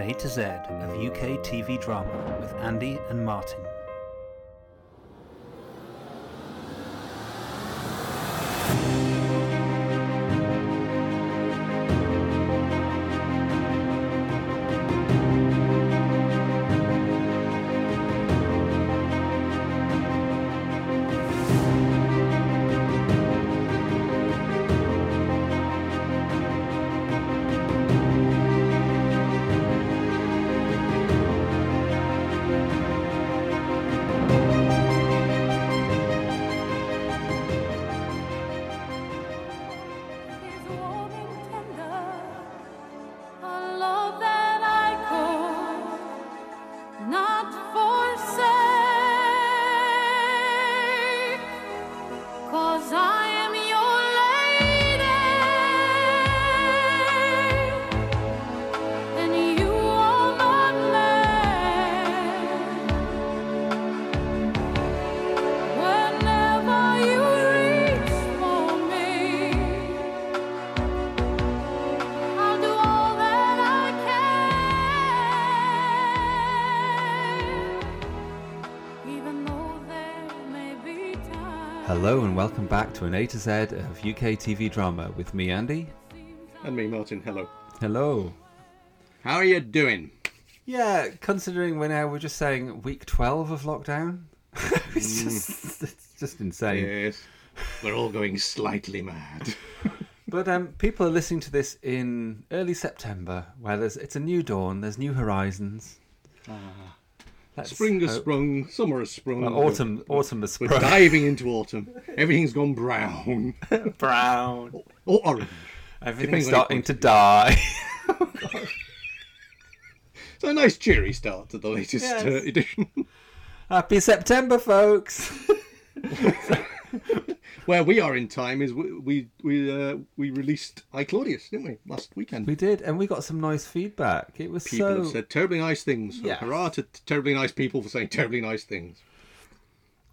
an A to Z of UK TV drama with Andy and Martin. To an A to Z of UK TV drama with me, Andy. And me, Martin. Hello. Hello. How are you doing? Yeah, considering we're now we're just saying week twelve of lockdown, it's just it's just insane. Yes. We're all going slightly mad. But um, people are listening to this in early September, where there's it's a new dawn, there's new horizons. Let's Spring has hope- sprung, summer has sprung. well, autumn, autumn has We're diving into autumn. Everything's gone brown. brown. or orange. Everything's starting to die. So a nice cheery start to the latest Yes. uh, edition. Happy September, folks. Where we are in time is we we we, uh, we released I Claudius, didn't we, last weekend? we did, and we got some nice feedback. It was People so have said terribly nice things. Yes. Hurrah to terribly nice people for saying terribly nice things.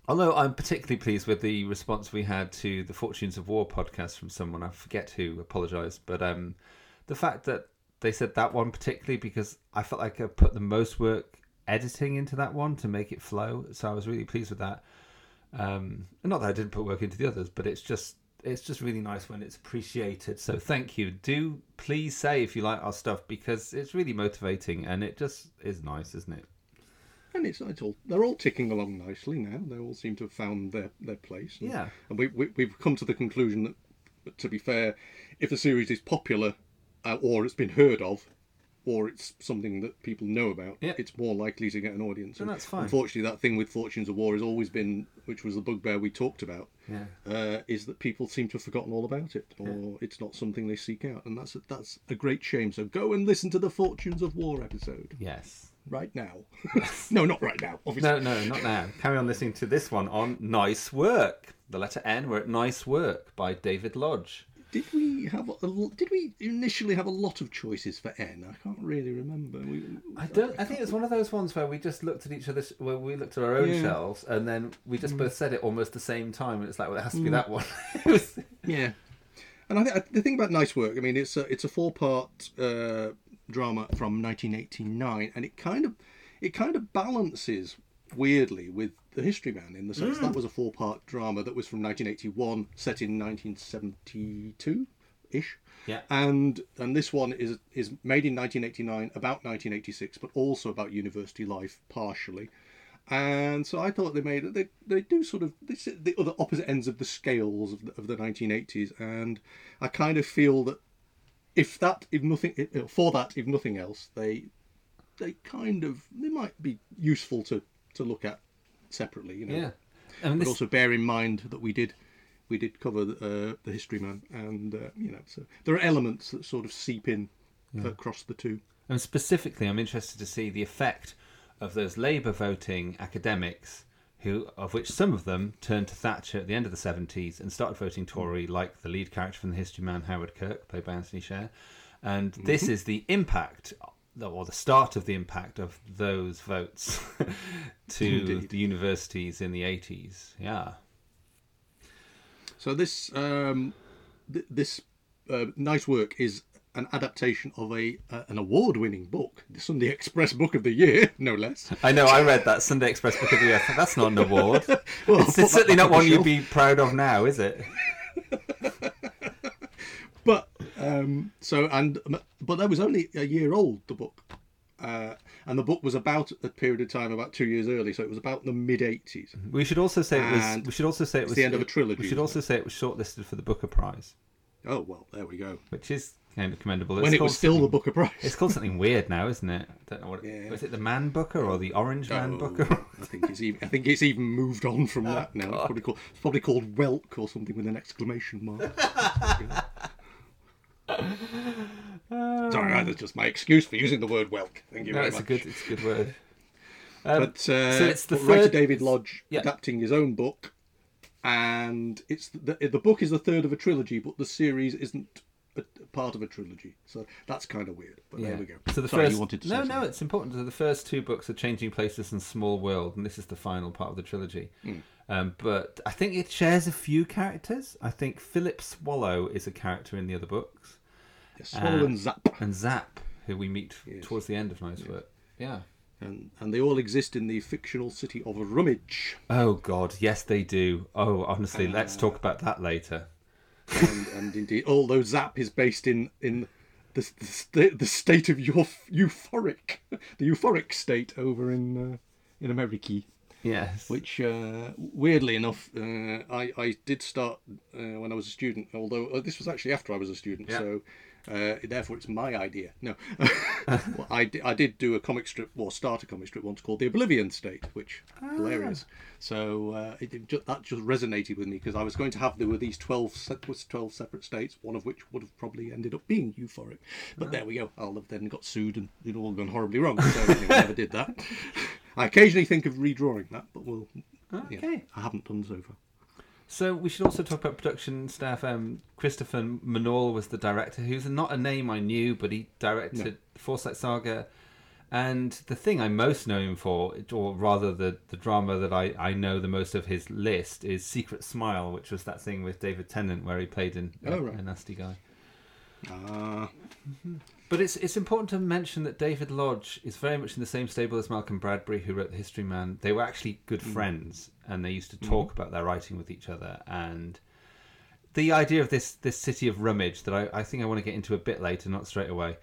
Although I'm particularly pleased with the response we had to the Fortunes of War podcast from someone, I forget who, apologise, but um, the fact that they said that one particularly because I felt like I put the most work editing into that one to make it flow, so I was really pleased with that. Um, and not that I didn't put work into the others, but it's just it's just really nice when it's appreciated. So thank you. Do please say if you like our stuff because it's really motivating and it just is nice, isn't it? And it's, it's all they're all ticking along nicely now. They all seem to have found their, their place. And, Yeah. And we, we we've come to the conclusion that, to be fair, if the series is popular, uh, or it's been heard of, or it's something that people know about, Yeah. it's more likely to get an audience. And that's fine. Unfortunately, that thing with Fortunes of War has always been, which was the bugbear we talked about, Yeah. uh, is that people seem to have forgotten all about it, or it's not something they seek out, and that's a, that's a great shame. So go and listen to the Fortunes of War episode Yes. right now. no, not right now. Obviously. No, no, not now. Carry on listening to this one on Nice Work. The letter N, we're at Nice Work by David Lodge. Did we have a, did we initially have a lot of choices for N? I can't really remember. We, I don't. I think it's one of those ones where we just looked at each other, where we looked at our own Yeah. shelves, and then we just both said it almost the same time, and it's like, well, it has to be that one. Was- yeah, and I think the thing about Nice Work, I mean, it's a it's a four part uh, drama from 1989, and it kind of it kind of balances weirdly with the History Man in the sense that mm. was a four part drama that was from 1981, set in 1972 ish. yeah, and and this one is is made in 1989 about 1986 but also about university life partially. And so i thought they made they they do sort of they sit the other opposite ends of the scales of the, of the 1980s and i kind of feel that if that if nothing for that if nothing else they they kind of they might be useful to to look at separately you know. Yeah. I mean, but this, also bear in mind that we did we did cover uh, the history man and uh, you know so there are elements that sort of seep in across the two. And specifically, I'm interested to see the effect of those Labour voting academics, who of which some of them turned to Thatcher at the end of the 70s and started voting Tory, like the lead character from the History Man, Howard Kirk, played by Anthony Sher. And this is the impact, or the start of the impact of those votes to Indeed. the universities in the 80s. Yeah. so this um th- this uh, nice work is an adaptation of a uh, an award-winning book, the Sunday Express Book of the Year, no less. I know. I read that Sunday Express Book of the Year. That's not an award. Well, it's, it's certainly not one you'd be proud of now, is it? But um, so and but that was only a year old. The book, uh, and the book was about a period of time about two years early, so it was about the mid '80s. We should also say it was. And We should also say it was the end of a trilogy, We should also say it was shortlisted for the Booker Prize, Oh well, there we go. which is kind of commendable. when It's it called was still the Booker Prize. It's called something weird now, isn't it? I don't know what. Yeah. Was it the Man Booker or the Orange Man Oh, Booker? I think it's even. I think it's even moved on from that Oh, now. It's probably called. It's probably called Welk or something with an exclamation mark. Sorry, that's just my excuse for using the word Welk. Thank you no, very it's a good. It's a good word. Um, But uh, so it's the writer third- David Lodge Yeah. adapting his own book, and it's the the book is the third of a trilogy, but the series isn't a, a part of a trilogy. So that's kind of weird. But there we go. So the Sorry, first, you wanted to no, say no, something. it's important. So the first two books are Changing Places and Small World, and this is the final part of the trilogy. Hmm. Um, but I think it shares a few characters. I think Philip Swallow is a character in the other books, Swallow uh, and Zapp, and Zapp, who we meet Yes. towards the end of Nice Work. Yeah. and and they all exist in the fictional city of Rummidge. Oh God, yes they do. Oh, honestly, Uh, let's talk about that later. and, and indeed, although Zapp is based in in the the, the state of euph- euphoric, the euphoric state over in uh, in America. Yes. Which, uh, weirdly enough, uh, I I did start uh, when I was a student. Although uh, this was actually after I was a student, Yeah. so uh, therefore it's my idea. No, well, I di- I did do a comic strip or start a comic strip once called The Oblivion State, which hilarious. So uh, it, it that just resonated with me because I was going to have there were these twelve se- was twelve separate states, one of which would have probably ended up being euphoric. But there we go. I'll have then got sued and it all gone horribly wrong. So anyway, I never did that. I occasionally think of redrawing that, but we'll. yeah, Okay. I haven't done so far. So we should also talk about production staff. Um, Christopher Menaul was the director, who's not a name I knew, but he directed Forsyte Saga. And the thing I'm most know him for, or rather the, the drama that I, I know the most of his list, is Secret Smile, which was that thing with David Tennant where he played in Oh, right. a nasty guy. Ah, But it's it's important to mention that David Lodge is very much in the same stable as Malcolm Bradbury, who wrote The History Man. They were actually good mm. friends, and they used to mm-hmm. talk about their writing with each other. And the idea of this this city of Rummidge that I, I think I want to get into a bit later, not straight away,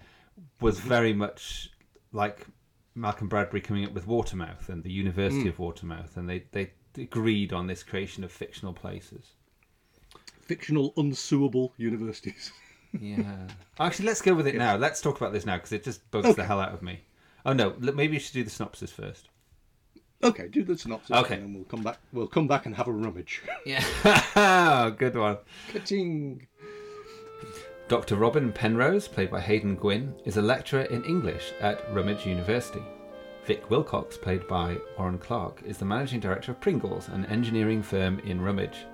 was mm-hmm. very much like Malcolm Bradbury coming up with Watermouth and the University mm. of Watermouth, and they they agreed on this creation of fictional places. fictional unsuable universities. Yeah. Actually, let's go with it now. Let's talk about this now because it just bugs the hell out of me. Oh no, maybe you should do the synopsis first. Okay, do the synopsis, Okay. and then we'll come back. We'll come back and have a rummage. Yeah. Good one. Ka-ting. Dr. Robin Penrose, played by Haydn Gwynne, is a lecturer in English at Rummidge University. Vic Wilcox, played by Warren Clarke, is the managing director of Pringles, an engineering firm in Rummidge.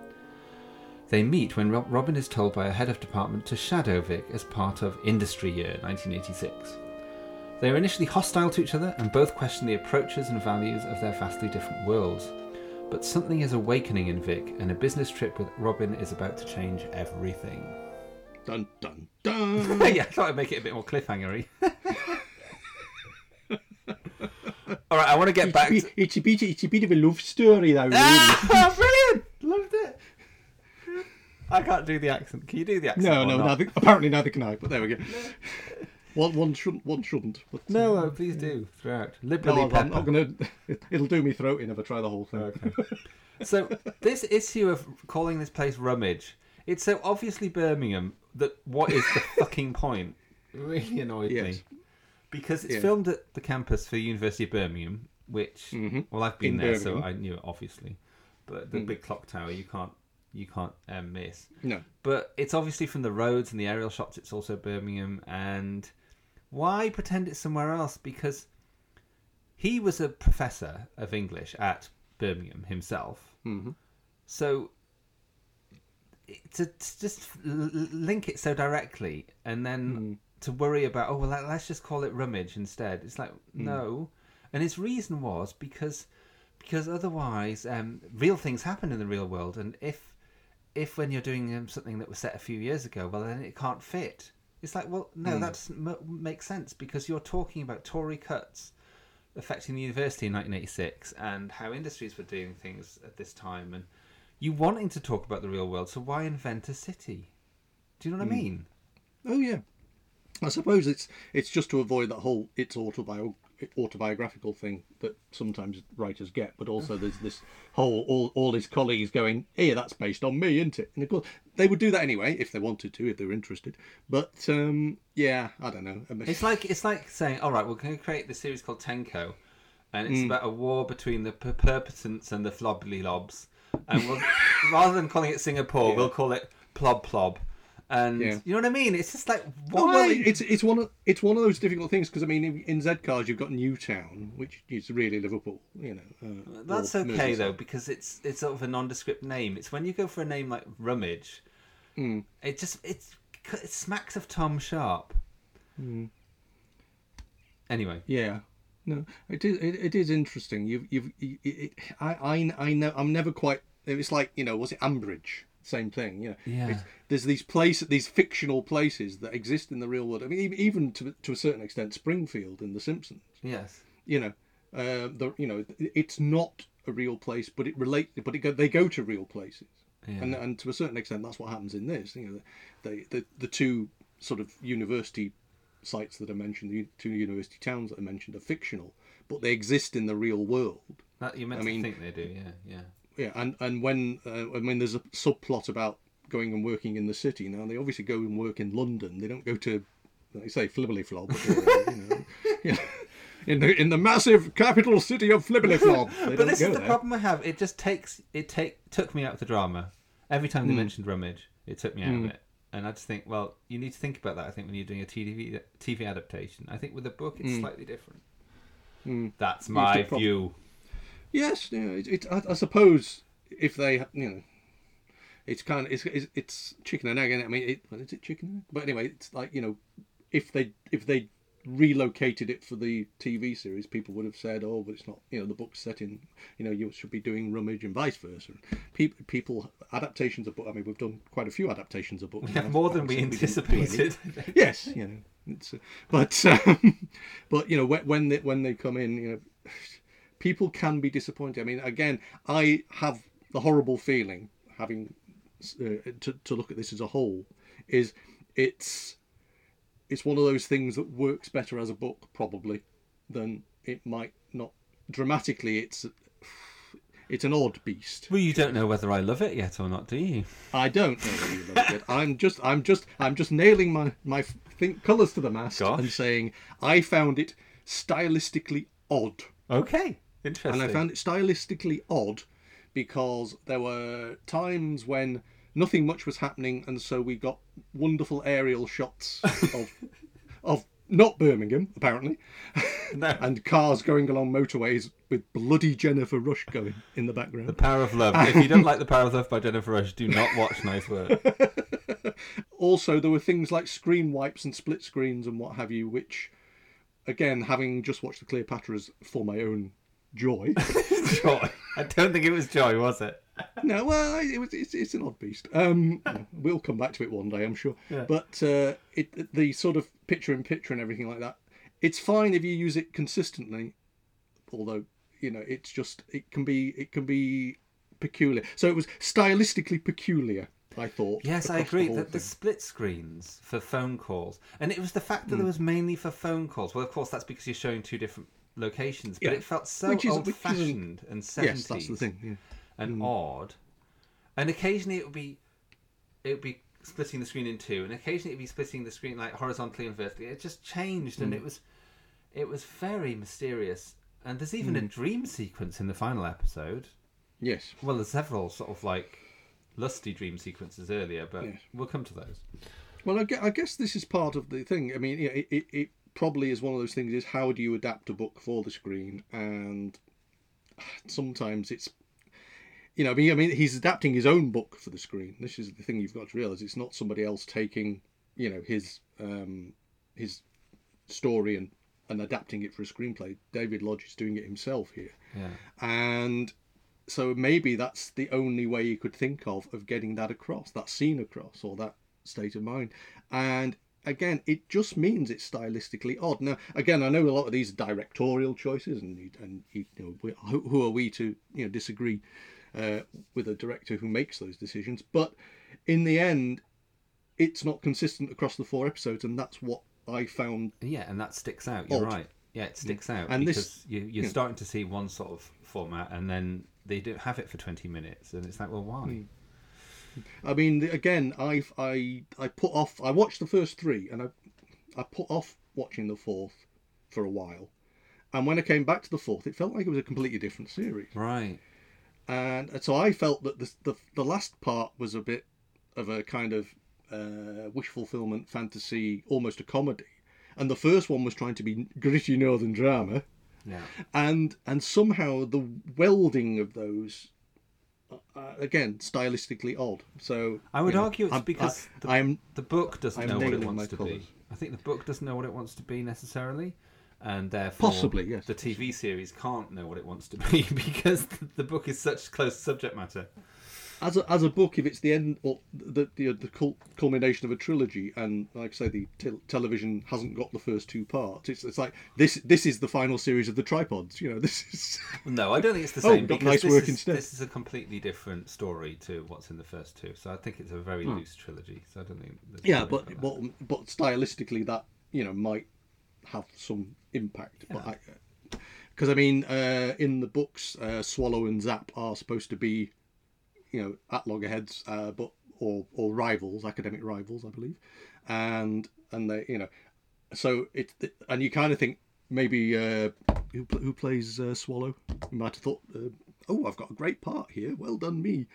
They meet when Robin is told by a head of department to shadow Vic as part of Industry Year 1986. They are initially hostile to each other and both question the approaches and values of their vastly different worlds. But something is awakening in Vic, and a business trip with Robin is about to change everything. Dun dun dun. yeah, I thought I'd make it a bit more cliffhangery. All right, I want to get back. It's, To... a bit, it's a bit. It's a bit of a love story, though. Really. Ah, brilliant! Loved it. I can't do the accent. Can you do the accent? no, no, neither, apparently neither can I. But there we go. One, one shouldn't. One shouldn't. But, No, uh, please do throughout. Liberally no, I'm, not gonna. It'll do me throat in if I try the whole thing. Okay. so this issue of calling this place Rummidge, it's so obviously Birmingham that what is the fucking point? Really annoyed Yes. me because it's Yeah. filmed at the campus for the University of Birmingham, which well I've been In there, so I knew it obviously. But the big clock tower, you can't you can't um, miss. No. But it's obviously from the roads and the aerial shots. It's also Birmingham, and why pretend it's somewhere else? Because he was a professor of English at Birmingham himself. Mhm. So to, to just link it so directly, and then to worry about oh well, let- let's just call it Rummidge instead. It's like no, and his reason was because because otherwise um, real things happen in the real world, and if if when you're doing um, something that was set a few years ago, well then it can't fit It's like, well, no, Hmm. that doesn't m- make sense because you're talking about Tory cuts affecting the university in 1986 and how industries were doing things at this time, and you wanting to talk about the real world. So why invent a city? Do you know what I Hmm. mean? Oh yeah, I suppose it's it's just to avoid that whole it's autobio- autobiographical thing that sometimes writers get, but also there's this whole all all his colleagues going, "Here, that's based on me, isn't it?" And of course they would do that anyway if they wanted to, if they were interested. But um, yeah, I don't know. It's like it's like saying, all right, we're going to create this series called Tenko, and it's about a war between the per- Perpetents and the Flobbly Lobs, and we'll, rather than calling it Singapore, Yeah. we'll call it Plob Plob, and Yeah. you know what I mean? It's just like why? well, it's it's one of it's one of those difficult things because I mean in, in Z cars you've got Newtown, which is really Liverpool, you know. Uh, That's okay though because it's it's sort of a nondescript name. It's when you go for a name like Rummidge, Hmm. it just it's it smacks of Tom Sharpe. Hmm. Anyway, Yeah, no, it is. It, it is interesting. You've, you've, it, it, I, I, I know. I'm never quite. It's like you know, was it Ambridge? Same thing. You know, Yeah. It's, there's these places, these fictional places that exist in the real world. I mean, even, to to a certain extent, Springfield in The Simpsons. yes, You know, uh, the you know, it's not a real place, but it relates. But it go, they go to real places. Yeah. And, and to a certain extent, that's what happens in this. You know, the the, the two sort of university sites that are mentioned, the two university towns that are mentioned, are fictional, but they exist in the real world. that you meant I mean- think they do. Yeah, yeah. Yeah, and and when uh, and when there's a subplot about going and working in the city, now they obviously go and work in London. They don't go to, like you say, Flibberlyflob. or, you know, you know, in the in the massive capital city of Flibberlyflob. But this is the there. problem I have. It just takes it take took me out of the drama. Every time Hmm. they mentioned Rummidge, it took me out of it. And I just think, well, you need to think about that. I think when you're doing a TV TV adaptation, I think with a book it's slightly different. That's my Hmm. view. Yes, yeah. It, it, I, I suppose if they, you know, it's kind of it's it's, it's chicken and egg. I mean, it, well, is it chicken and egg? But anyway, it's like you know, if they if they relocated it for the TV series, people would have said, "Oh, but it's not." You know, the book's set in. You know, you should be doing Rummidge and vice versa. People, people adaptations of book. I mean, we've done quite a few adaptations of books. Yeah, more than we Obviously, didn't do any. anticipated. yes, you know, it's, uh, but um, but you know when when they when they come in, you know, people can be disappointed. I mean, again, I have the horrible feeling having uh, to to look at this as a whole is it's it's one of those things that works better as a book probably than it might not dramatically. It's it's an odd beast. well, you don't know whether I love it yet or not, do you? I don't know whether you love it. I'm just, I'm just, I'm just nailing my my think colours to the mast Gosh. and saying I found it stylistically odd, Okay, interesting. and I found it stylistically odd because there were times when nothing much was happening, and so we got wonderful aerial shots of of not Birmingham apparently, no. and cars going along motorways with bloody Jennifer Rush going in the background. The Power of Love. if you don't like The Power of Love by Jennifer Rush, do not watch Nice Work. also there were things like screen wipes and split screens and what have you which again having just watched the cleopatras for my own joy Joy. I don't think it was Joy, was it? no well it was it's, it's an odd beast um we'll come back to it one day i'm sure Yeah. but uh it the sort of picture in picture and everything like that it's fine if you use it consistently although you know it's just it can be it can be peculiar so it was stylistically peculiar i thought Yes, I across the agree. the split screens for phone calls, and it was the fact that it was mainly for phone calls. Well, of course, that's because you're showing two different locations, but Yeah. it felt so is- old-fashioned and seventies. yes that's the thing yeah. and odd. And occasionally it would be, it would be splitting the screen in two, and occasionally it would be splitting the screen like horizontally and vertically. It just changed, Hmm. and it was, it was very mysterious. And there's even Hmm. a dream sequence in the final episode. yes Well, there's several sort of like lusty dream sequences earlier, but Yes. we'll come to those. Well, I guess this is part of the thing. I mean, it, it, it probably is one of those things is how do you adapt a book for the screen? And sometimes it's, you know, I mean, I mean, he's adapting his own book for the screen. This is the thing you've got to realize. It's not somebody else taking, you know, his um, his story and, and adapting it for a screenplay. David Lodge is doing it himself here Yeah. and so maybe that's the only way you could think of of getting that across that scene across or that state of mind and again, it just means it's stylistically odd. Now, again, I know a lot of these are directorial choices, and and you know, we- who, are we to you know disagree uh, with a director who makes those decisions? But in the end, it's not consistent across the four episodes, and that's what I found. Yeah, and that sticks out. You're Odd. right. Yeah, it sticks out And this- you, you're yeah. starting to see one sort of format, and then they don't have it for 20 minutes, and it's like, well, why? Hmm. I mean, again, I I I put off. I watched the first three, and I I put off watching the fourth for a while. And when I came back to the fourth, it felt like it was a completely different series. Right. and so I felt that the the, the last part was a bit of a kind of uh, wish fulfillment fantasy, almost a comedy, and the first one was trying to be gritty northern drama, Yeah. and and somehow the welding of those. Uh, again, stylistically odd. So I would you know, argue it's I'm- because I, the, I'm the book doesn't I'm know what it wants to colours. be. I think the book doesn't know what it wants to be necessarily, and therefore Possibly, yes. the TV series can't know what it wants to be because the book is such close subject matter. As a, as a book, if it's the end or the the, the culmination of a trilogy, and like I say, the tel- television hasn't got the first two parts, it's, it's like this this is the final series of the tripods. You know, this is No, I don't think it's the Oh, same got because nice this, work is, instead. this is a completely different story to what's in the first two. So I think it's a very loose trilogy. So I don't think. Hmm. yeah, but but but stylistically, that you know might have some impact. But I because I mean, uh, in the books, uh, Swallow and Zapp are supposed to be, you know, at loggerheads, uh, but or or rivals, academic rivals, I believe, and and they, you know, so it, it and you kind of think maybe uh, who who plays uh, Swallow? You might have thought, uh, oh, I've got a great part here. Well done, me.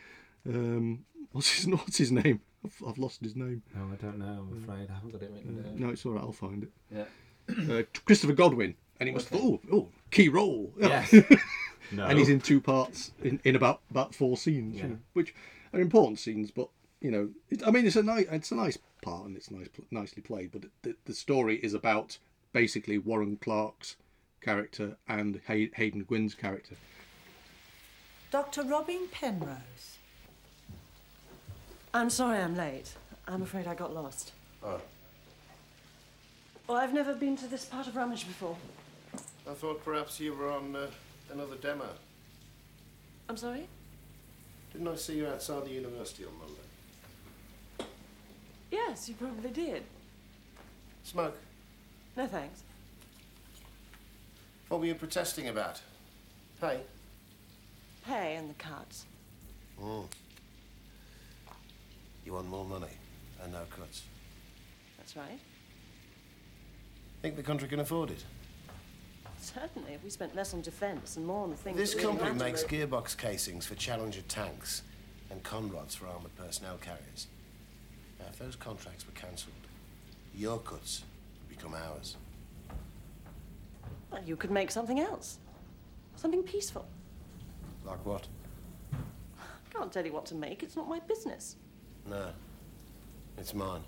Um, what's his what's his name? I've, I've lost his name. No, I don't know. I'm afraid I haven't got it written down. No, it's all right. I'll find it. Yeah. Uh, Christopher Godwin, and he must have thought, oh, oh, key role. Yes. no. and he's in two parts in, in about about four scenes, Yeah. you know, which are important scenes. But you know, it, I mean, it's a nice it's a nice part and it's nice nicely played. But the, the story is about basically Warren Clarke's character and Hay, Haydn Gwynne's character. Dr. Robin Penrose. I'm sorry I'm late. I'm afraid I got lost. Oh. Well, I've never been to this part of Rummidge before. I thought perhaps you were on uh, another demo. I'm sorry? Didn't I see you outside the university on Monday? Yes, you probably did. Smoke. No thanks. What were you protesting about? Hey. Pay and the cuts. Mm. You want more money and no cuts. That's right. Think the country can afford it? Certainly, if we spent less on defence and more on the things This that company matter. makes gearbox casings for Challenger tanks and conrods for armoured personnel carriers. Now, if those contracts were cancelled, your cuts would become ours. Well, you could make something else. Something peaceful. Like what? I can't tell you what to make. It's not my business. No. It's mine.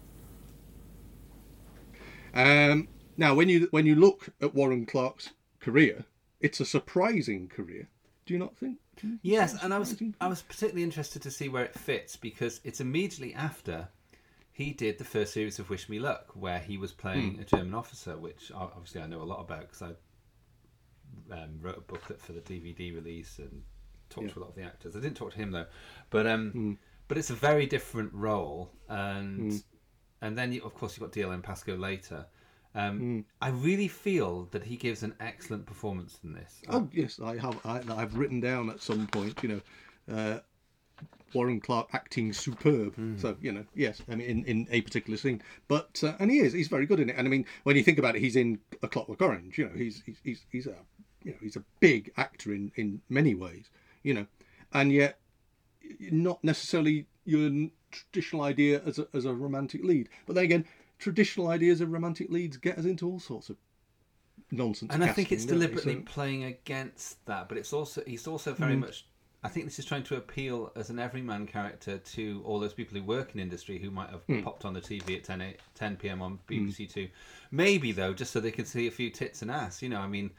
Um, now, when you when you look at Warren Clarke's career, it's a surprising career. Do you not think? You- Yes, and I was surprising? I was particularly interested to see where it fits because it's immediately after he did the first series of Wish Me Luck, where he was playing a German officer, which obviously I know a lot about because I um, wrote a booklet for the DVD release and talked Yeah. to a lot of the actors. I didn't talk to him though, but um, but it's a very different role, and and then you, of course you've got Dalziel and Pascoe later. Um, I really feel that he gives an excellent performance in this. Oh yes, I have. I, I've written down at some point. You know, uh, Warren Clarke acting superb. So you know, yes, I mean in, in a particular scene, but uh, and he is. He's very good in it. And I mean, when you think about it, he's in A Clockwork Orange. You know, he's he's he's, he's a you know he's a big actor in in many ways. You know, and yet not necessarily your traditional idea as a, as a romantic lead. But then again, traditional ideas of romantic leads get us into all sorts of nonsense. and I think it's deliberately So- playing against that, but it's also he's also very hmm. much. I think this is trying to appeal as an everyman character to all those people who work in industry who might have hmm. popped on the TV at 10, a- 10 p.m. on hmm. BBC Two. Maybe though, just so they can see a few tits and ass. You know, I mean,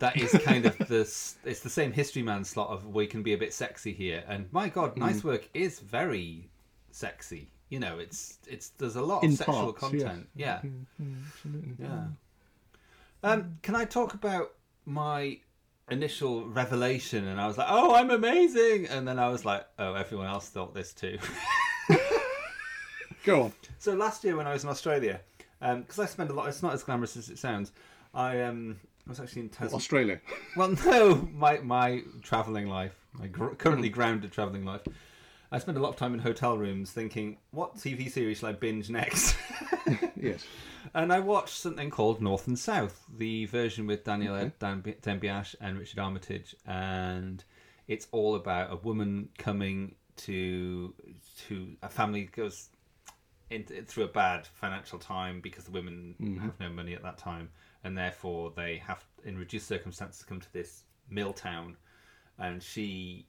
that is kind of the it's the same History Man slot of we can be a bit sexy here. And my God, Nice Work is very sexy. You know, it's it's there's a lot of In sexual parts, content. Yeah. Yeah. Um, can I talk about my initial revelation? And I was like, "Oh, I'm amazing!" And then I was like, "Oh, everyone else thought this too." Go on. So last year when I was in Australia, because I spend a lot, it's not as glamorous as it sounds. I um, I was actually in Tasmania. Australia. Well, no, my my traveling life, my gr- currently grounded traveling life. I spend a lot of time in hotel rooms thinking, what TV series shall I binge next? Yes. and I watched something called North and South, the version with Daniel Dan- Denby-Ashe and Richard Armitage, and it's all about a woman coming to to a family goes in, through a bad financial time because the women mm-hmm. have no money at that time, and therefore they have, in reduced circumstances, come to this mill town, and she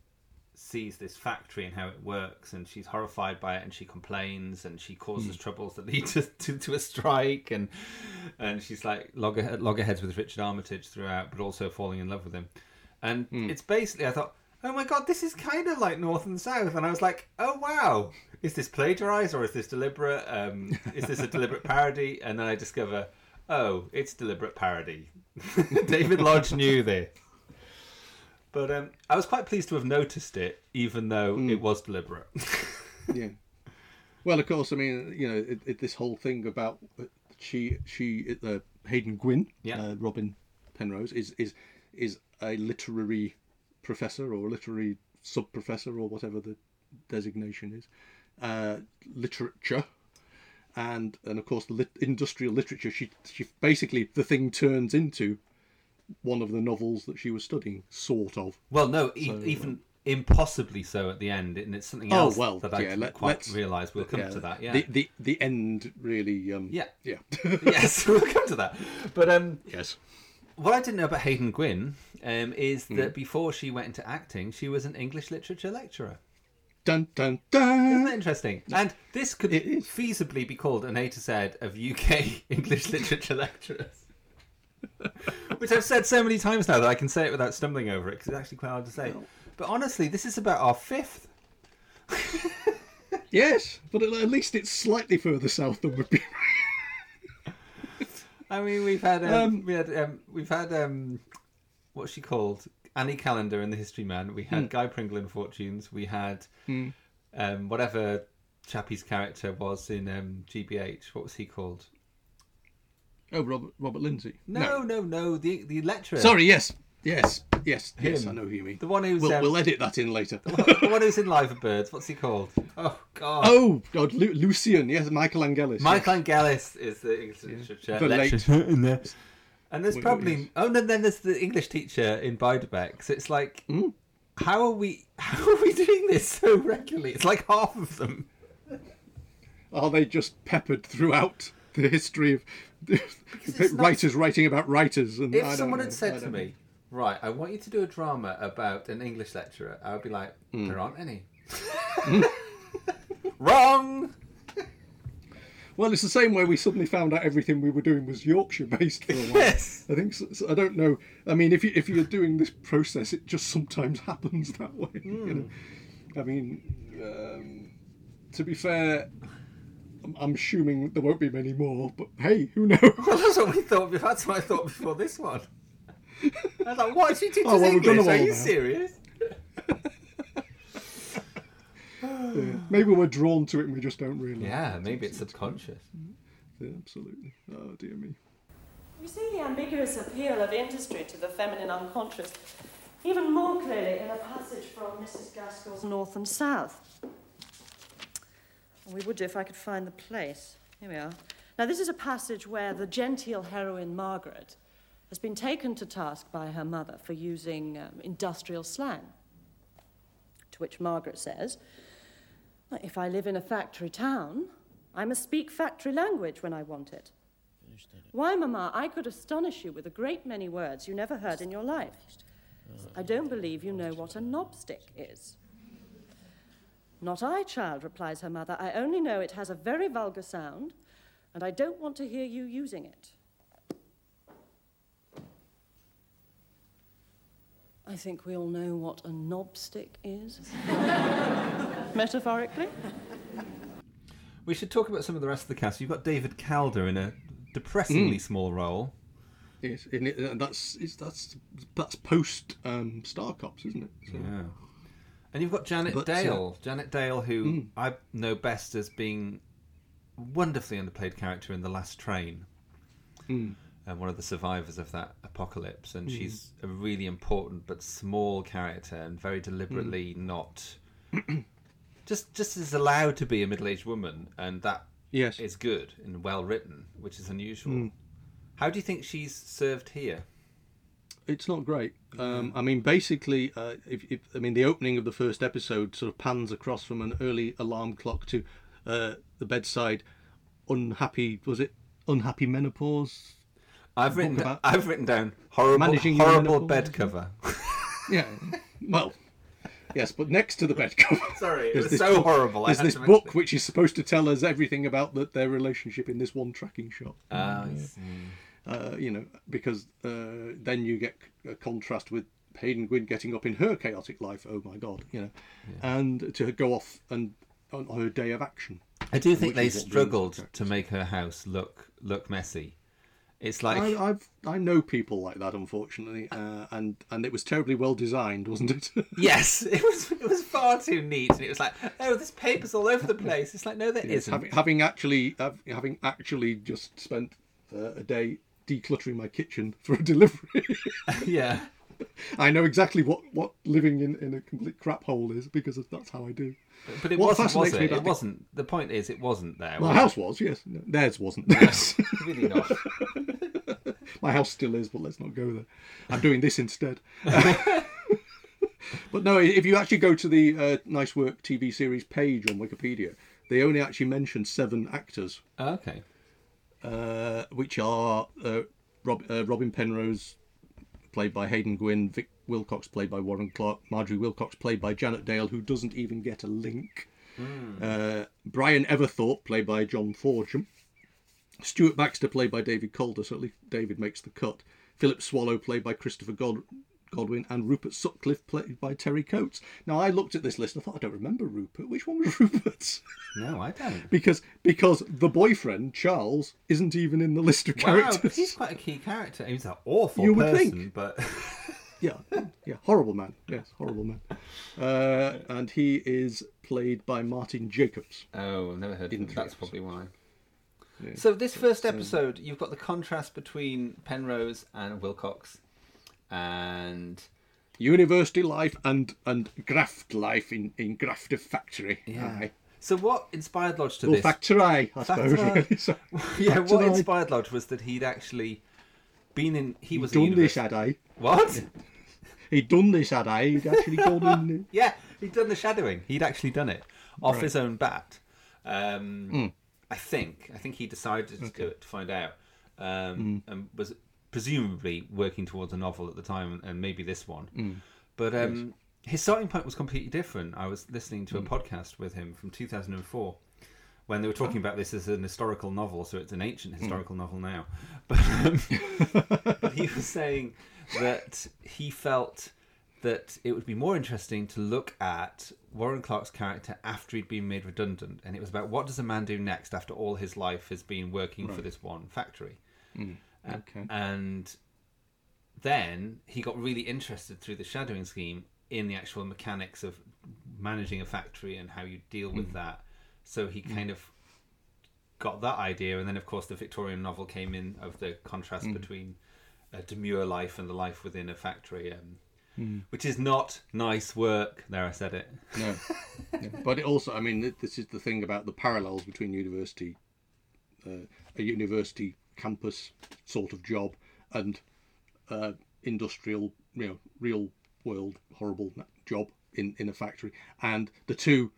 sees this factory and how it works, and she's horrified by it, and she complains, and she causes troubles that lead to, to, to a strike, and and she's like logger, loggerheads with Richard Armitage throughout, but also falling in love with him, and it's basically I thought. Oh my god, this is kind of like North and South, and I was like, "Oh wow, is this plagiarized or is this deliberate? Um, is this a deliberate parody?" And then I discover, oh, it's deliberate parody. David Lodge knew this, but um, I was quite pleased to have noticed it, even though it was deliberate. yeah. Well, of course, I mean, you know, it, it, this whole thing about uh, she, she, uh, Haydn Gwynne, Yeah. uh, Robin Penrose, is is is a literary professor or a literary sub professor or whatever the designation is, uh, literature, and and of course the lit- industrial literature. She she basically the thing turns into one of the novels that she was studying, sort of. well, no, e- So, even impossibly so at the end, and it's something Oh, else well, that I yeah, didn't let- quite realise. We'll come Yeah, to that. Yeah. The the the end really. Um, Yeah. Yeah. yes, we'll come to that. But um, yes. what I didn't know about Haydn Gwynne um, is that before she went into acting, she was an English literature lecturer. Dun dun Isn't that interesting? And this could feasibly be called an A to Z of UK English literature lecturers. Which I've said so many times now that I can say it without stumbling over it because it's actually quite hard to say. But honestly, this is about our fifth. Yes, but at least it's slightly further south than would be. I mean, we've had um, Um, we had um, we've had um, what's she called? Annie Callendar in the History Man. We had Guy Pringle in Fortunes. We had um, whatever Chappie's character was in um, GBH. What was he called? Oh, Robert Robert Lindsay. No, no, no. The the lecturer. Sorry. Yes. Yes. Yes. Yes. Him. I know who you mean. The one who's We'll, um, we'll edit that in later. the one who's in Liver Birds. What's he called? Oh God. oh God, Lu- Lucien. Yes, Michael Angelis. Michael Angelis is the English literature The late- lecturer in there. And there's Well, probably oh, and then there's the English teacher in Beiderbecke. So it's like, Hmm? how are we? How are we doing this so regularly? It's like half of them. Are they just peppered throughout the history of it's not- writers writing about writers? And If don't someone know, had I said to don't me, "Right, I want you to do a drama about an English lecturer," I would be like, Hmm. "There aren't any." Wrong. Well, it's the same way we suddenly found out everything we were doing was Yorkshire based for a while. Yes. I think so, so I don't know. I mean, if you if you're doing this process, it just sometimes happens that way. You know? I mean, um, to be fair, I'm, I'm assuming there won't be many more. But hey, who knows? Well, that's what we thought. That's what I thought before this one. I was like, "What? She teaches Oh, well, we've English? Are you now. serious?" Yeah. Maybe we're drawn to it and we just don't realise. Yeah, maybe it's subconscious. Yeah, absolutely. Oh dear me. We see the ambiguous appeal of industry to the feminine unconscious even more clearly in a passage from Mrs. Gaskell's North and South. We would if I could find the place. Here we are. Now, this is a passage where the genteel heroine Margaret has been taken to task by her mother for using um, industrial slang. To which Margaret says, If I live in a factory town, I must speak factory language when I want it. Why, Mamma, I could astonish you with a great many words you never heard in your life. I don't believe you know what a knobstick is. Not I, child, replies her mother. I only know it has a very vulgar sound, and I don't want to hear you using it. I think we all know what a knobstick is, metaphorically. We should talk about some of the rest of the cast. You've got David Calder in a depressingly Mm. small role. Yes, and that's that's that's post um, Star Cops, isn't it? So, Yeah. And you've got Janet But, uh, Dale. Janet Dale, who Mm. I know best as being a wonderfully underplayed character in The Last Train. Mm. And one of the survivors of that apocalypse. And Mm. she's a really important but small character and very deliberately not. just just is allowed to be a middle aged woman. And that Yes. is good and well written, which is unusual. Mm. How do you think she's served here? It's not great. Um, I mean, basically, uh, if, if I mean the opening of the first episode sort of pans across from an early alarm clock to uh, the bedside, unhappy was it unhappy menopause? I've written, Book da- about I've written down horrible, horrible bed cover. Yeah. Well, yes, but next to the bed cover. Sorry, it was so book- horrible. There's this book which is supposed to tell us everything about the, their relationship in this one tracking shot. Ah. Uh, you know, because uh, then you get a contrast with Haydn Gwynne getting up in her chaotic life. Oh my God, you know, and to go off and on her day of action. I do think they is what brings struggled the to make her house look look messy. It's like I, I've I know people like that, unfortunately, uh, and and it was terribly well designed, wasn't it? yes, it was it was far too neat, and it was like, oh, this paper's all over the place. It's like, no, there Yes, not having, having actually having actually just spent uh, a day decluttering my kitchen for a delivery. yeah, I know exactly what, what living in, in a complete crap hole is because that's how I do. but it What wasn't. Was it? It wasn't. The point is, it wasn't there. My was house was, yes. No, theirs wasn't. Theirs. it? really not. My house still is, but let's not go there. I'm doing this instead. but no, if you actually go to the uh, Nice Work TV series page on Wikipedia, they only actually mention seven actors, okay. Uh, which are uh, Rob, uh, Robin Penrose, played by Haydn Gwynne, Vic Wilcox, played by Warren Clarke, Marjorie Wilcox, played by Janet Dale, who doesn't even get a link, uh, Brian Everthorpe, played by John Forgeham, Stuart Baxter, played by David Calder, so at least David makes the cut. Philip Swallow, played by Christopher God- Godwin, and Rupert Sutcliffe, played by Terry Coates. Now, I looked at this list and I thought, I don't remember Rupert. Which one was Rupert? No, I don't. because because the boyfriend, Charles, isn't even in the list of characters. but he's quite a key character. He's an awful You would person, think. but Yeah, yeah, horrible man. Yes, horrible man. Uh, and he is played by Martin Jacobs. oh, I've never heard of him. That's probably why. Yeah. So this first episode, you've got the contrast between Penrose and Wilcox, and University life and and graft life in in Grafter factory. Aye. So what inspired Lodge to Well, this? factory, I suppose. Really. So, yeah, what inspired Lodge was that he'd actually been in. He was done this, had I? What? He'd done this, had I? He'd actually gone in. Yeah, he'd done the shadowing. He'd actually done it off Right. his own bat. Um, Mm. I think. I think he decided to do it to find out, um, Mm. and was presumably working towards a novel at the time, and maybe this one. Mm. But um, his starting point was completely different. I was listening Mm. to a podcast with him from 2004 when they were talking about this as an historical novel, so it's an ancient historical novel now. But, um, but he was saying that he felt that it would be more interesting to look at Warren Clarke's character after he'd been made redundant, and it was about what does a man do next after all his life has been working for this one factory. Mm, okay. And then he got really interested through the shadowing scheme in the actual mechanics of managing a factory and how you deal with Mm. that. So he kind of got that idea, and then of course the Victorian novel came in of the contrast Mm. between a demure life and the life within a factory, um, Mm. which is not nice work. There, I said it. No. Yeah. But it also, I mean, this is the thing about the parallels between university, uh, a university campus sort of job, and uh, industrial, you know, real world horrible job in in a factory, and the two,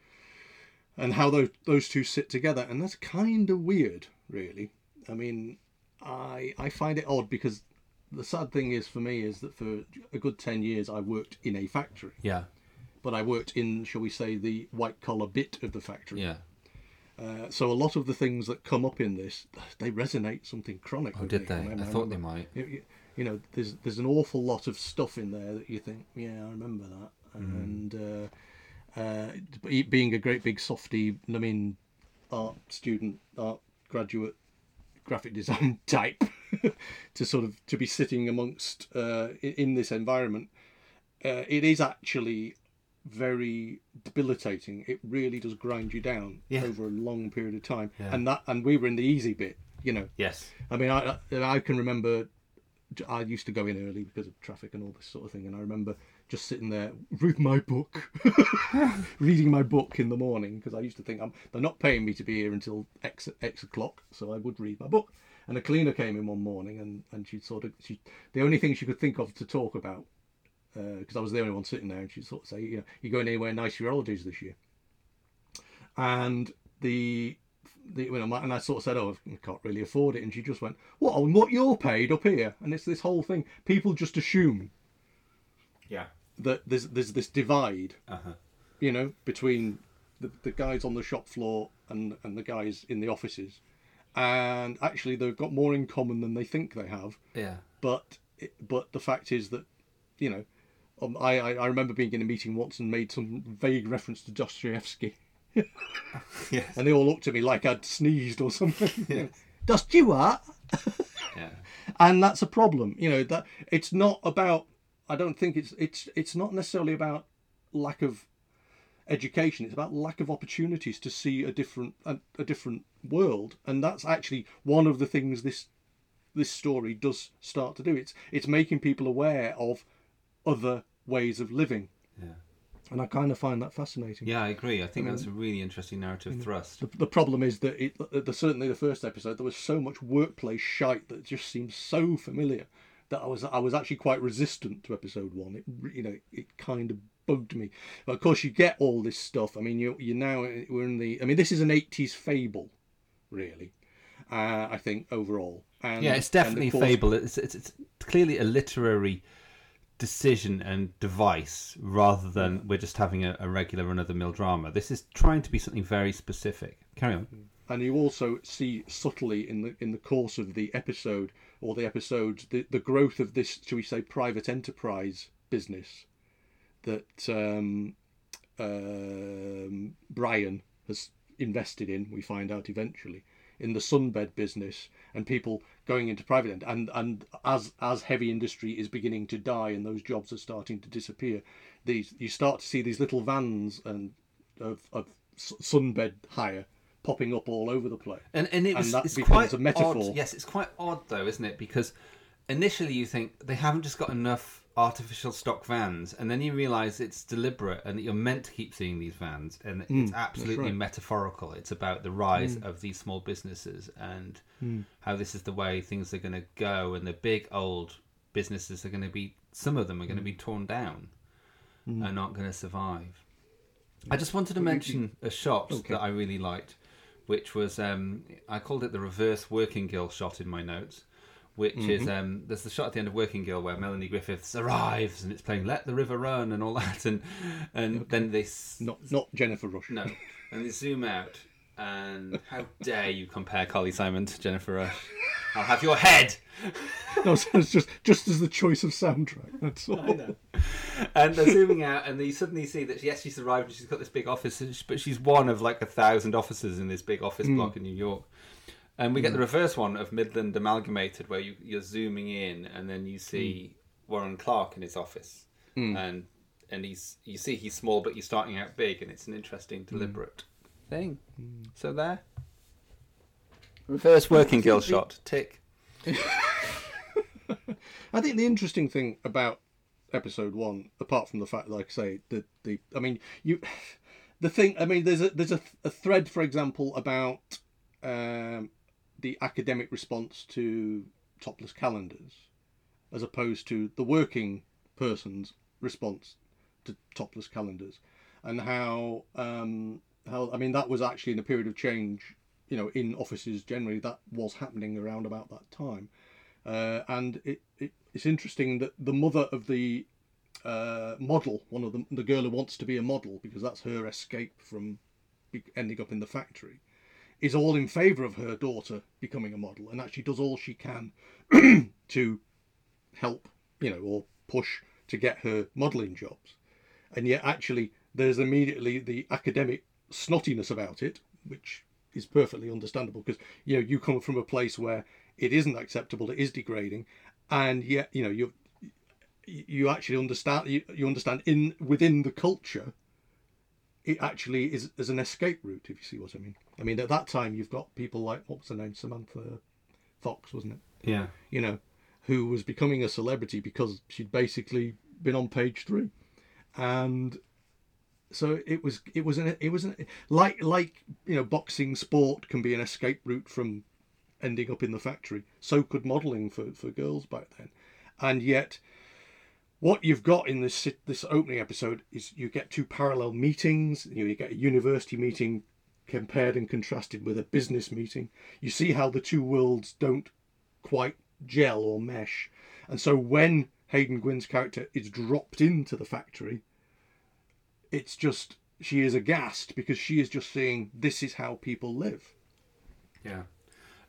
and how those those two sit together, and that's kind of weird, really. I mean, I I find it odd because the sad thing is for me is that for a good ten years I worked in a factory Yeah, but I worked in, shall we say, the white collar bit of the factory. yeah. Uh, so a lot of the things that come up in this, they resonate something chronic. Oh, did they? And I thought they might. You, you- know, there's there's an awful lot of stuff in there that you think, yeah, I remember that. Mm-hmm. And uh, uh, being a great big softy, I mean, art student, art graduate, graphic design type to sort of to be sitting amongst uh, in, in this environment. Uh, it is actually very debilitating. It really does grind you down Yeah. over a long period of time. Yeah. And that and we were in the easy bit, you know. Yes. I mean, I I can remember I used to go in early because of traffic and all this sort of thing, and I remember just sitting there with my book, reading my book in the morning because I used to think I'm, they're not paying me to be here until X X o'clock, so I would read my book. And a cleaner came in one morning, and and she sort of she the only thing she could think of to talk about because I was the only one sitting there, and she'd sort of say, you know, you going anywhere nice holidays this year? And the the, you know, and I sort of said, "Oh, I can't really afford it," and she just went, "What on what you're paid up here?" And it's this whole thing. People just assume Yeah. that there's there's this divide, Uh huh. you know, between the, the guys on the shop floor and and the guys in the offices, and actually they've got more in common than they think they have. Yeah. But but the fact is that, you know, um, I, I I remember being in a meeting once and made some vague reference to Dostoevsky. Yes. and they all looked at me like I'd sneezed or something. Dost you what? Yeah. And that's a problem. You know that it's not about. I don't think it's it's it's not necessarily about lack of education. It's about lack of opportunities to see a different a, a different world, and that's actually one of the things this this story does start to do. It's it's making people aware of other ways of living, Yeah. and I kind of find that fascinating. Yeah, I agree. I think that's a really interesting narrative thrust. The, the problem is that it, the, certainly the first episode there was so much workplace shite that just seemed so familiar that I was I was actually quite resistant to episode one. It you know it kind of bugged me. But of course you get all this stuff. I mean you you now we're in the I mean this is an eighties fable, really. Uh, I think overall. And, Yeah, it's definitely course- fable. It's, it's it's clearly a literary decision and device rather than we're just having a, a regular run of the mill drama. This is trying to be something very specific. Carry on. and you also see subtly in the in the course of the episode or the episodes the, the growth of this shall we say private enterprise business that um, um, Brian has invested in we find out eventually in the sunbed business and people going into private end and and as as heavy industry is beginning to die and those jobs are starting to disappear these you start to see these little vans and of, of sunbed hire popping up all over the place And and it And was that it's becomes quite a metaphor. Odd. Yes, it's quite odd though, isn't it? Because initially you think they haven't just got enough artificial stock vans, and then you realise it's deliberate and that you're meant to keep seeing these vans, and it's absolutely Mm, right. Mm. metaphorical. It's about the rise of these small businesses and how this is the way things are going to go, and the big old businesses are going to be. Some of them are going to Mm. be torn down and not going to survive. I just wanted to mention a shot Okay. that I really liked, which was um, I called it the reverse Working Girl shot in my notes, which Mm-hmm. is um, there's the shot at the end of Working Girl where Melanie Griffiths arrives and it's playing "Let the River Run" and all that, and and then they s- not not Jennifer Rush no, and they zoom out, and how dare you compare Carly Simon to Jennifer Rush? I'll have your head. no it's just just as the choice of soundtrack that's all I know. and they're zooming out, and you suddenly see that yes, she's arrived, and she's got this big office, but she's one of like a thousand officers in this big office block in New York. And we get hmm. the reverse one of Midland Amalgamated, where you, you're zooming in, and then you see hmm. Warren Clarke in his office, hmm. and and he's you see he's small, but he's starting out big, and it's an interesting, deliberate thing. So there, reverse working girl shot, tick. I think the interesting thing about episode one, apart from the fact, like I say, that the I mean, you, the thing. I mean, there's a there's a, a thread, for example, about um, the academic response to topless calendars, as opposed to the working person's response to topless calendars, and how um, how I mean that was actually in a period of change. You know, in offices generally, that was happening around about that time. Uh, and it, it it's interesting that the mother of the uh, model, one of them, the girl who wants to be a model because that's her escape from ending up in the factory, is all in favour of her daughter becoming a model and actually does all she can to help, you know, or push to get her modelling jobs. And yet, actually, there's immediately the academic snottiness about it, which is perfectly understandable because you know you come from a place where it isn't acceptable, it is degrading, and yet you know you you actually understand you, you understand in within the culture it actually is as an escape route if you see what i mean. I mean at that time you've got people like what was her name? Samantha fox wasn't it? Yeah. you know who was becoming a celebrity because she'd basically been on page three. And so it was it was an it was an, like like you know boxing sport can be an escape route from ending up in the factory. So could modeling for for girls back then. And yet what you've got in this this opening episode is you get two parallel meetings. You, know, you get a university meeting compared and contrasted with a business meeting. You see how the two worlds don't quite gel or mesh, and so when Haydn Gwynne's character is dropped into the factory, it's just she is aghast because she is just seeing this is how people live. Yeah.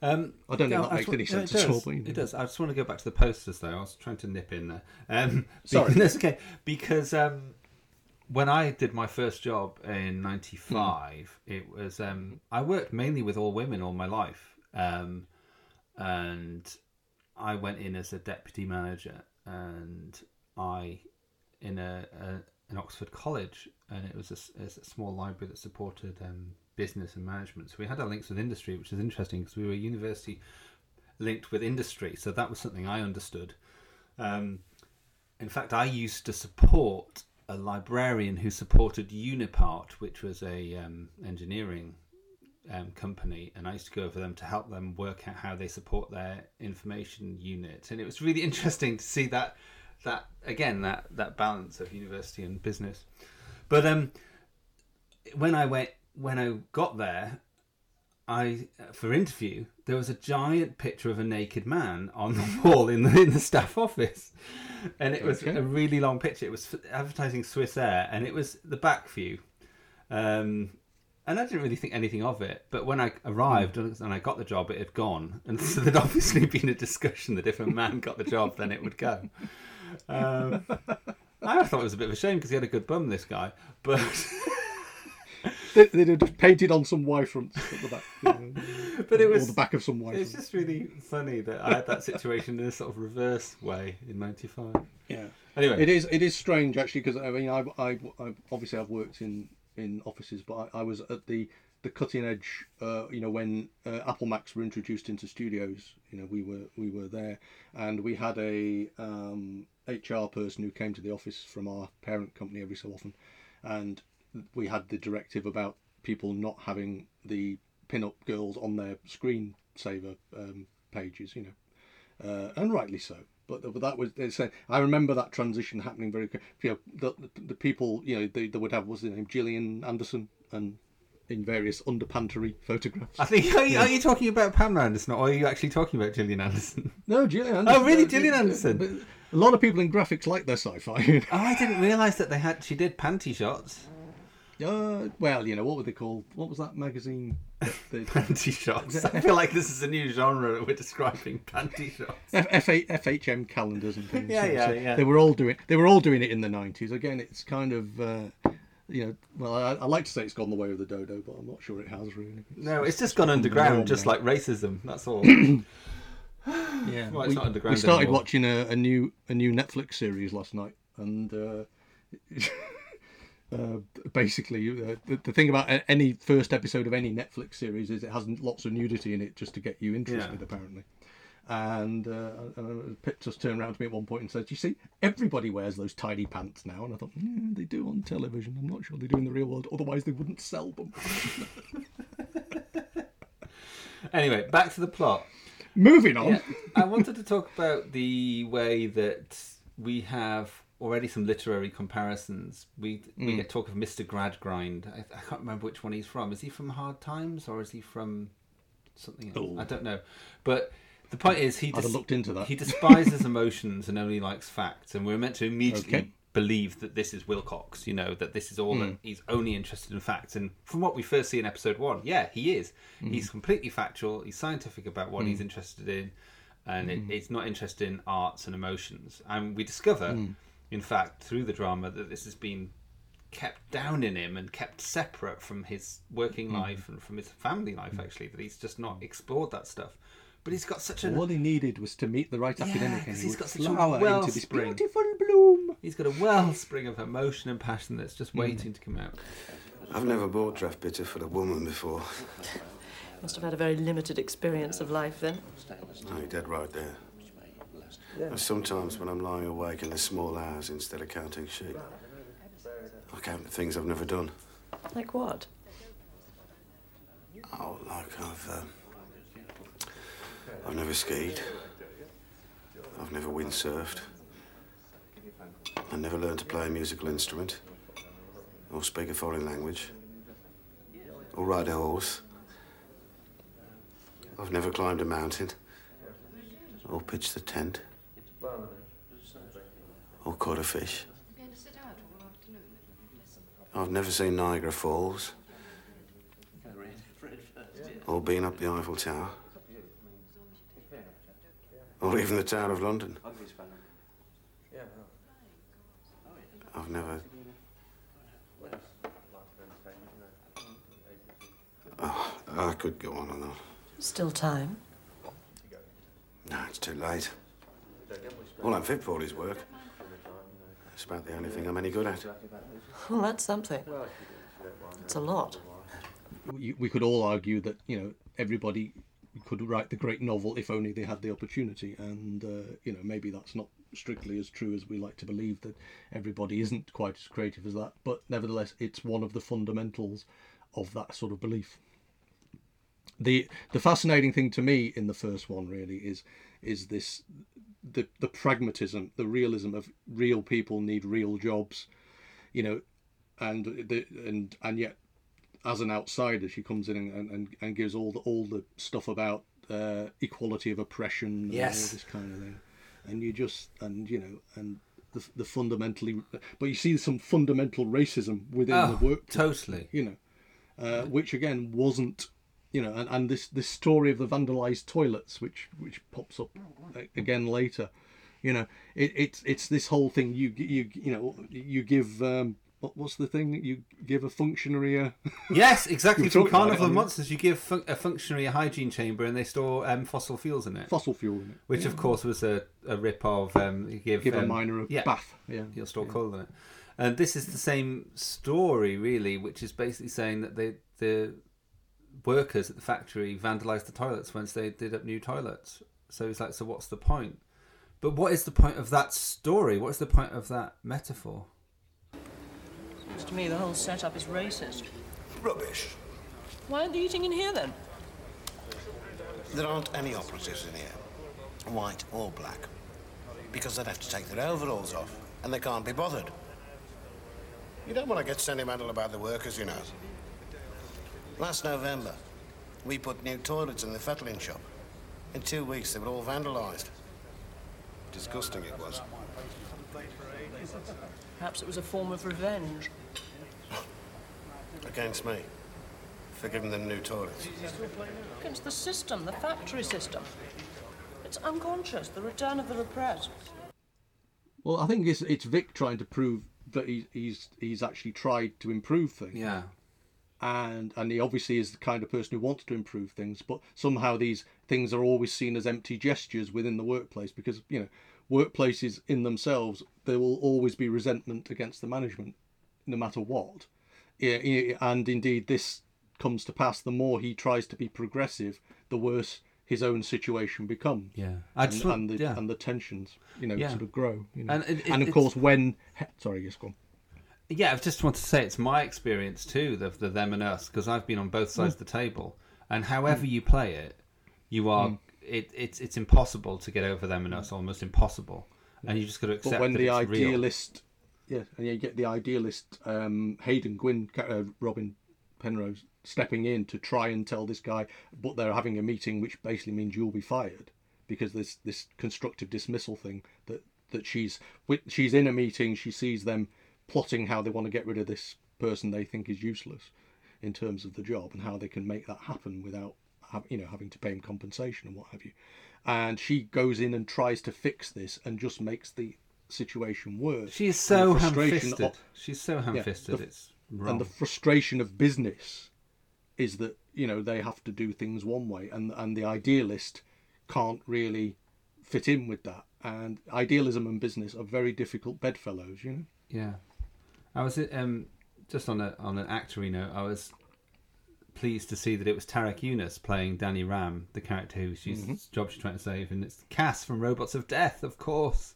Um, I don't think yeah, that makes any sense no, at all, but, you know. It does. I just want to go back to the posters, though. I was trying to nip in there. Um, Sorry. That's okay. Because um, when I did my first job in '95, it was um, I worked mainly with all women all my life, um, and I went in as a deputy manager, and I in a, a an Oxford college, and it was a, a small library that supported um, business and management. So we had our links with industry, which is interesting because we were university linked with industry, so that was something I understood. Um, in fact, I used to support a librarian who supported Unipart, which was a um, engineering um, company, and I used to go over them to help them work out how they support their information unit. And it was really interesting to see that that again that that balance of university and business. But um, when I went when I got there, I for interview there was a giant picture of a naked man on the wall in the in the staff office, and it was Okay. a really long picture. It was advertising Swiss Air, and it was the back view. Um, and I didn't really think anything of it. But when I arrived and I got the job, it had gone, and so there'd obviously been a discussion that if a man got the job, then it would go. Um, I thought it was a bit of a shame because he had a good bum, this guy. But They, they'd have just painted on some Y fronts. At the back, you know, but it or was the back of some Y It's just really funny that I had that situation in a sort of reverse way in '95. Yeah. Anyway, It is it is strange actually because I mean I, I, I obviously I've worked in in offices but I, I was at the the cutting edge uh, you know when uh, Apple Macs were introduced into studios. You know we were we were there. And we had a um, HR person who came to the office from our parent company every so often. And we had the directive about people not having the pin-up girls on their screensaver um, pages you know uh, and rightly so. But, but that was they said. I remember that transition happening very. You know, the, the, the people you know they, they would have what's the name Gillian Anderson and in various underpantery photographs. I think are you, are you talking about Pamela Anderson or are you actually talking about Gillian Anderson? no, Gillian. Anderson. Oh, really? uh, Gillian Anderson? A lot of people in graphics like their sci-fi. Oh, I didn't realise that they had. She did panty shots. Uh, well, you know what were they called? What was that magazine? The, Panty shots. I feel like this is a new genre that we're describing. Panty shots. F- F- FHM calendars and things. Yeah, know, yeah, so yeah. They were all doing. They were all doing it in the nineties. Again, it's kind of. Uh, you know, well, I, I like to say it's gone the way of the dodo, but I'm not sure it has really. No, it's just gone underground, just like racism. That's all. Yeah, Well, it's we, not underground we started anymore. watching a, a new a new Netflix series last night, and uh, uh, basically uh, the, the thing about any first episode of any Netflix series is it has lots of nudity in it just to get you interested, Yeah. apparently. And uh, uh, Pip just turned around to me at one point and said, "You see, everybody wears those tiny pants now." And I thought, yeah, they do on television. I'm not sure they do in the real world. Otherwise, they wouldn't sell them. anyway, back to the plot. Moving on. Yeah, I wanted to talk about the way that we have already some literary comparisons. We we Mm. get talk of Mr. Gradgrind. I, I can't remember which one he's from. Is he from Hard Times or is he from something else? Oh. I don't know. But the point is, he I'd looked into that. He despises emotions and only likes facts, and we're meant to immediately Okay. believe that this is Wilcox. You know that this is all Hmm. that he's only interested in facts. And from what we first see in episode one, yeah, he is. Hmm. He's completely factual. He's scientific about what he's interested in, and it, it's not interested in arts and emotions. And we discover. In fact, through the drama that this has been kept down in him and kept separate from his working Mm. life and from his family life. Actually, that he's just not explored that stuff. But he's got such a All he needed was to meet the right Yeah, academic, 'cause and he he's would got such a well into this wellspring. beautiful bloom. he's got a wellspring of emotion and passion that's Mm. just waiting to come out. I've never bought draft bitter for a woman before. Must have had a very limited experience of life then. No, you're dead right there. And sometimes when I'm lying awake in the small hours instead of counting sheep, I count the things I've never done. Like what? Oh, like I've, um, I've never skied. I've never windsurfed. I never learned to play a musical instrument, or speak a foreign language, or ride a horse. I've never climbed a mountain, or pitched a tent, or caught a fish. I've never seen Niagara Falls, or been up the Eiffel Tower, or even the Tower of London. I've never. Oh, I could go on and on. Still time. No, it's too late. All I'm fit for is work. It's about the only thing I'm any good at. Well, that's something. It's a lot. we, we could all argue that you know everybody could write the great novel if only they had the opportunity and uh, you know maybe that's not strictly as true as we like to believe that everybody isn't quite as creative as that but nevertheless it's one of the fundamentals of that sort of belief the the fascinating thing to me in the first one really is is this the the pragmatism the realism of real people need real jobs you know and the and and yet as an outsider, she comes in and, and, and gives all the all the stuff about uh, equality of oppression and Yes. all this kind of thing, and you just and you know and the, the fundamentally, but you see some fundamental racism within Oh, the work, totally. you know, uh, which again wasn't, you know, and, and this this story of the vandalized toilets, which which pops up again later, you know, it, it's it's this whole thing you you you know you give. Um, what, what's the thing you give a functionary a Yes, exactly. From Carnival it, of Monsters, you give fun- a functionary a hygiene chamber and they store um, fossil fuels in it. fossil fuel in it. Which, of course, was a, a rip of um, you give, Give a um, miner a yeah, bath. Yeah. You'll store coal in it. And this is the same story, really, which is basically saying that they, the workers at the factory vandalised the toilets once they did up new toilets. So it's like, so what's the point? But what is the point of that story? What is the point of that metaphor? Seems to me the whole setup is racist. Rubbish. Why aren't they eating in here then? There aren't any operatives in here, white or black, because they'd have to take their overalls off, and they can't be bothered. You don't want to get sentimental about the workers, you know. Last November, we put new toilets in the fettling shop. In two weeks, they were all vandalised. Disgusting it was. Perhaps it was a form of revenge. Against me. For giving them new toilets. Against the system, the factory system. It's unconscious, the return of the repressed. Well, I think it's it's Vic trying to prove that he, he's he's actually tried to improve things. Yeah. And and he obviously is the kind of person who wants to improve things, but somehow these things are always seen as empty gestures within the workplace because you know workplaces in themselves there will always be resentment against the management, no matter what. And indeed this comes to pass. The more he tries to be progressive, the worse his own situation becomes. Yeah. And, and the yeah. and the tensions, you know, Yeah. sort of grow. You know. And it- it- and of course, when sorry, yes, go on. Yeah, I just want to say it's my experience too, the, the them and us, because I've been on both sides of the table, and however you play it, you are it, it's it's impossible to get over them and us, almost impossible, and you just got to accept But when the real. idealist, yeah, and you get the idealist um, Haydn Gwynne, uh, Robin Penrose stepping in to try and tell this guy, but they're having a meeting, which basically means you'll be fired because there's this constructive dismissal thing that that she's she's in a meeting, she sees them plotting how they want to get rid of this person they think is useless in terms of the job and how they can make that happen without you know having to pay him compensation and what have you and she goes in and tries to fix this and just makes the situation worse. She is so ham-fisted. of- She's so ham-fisted. the- it's wrong. and the frustration of business is that you know they have to do things one way and and the idealist can't really fit in with that and idealism and business are very difficult bedfellows you know Yeah, I was um just on a on an actory note. I was pleased to see that it was Tariq Yunus playing Danny Ram, the character whose she's, Mm-hmm. job she's trying to save, and it's Cass from Robots of Death, of course.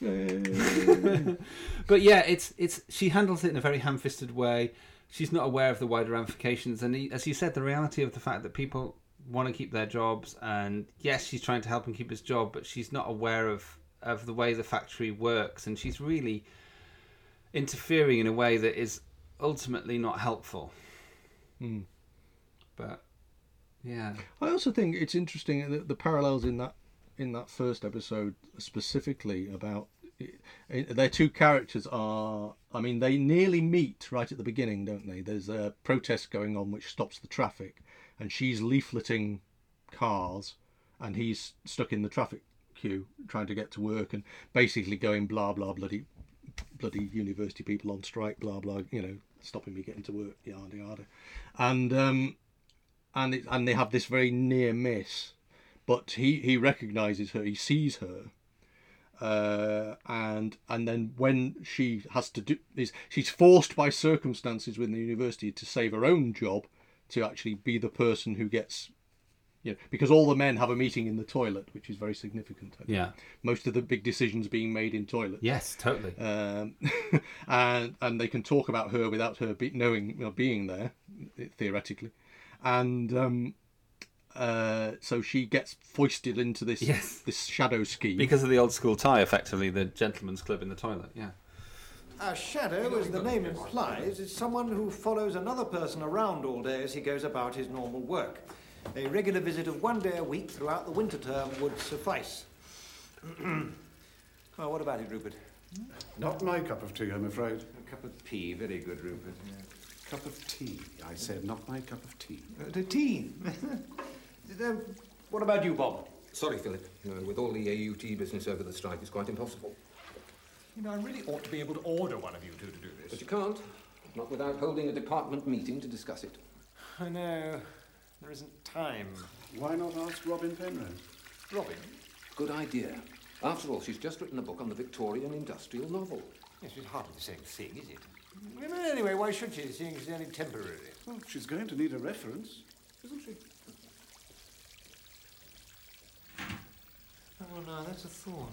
but yeah, it's it's she handles it in a very ham-fisted way. She's not aware of the wider ramifications, and he, as you said, the reality of the fact that people want to keep their jobs, and yes, she's trying to help him keep his job, but she's not aware of of the way the factory works, and she's really interfering in a way that is ultimately not helpful. Hmm. But yeah, i also think it's interesting that the parallels in that in that first episode specifically about their two characters are i mean they nearly meet right at the beginning don't they there's a protest going on which stops the traffic and she's leafleting cars and he's stuck in the traffic queue trying to get to work and basically going blah blah bloody bloody university people on strike blah blah you know stopping me getting to work yada yada. And um and it, and they have this very near miss but he he recognizes her he sees her uh, and and then when she has to do is she's forced by circumstances within the university to save her own job to actually be the person who gets you know because all the men have a meeting in the toilet which is very significant I think. yeah, most of the big decisions being made in toilets yes, totally. um, and and they can talk about her without her be, knowing you know, being there theoretically and um, uh, so she gets foisted into this Yes. this shadow scheme because of the old school tie, effectively, the gentleman's club in the toilet. Yeah, A shadow, as the name implies, is someone who follows another person around all day as he goes about his normal work. A regular visit of one day a week throughout the winter term would suffice. well, what about it, Rupert? Not my cup of tea, I'm afraid. A cup of tea, very good, Rupert. Cup of tea, I said, not my cup of tea. Uh, the tea. Uh, what about you, Bob? Sorry, Philip. Uh, with all the AUT business over the strike, it's quite impossible. You know, I really ought to be able to order one of you two to do this. But you can't. Not without holding a department meeting to discuss it. I know. There isn't time. Why not ask Robin Penrose? Robin? Good idea. After all, she's just written a book on the Victorian industrial novel. Yes, it's hardly the same thing, is it? Well, anyway, why should she, seeing it's only temporary? Well, she's going to need a reference, isn't she? Oh, no, that's a thought.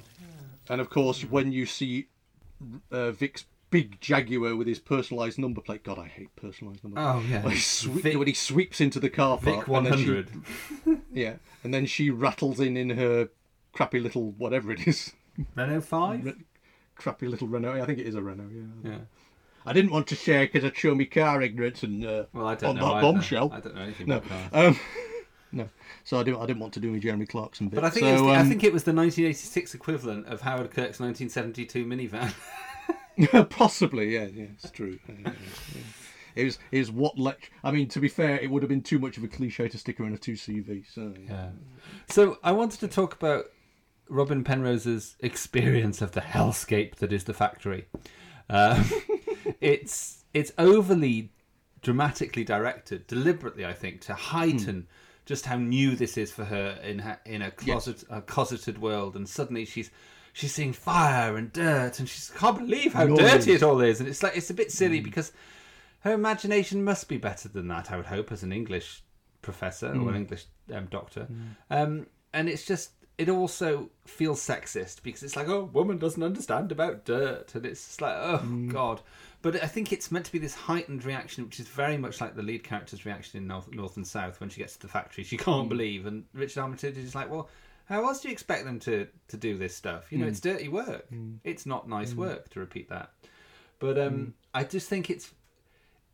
and of course when you see uh, Vic's big Jaguar with his personalised number plate God I hate personalised number plate Oh, yeah. when he, swe- Vic- when he sweeps into the car park Vic and then she- hundred. yeah and then she rattles in in her crappy little whatever it is Renault five. Re- crappy little Renault. I think it is a Renault. Yeah. Yeah. I didn't want to share because I'd show me car ignorance and uh, Well, I don't on know. that either. bombshell. I don't know anything No, about cars. um, no. So I didn't. I didn't want to do my Jeremy Clarkson bit. But I think, so, it was the, I um, think it was the 1986 equivalent of Howard Kirk's 1972 minivan. possibly. Yeah. Yeah. It's true. Yeah, yeah. It was. It was what lec- I mean, to be fair, it would have been too much of a cliche to stick her in a two CV. So yeah. Yeah. So I wanted to talk about Robin Penrose's experience of the hellscape that is the factory. Um, it's it's overly dramatically directed, deliberately, I think, to heighten just how new this is for her in her, in a closet a closeted world, and suddenly she's. She's seeing fire and dirt, and she can't believe how Noise. dirty it all is. And it's like it's a bit silly because her imagination must be better than that. I would hope, as an English professor or an English um, doctor. Um, and it's just it also feels sexist because it's like, oh, woman doesn't understand about dirt, and it's just like, oh god. But I think it's meant to be this heightened reaction, which is very much like the lead character's reaction in North, North and South when she gets to the factory. She can't believe, and Richard Armitage is like, well. How else do you expect them to, to do this stuff? You know, it's mm. dirty work. Mm. It's not nice mm. work to repeat that. But um, I just think it's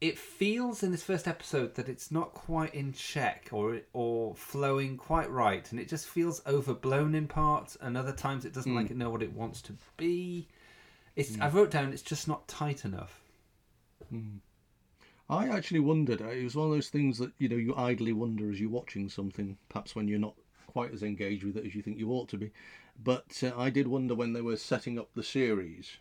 it feels in this first episode that it's not quite in check or or flowing quite right, and it just feels overblown in parts, and other times it doesn't like it know what it wants to be. It's I wrote down it's just not tight enough. I actually wondered. uh, It was one of those things that you know you idly wonder as you're watching something, perhaps when you're not quite as engaged with it as you think you ought to be. But uh, I did wonder when they were setting up the series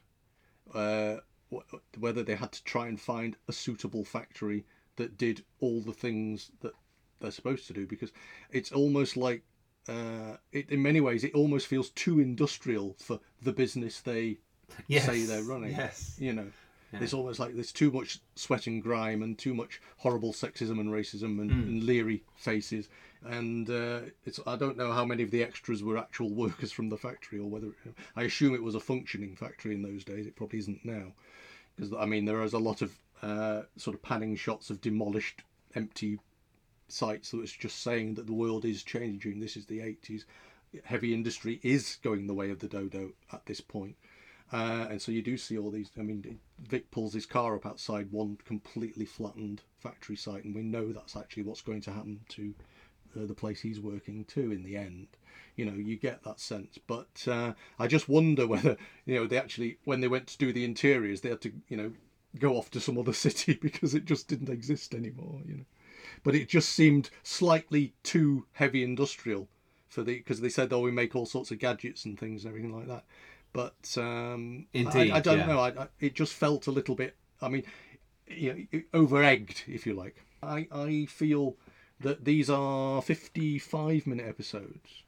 uh, wh- whether they had to try and find a suitable factory that did all the things that they're supposed to do because it's almost like uh, it, in many ways it almost feels too industrial for the business they Yes, say they're running. yes. you know. Yeah. It's almost like there's too much sweat and grime and too much horrible sexism and racism and, Mm. and leery faces. And uh, it's I don't know how many of the extras were actual workers from the factory or whether I assume it was a functioning factory in those days. It probably isn't now, because I mean there is a lot of uh, sort of panning shots of demolished, empty sites that was just saying that the world is changing. This is the 80s. Heavy industry is going the way of the dodo at this point. Uh, and so you do see all these. I mean, Vic pulls his car up outside one completely flattened factory site, and we know that's actually what's going to happen to uh, the place he's working to in the end. You know, you get that sense. But uh, I just wonder whether, you know, they actually, when they went to do the interiors, they had to, you know, go off to some other city because it just didn't exist anymore, you know. But it just seemed slightly too heavy industrial for the, because they said, oh, we make all sorts of gadgets and things and everything like that. But um, I- Indeed, I, don't yeah. know. I, I, it just felt a little bit. I mean, you know, over egged, if you like. I I feel that these are fifty-five minute episodes.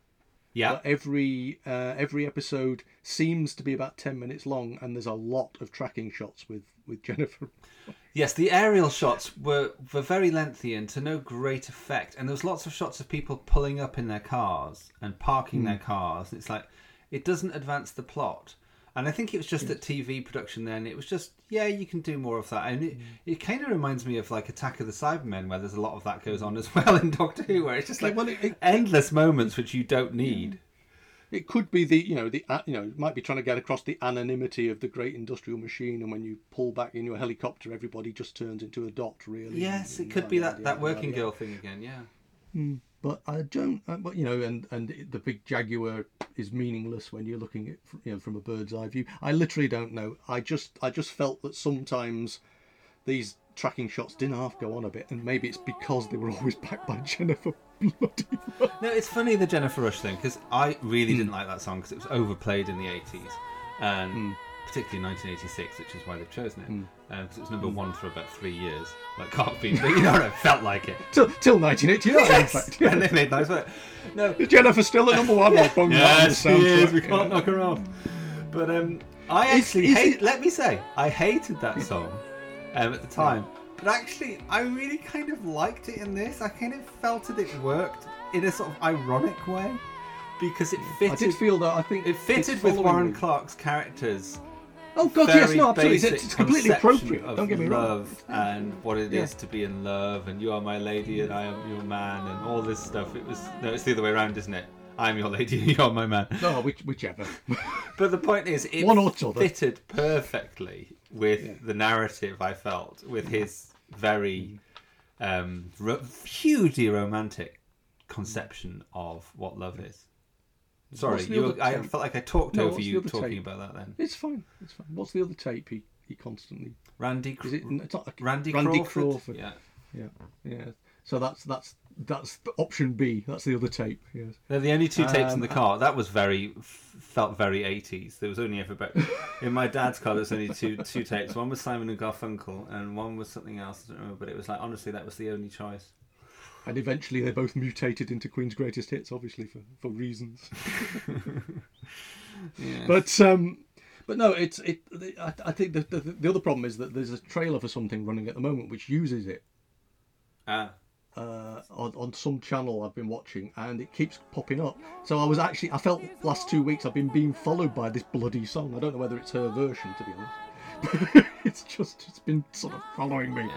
Yeah. But every uh, every episode seems to be about ten minutes long, and there's a lot of tracking shots with with Jennifer. Yes, the aerial shots were, were very lengthy and to no great effect. And there was lots of shots of people pulling up in their cars and parking Hmm. their cars. It's like it doesn't advance the plot. And I think it was just that TV production then, it was just, yeah, you can do more of that. And it, it kind of reminds me of like Attack of the Cybermen, where there's a lot of that goes on as well in Doctor Who, where it's just like Well, it- it- endless moments which you don't need. It could be the you know the uh, you know it might be trying to get across the anonymity of the great industrial machine, and when you pull back in your helicopter, everybody just turns into a dot. Really. Yes, it could be that, that working girl thing again, yeah. Hmm. But I don't. Uh, but you know, and and the big jaguar is meaningless when you're looking at you know from a bird's eye view. I literally don't know. I just I just felt that sometimes these tracking shots didn't half go on a bit, and maybe it's because they were always backed by Jennifer bloody. No, it's funny the Jennifer Rush thing because I really Hmm. didn't like that song because it was overplayed in the 80s and particularly in 1986, which is why they've chosen Hmm. it because it was number one for about three years. Like can't be, but you know what? It felt like it. Till, till 1989, in Yes! fact. and they made nice work. No, Is Jennifer still at number one? Like, bung that on yes, she is. We can't knock her off. But um, I actually is hate. it- Let me say, I hated that song um, at the time. But actually, I really kind of liked it in this. I kind of felt that it worked in a sort of ironic way because it fitted. I did feel that. I think It fitted with Warren. Clarke's characters. Oh God, yes, no, absolutely. It's, it's completely appropriate. Don't get me wrong. love and what it is Yeah. to be in love, and you are my lady, and I am your man, and all this stuff. It was no, it's the other way around, isn't it? I'm your lady, you're my man. No, which, whichever. But the point is, it One or t'other. fitted perfectly with the narrative. I felt with his very um, ro- hugely romantic conception of what love is. Sorry, you, other I felt like I talked No, over you talking tape? about that. Then It's fine. It's fine. What's the other tape he, he constantly? Randy, Is it? It's not, Randy, Randy Crawford. Crawford. Yeah, Yeah, yeah. So that's that's that's option B. That's the other tape. Yes. they're the only two tapes in the Um, car. That was very felt very eighties. There was only ever about in my dad's car. There was only two two tapes. One was Simon and Garfunkel, and one was something else. I don't remember, but it was like honestly, that was the only choice. And eventually they both mutated into Queen's Greatest Hits, obviously for, for reasons. Yes. But um, but no, it's it. I, I think the, the the other problem is that there's a trailer for something running at the moment which uses it Ah. uh, on on some channel I've been watching, and it keeps popping up. So I was actually I felt last two weeks I've been being followed by this bloody song. I don't know whether it's her version to be honest. it's just it's been sort of following me.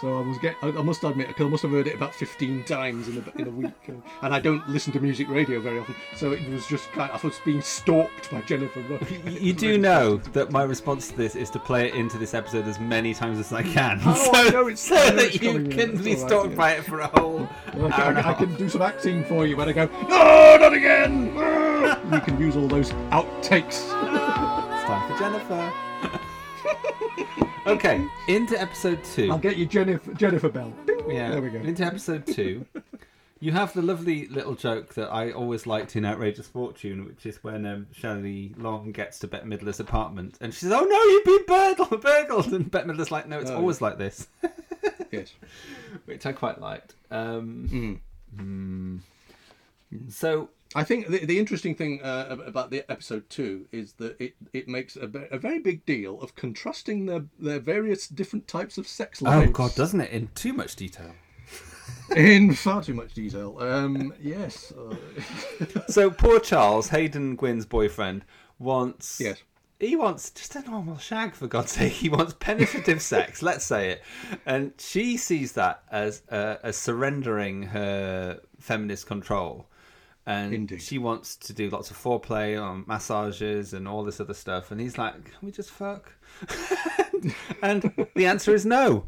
So I was get I, I must admit I must have heard it about 15 times in a, in a week, uh, and I don't listen to music radio very often. So it was just kind of, I was being stalked by Jennifer Rush. You do know that my response to this is to play it into this episode as many times as I can, Oh, so, I know it's- so I know that it's you coming can be all right, stalked yeah. by it for a whole Well, I, hour and a can, I can do some acting for you when I go, no, not again! Ah!" you can use all those outtakes. It's time for Jennifer. okay, into episode two. I'll get you Jennifer, Jennifer Bell. Yeah, There we go. into episode two. You have the lovely little joke that I always liked in Outrageous Fortune, which is when um, Shelley Long gets to Bette Midler's apartment and she says, "Oh no, you've been burgled, burgled," and Bette Midler's like, "No, it's Oh, always like this," Yes. which I quite liked. Um, hmm. So I think the, the interesting thing uh, about the episode two is that it, it makes a, ve- a very big deal of contrasting their, their various different types of sex Oh. God, doesn't it? In too much detail. in far too much detail. Um, yes. Uh, So poor Charles, Haydn Gwynne's boyfriend, wants yes. he wants just a normal shag for God's sake. He wants penetrative sex. Let's say it, and she sees that as uh, as surrendering her feminist control, and Indeed. she wants to do lots of foreplay on massages and all this other stuff. And he's like, "Can we just fuck?" and the answer is no.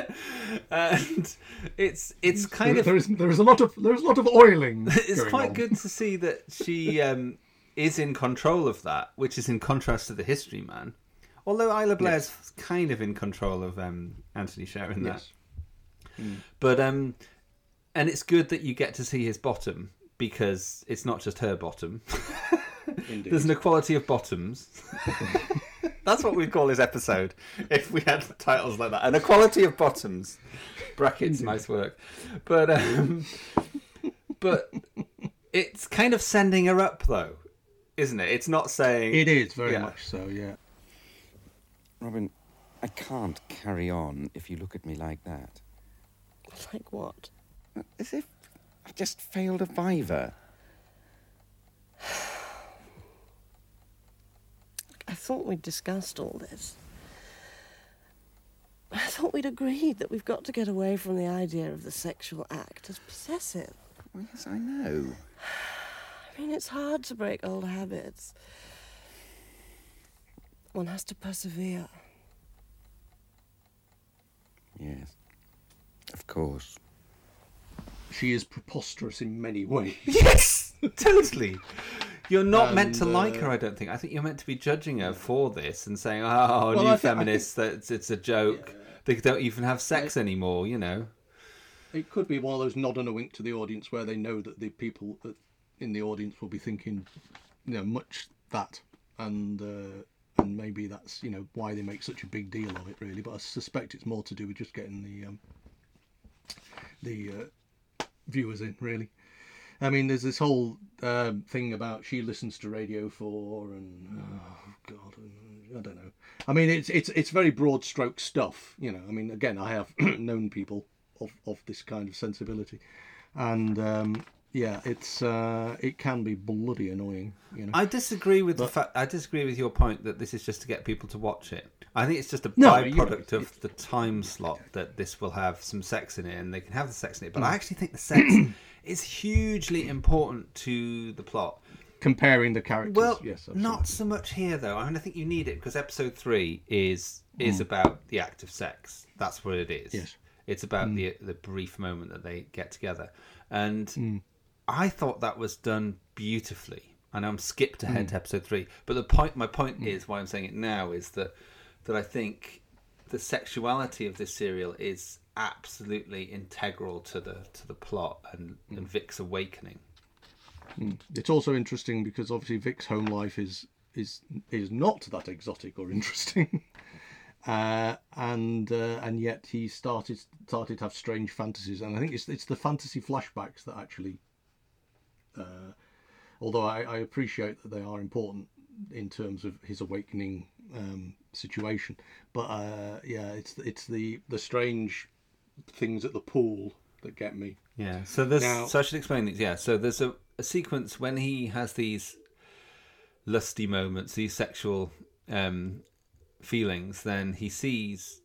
and it's it's kind of there is there is a lot of there is a lot of oiling. it's quite on. good to see that she um, is in control of that, which is in contrast to the History Man. Although Isla Blair's kind of in control of um, Antony Sher in that. Yes. But um, and it's good that you get to see his bottom because it's not just her bottom. Indeed. There's an equality of bottoms. That's what we'd call this episode if we had titles like that. An equality of bottoms. Brackets, nice work. But um, but it's kind of sending her up though, isn't it? It's not saying It is very Yeah. much so. Yeah. Robin, I can't carry on if you look at me like that. Like what? As if I've just failed a Viva. I thought we'd discussed all this. I thought we'd agreed that we've got to get away from the idea of the sexual act as possessive. Well, yes, I know. I mean, it's hard to break old habits. One has to persevere. Yes. Of course. She is preposterous in many ways. Yes, totally. You're not meant to And, like uh, her, I don't think. I think you're meant to be judging her for this and saying, "Oh, Well, new I think- I feminists, that's it's a joke. They don't even have sex anymore." You know. It could be one of those nod and a wink to the audience where they know that the people that in the audience will be thinking, you know, much that, and uh, and maybe that's you know why they make such a big deal of it, really. But I suspect it's more to do with just getting the um, the uh, viewers in, really. I mean, there's this whole um, thing about she listens to Radio Four, and oh god, I don't know. I mean, it's it's it's very broad stroke stuff, you know. I mean, again, I have known people of, of this kind of sensibility, and um, yeah, it's uh, it can be bloody annoying, you know. I disagree with the fact. I disagree with your point that this is just to get people to watch it. I think it's just a No, byproduct of the time slot that this will have some sex in it, and they can have the sex in it. But Mm. I actually think the sex is hugely important to the plot. Comparing the characters, Well, yes, not so much here though. I mean, I think you need it because episode three is is Mm. about the act of sex. That's what it is. Yes. it's about Mm. the the brief moment that they get together, and Mm. I thought that was done beautifully. And I'm skipped ahead Mm. to episode three, but the point, my point is, why I'm saying it now is that that I think the sexuality of this serial is absolutely integral to the to the plot and, and Vic's awakening. Mm. It's also interesting because obviously Vic's home life is is is not that exotic or interesting, uh, and uh, and yet he started started to have strange fantasies, and I think it's it's the fantasy flashbacks that actually, uh, although I, I appreciate that they are important in terms of his awakening um, situation, but uh, yeah, it's it's the the strange things at the pool that get me. Yeah. So there's Now- so I should explain these. Yeah. So there's a, a sequence when he has these lusty moments, these sexual um, feelings. Then he sees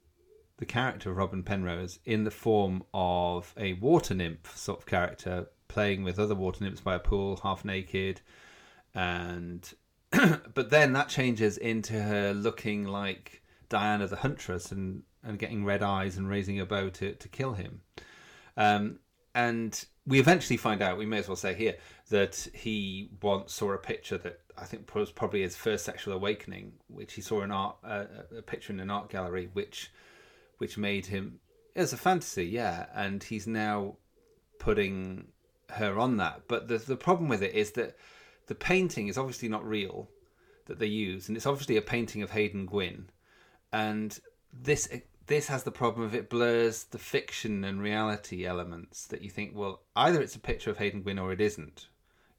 the character of Robin Penrose in the form of a water nymph sort of character playing with other water nymphs by a pool, half naked, and but then that changes into her looking like Diana the Huntress and and getting red eyes and raising a bow to to kill him. Um, and we eventually find out, we may as well say here, that he once saw a picture that I think was probably his first sexual awakening, which he saw an art, uh, a picture in an art gallery, which which made him as a fantasy, yeah. And he's now putting her on that. But the the problem with it is that the painting is obviously not real that they use, and it's obviously a painting of Haydn Gwynne, and this this has the problem of it blurs the fiction and reality elements that you think, well, either it's a picture of Haydn Gwynne or it isn't.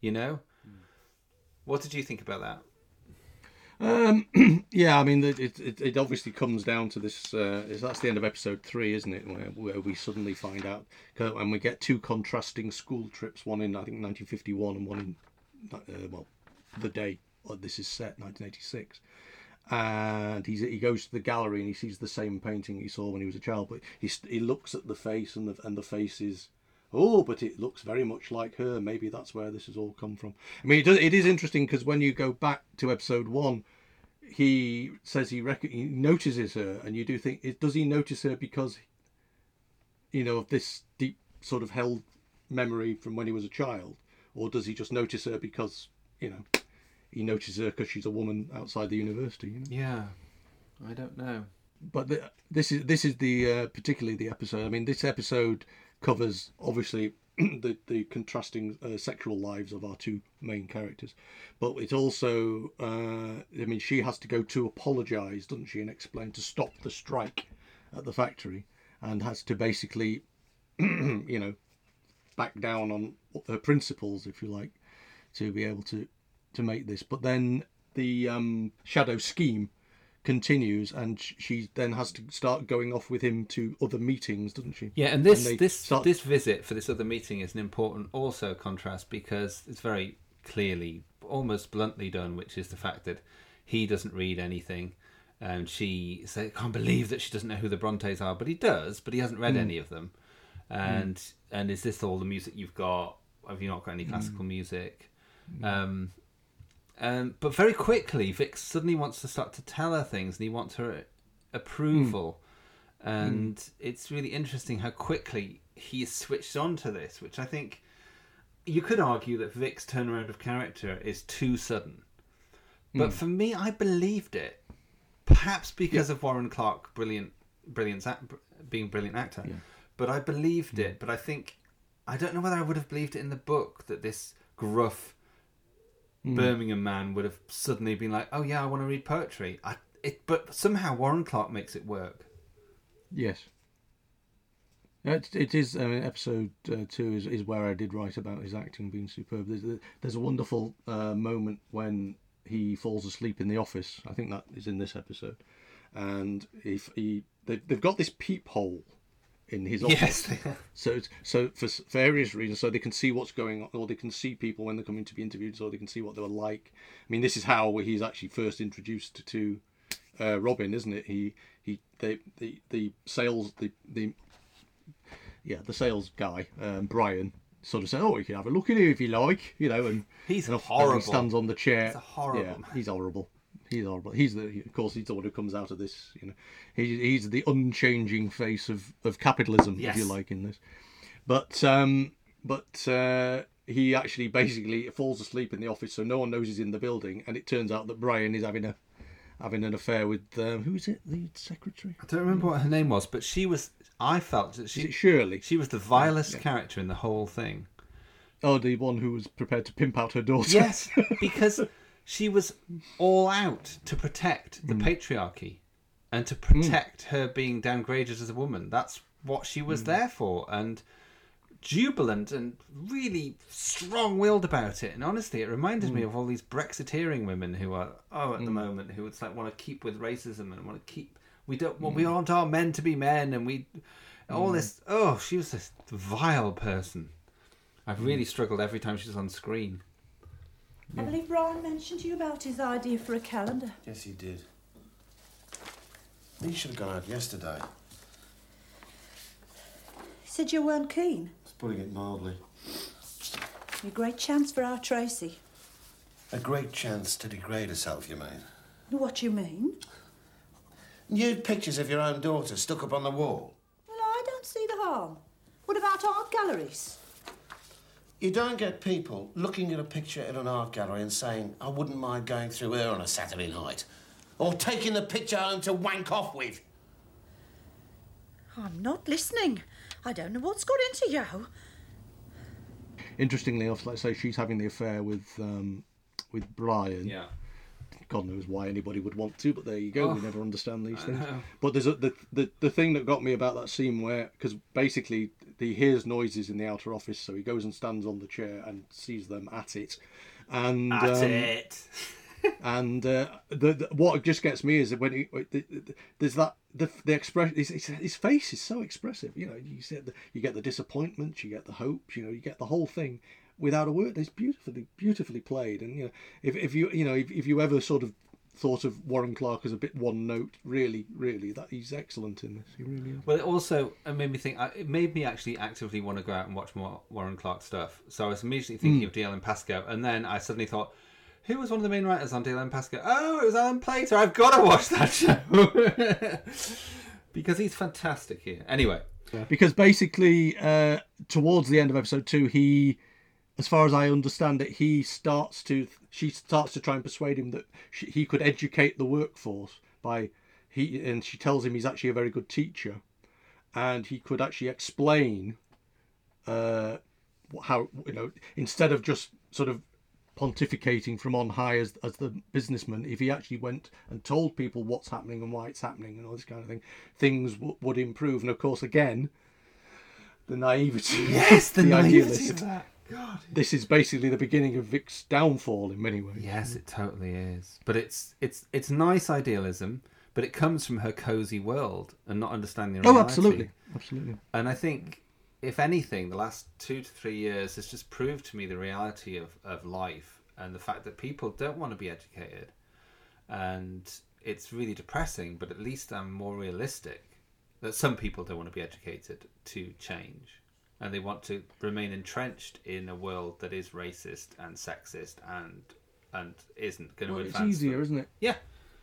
You know. Hmm. What did you think about that? Um, yeah, I mean, it, it, it obviously comes down to this. Uh, that's the end of episode three, isn't it? Where, where we suddenly find out, and we get two contrasting school trips. One in I think 1951, and one in uh, well, the day this is set, 1986. And he's, he goes to the gallery and he sees the same painting he saw when he was a child, but he he looks at the face and the and the face is oh, but it looks very much like her. Maybe that's where this has all come from. I mean, it, does, it is interesting because when you go back to episode one, he says he, rec- he notices her, and you do think, does he notice her because, you know, of this deep sort of held memory from when he was a child, or does he just notice her because, you know, he notices her because she's a woman outside the university? You know? Yeah, I don't know. But the, this is this is the uh, particularly the episode. I mean, this episode covers obviously the the contrasting uh, sexual lives of our two main characters, but it also uh, I mean she has to go to apologise, doesn't she, and explain to stop the strike at the factory, and has to basically you know back down on her principles, if you like, to be able to to make this. But then the um, shadow scheme continues, and she then has to start going off with him to other meetings, doesn't she? Yeah, and this And this start- this visit for this other meeting is an important also contrast because it's very clearly, almost bluntly done, which is the fact that he doesn't read anything, and she say, can't believe that she doesn't know who the Brontes are, but he does, but he hasn't read Mm. any of them, and and is this all the music you've got? Have you not got any classical music? Um, um, but very quickly, Vic suddenly wants to start to tell her things, and he wants her approval. And it's really interesting how quickly he switched on to this, which I think you could argue that Vic's turnaround of character is too sudden. But Mm. for me, I believed it, perhaps because of Warren Clarke, brilliant, brilliant, being a brilliant actor. But I believed it. But I think I don't know whether I would have believed it in the book that this gruff Mm. Birmingham man would have suddenly been like, "Oh yeah, I want to read poetry." I, it, but somehow Warren Clarke makes it work. Yes. It, it is uh, episode uh, two is, is where I did write about his acting being superb. There's a, there's a wonderful uh, moment when he falls asleep in the office. I think that is in this episode, and if he they, they've got this peephole in his office. Yes. so so for various reasons, so they can see what's going on, or they can see people when they're coming to be interviewed, so they can see what they were like. I mean, this is how he's actually first introduced to uh, Robin, isn't it? He he they the the sales the the yeah the sales guy um, Brian sort of said, "Oh, you can have a look at him if you like," you know, and He's and horrible. He stands on the chair. He's horrible Yeah, he's horrible. He's horrible. He's the of course he's the one who comes out of this. You know, he, he's the unchanging face of of capitalism, if you like, in this. But um, but uh, he actually basically falls asleep in the office, so no one knows he's in the building, and it turns out that Brian is having a having an affair with um, who is it? The secretary. I don't remember what her name was, but she was. I felt that she Is it Shirley? she was the vilest character in the whole thing. Oh, the one who was prepared to pimp out her daughter. Yes, because she was all out to protect the mm. patriarchy and to protect her being downgraded as a woman. That's what she was mm. there for, and jubilant and really strong-willed about it. And honestly, it reminded me mm. of all these Brexiteering women who are oh at the moment who it's like want to keep with racism and want to keep we don't well, we aren't our men to be men and we all this oh she was this vile person. I've really struggled every time she's on screen. I believe Brian mentioned to you about his idea for a calendar. Yes, he did. He should have gone out yesterday. He said you weren't keen. It's putting it mildly. A great chance for our Tracy. A great chance to degrade herself, you mean? What do you mean? Nude pictures of your own daughter stuck up on the wall. Well, I don't see the harm. What about art galleries? You don't get people looking at a picture in an art gallery and saying, I wouldn't mind going through her on a Saturday night. Or taking the picture home to wank off with. I'm not listening. I don't know what's got into you. interestingly enough, let's say she's having the affair with um, with Brian. Yeah. God knows why anybody would want to, but there you go. we Oh, never understand these I things. know. But there's a, the, the the thing that got me about that scene where because basically he hears noises in the outer office, so he goes and stands on the chair and sees them at it, and At um, it. and uh, the, the what just gets me is that when he, the, the, there's that the the expression his, his, face is so expressive. You know, you see the, you get the disappointment, you get the hopes, you know, you get the whole thing without a word. It's beautifully beautifully played. And you know, if if you you know if, if you ever sort of thought of Warren Clarke as a bit one note, really, really, that he's excellent in this. He really is. Well, it also it made me think. It made me actually actively want to go out and watch more Warren Clarke stuff. So I was immediately thinking Mm. of Dalziel and Pascoe, and then I suddenly thought, who was one of the main writers on Dalziel and Pascoe? Oh, it was Alan Plater. I've got to watch that show because he's fantastic here. Anyway, because basically uh, towards the end of episode two he as far as i understand it he starts to she starts to try and persuade him that she, he could educate the workforce by he and she tells him he's actually a very good teacher and he could actually explain uh, how you know instead of just sort of pontificating from on high as, as the businessman if he actually went and told people what's happening and why it's happening and all this kind of thing things w- would improve and of course again the naivety Yes, the naivety idealist. of that. God. this is basically the beginning of vic's downfall in many ways yes, it totally is. But it's it's it's nice idealism, but it comes from her cozy world and not understanding. oh Reality. absolutely absolutely And I think, if anything, the last two to three years has just proved to me the reality of, of life and the fact that people don't want to be educated. And it's really depressing, but at least I'm more realistic that some people don't want to be educated to change. And they want to remain entrenched in a world that is racist and sexist and and isn't going to well, it's easier them. isn't it Yeah.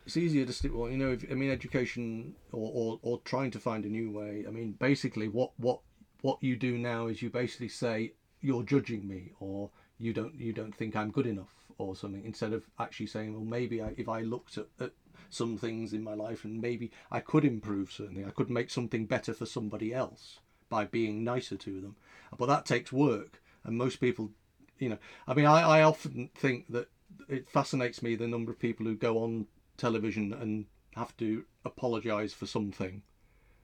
it's easier to stick well you know if, i mean education or, or or trying to find a new way i mean basically what what what you do now is you basically say you're judging me or you don't you don't think i'm good enough or something instead of actually saying well maybe I, if i looked at, at some things in my life and maybe i could improve certainly i could make something better for somebody else by being nicer to them. But that takes work and most people you know i mean i, I often think that it fascinates me the number of people who go on television and have to apologize for something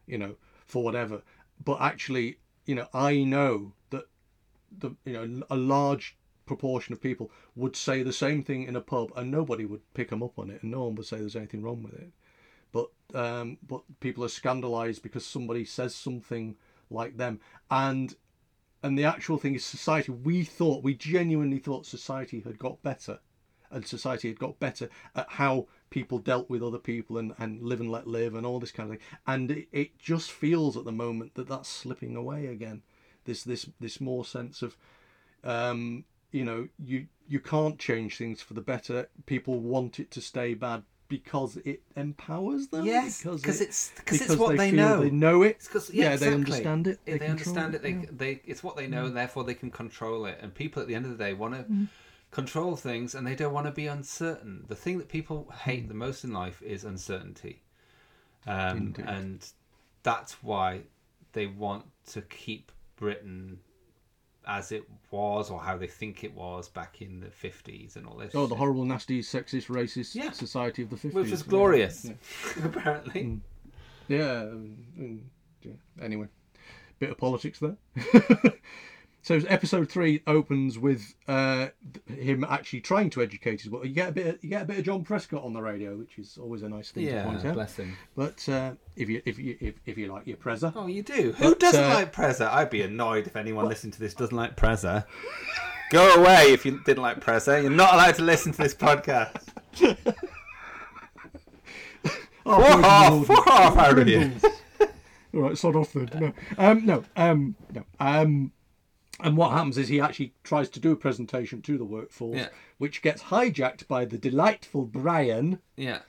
you know for whatever. But actually you know i know that the you know a large proportion of people would say the same thing in a pub and nobody would pick them up on it and no one would say there's anything wrong with it. But um but people are scandalized because somebody says something like them. And and the actual thing is society we thought we genuinely thought society had got better. And society had got better at how people dealt with other people and, and live and let live and all this kind of thing. And it, it just feels at the moment that that's slipping away again. This this this more sense of um you know you you can't change things for the better. People want it to stay bad because it empowers them Yes, because 'cause it- it's- 'cause it's what they feel know. they know it yeah, yeah, they understand it If they, understand it, they, yeah. they it's what they know, Mm. and therefore they can control it. And people at the end of the day want to Mm. control things, and they don't want to be uncertain. The thing that people Mm. hate the most in life is uncertainty, um, and that's why they want to keep Britain as it was, or how they think it was back in the fifties, and all this. Oh, the shit. horrible, nasty, sexist, racist Yeah. society of the 50s. Which was glorious, yeah. apparently. Mm. Yeah, um, mm, yeah. Anyway, bit of politics there. so episode three opens with uh, him actually trying to educate his. Well, you get a bit. Of, you get a bit of John Prescott on the radio, which is always a nice thing Yeah, to point out. bless him. But uh, if you if you if, if you like your Prezza, Oh, you do. Who But, doesn't uh, like Prezza? I'd be annoyed if anyone listening to this doesn't like Prezza. Go away if you didn't like Prezza. You're not allowed to listen to this podcast. Oh, Fuck off, fuck off here. All right, sod off then. No, um, no, um, no. Um, and what happens is he actually tries to do a presentation to the workforce, Yeah. which gets hijacked by the delightful Brian. Yeah.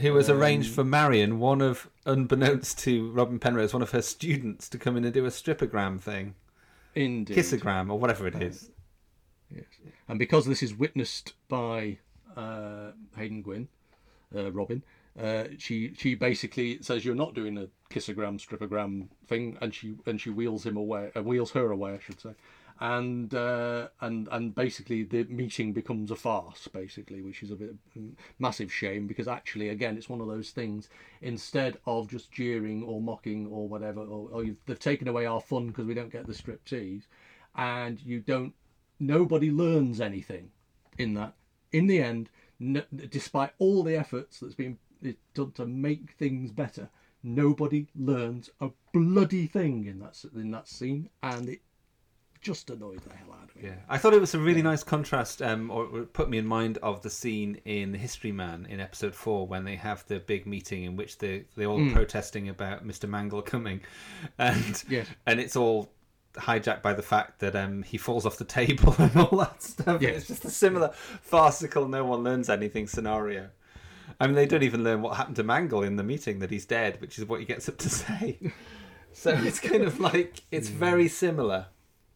Who was arranged for Marion, one of, unbeknownst to Robin Penrose, one of her students to come in and do a stripogram thing. Indeed. Kissogram, or whatever it is. Yes. And because this is witnessed by uh, Haydn Gwynne, uh, Robin, uh, she she basically says you're not doing a kissogram, stripogram thing, and she and she wheels him away, uh, wheels her away, I should say. and uh, and and basically the meeting becomes a farce, basically, which is a bit mm, massive shame because actually, again, it's one of those things. Instead of just jeering or mocking or whatever, or, or they've taken away our fun because we don't get the striptease, and you don't. Nobody learns anything in that. In the end, no, despite all the efforts that's been done to make things better, nobody learns a bloody thing in that in that scene, and it just annoyed the hell out of me. Yeah, I thought it was a really nice contrast, um, or it put me in mind of the scene in The History Man in episode four when they have the big meeting in which they they're all Mm. protesting about Mr. Mangel coming, and Yeah. and it's all hijacked by the fact that um, he falls off the table and all that stuff. Yeah. It's just a similar farcical, no one learns anything scenario. I mean, they don't even learn what happened to Mangel in the meeting that he's dead, which is what he gets up to say. so it's kind of like it's very similar.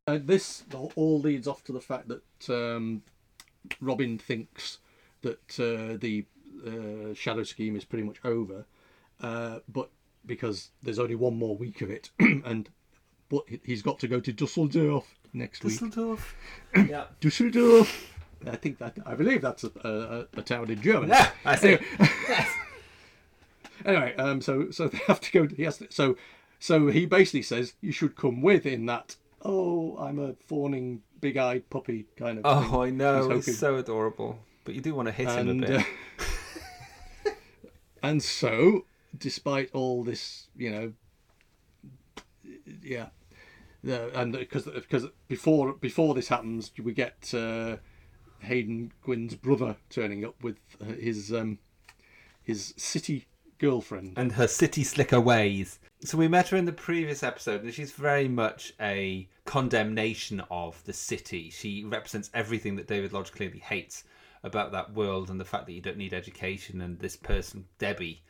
Uh, this all leads off to the fact that um, Robin thinks that uh, the uh, shadow scheme is pretty much over, uh, but because there's only one more week of it, and but he- he's got to go to Dusseldorf next week. Dusseldorf. yeah. Dusseldorf. I think that I believe that's a, a, a town in Germany. Yeah, I see. Anyway, anyway, um, so so they have to go. Yes, so so he basically says you should come with in that. Oh, I'm a fawning, big-eyed puppy kind of. thing. Oh, I know. He's It's so adorable. But you do want to hit him a And, bit. uh, and so, despite all this, you know, yeah, the, and because because before before this happens, we get uh, Haydn Gwynne's brother turning up with uh, his um, his city girlfriend. and her city slicker ways. So we met her in the previous episode, and she's very much a condemnation of the city. She represents everything that David Lodge clearly hates about that world and the fact that you don't need education. And this person, Debbie,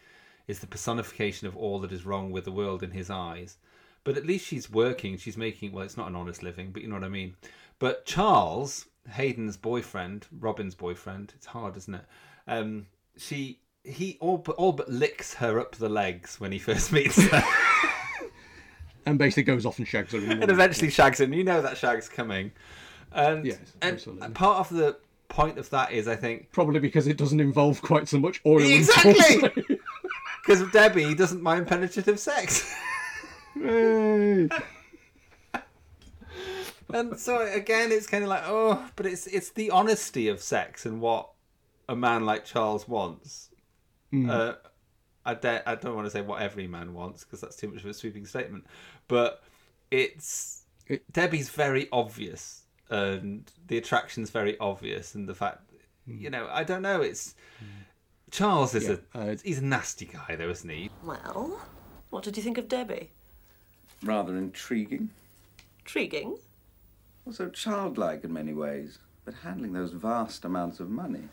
is the personification of all that is wrong with the world in his eyes. But at least she's working. She's making well, it's not an honest living, but you know what I mean. But Charles, Haydn's boyfriend, Robin's boyfriend, it's hard, isn't it? Um, she he all but all but licks her up the legs when he first meets her, and basically goes off and shags her. and eventually shags him. You know that shag's coming, and Yes, and absolutely. part of the point of that is I think Probably because it doesn't involve quite so much oil. Exactly! because Debbie doesn't mind penetrative sex. Hey. and so again it's kind of like oh but it's it's the honesty of sex and what a man like charles wants Mm. uh, I, de- I don't want to say what every man wants because that's too much of a sweeping statement but it's debbie's very obvious and the attraction's very obvious and the fact you know i don't know it's charles is Yeah, a he's a nasty guy though isn't he Well, what did you think of Debbie? Rather intriguing. Intriguing? Also childlike in many ways, but handling those vast amounts of money.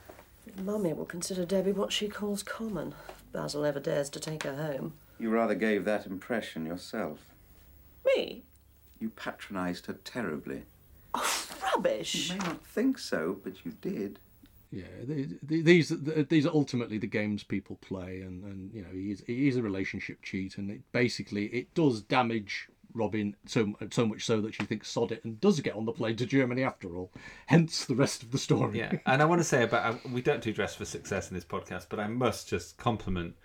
Mummy will consider Debbie what she calls common. if Basil ever dares to take her home. You rather gave that impression yourself. Me? You patronised her terribly. Oh, Rubbish! You may not think so, but you did. Yeah, the, the, these the, these are ultimately the games people play, and, and you know he's he's a relationship cheat, and it basically it does damage Robin so so much so that she thinks sod it and does get on the plane to Germany after all. Hence the rest of the story. Yeah, and I want to say about uh, we don't do dress for success in this podcast, but I must just compliment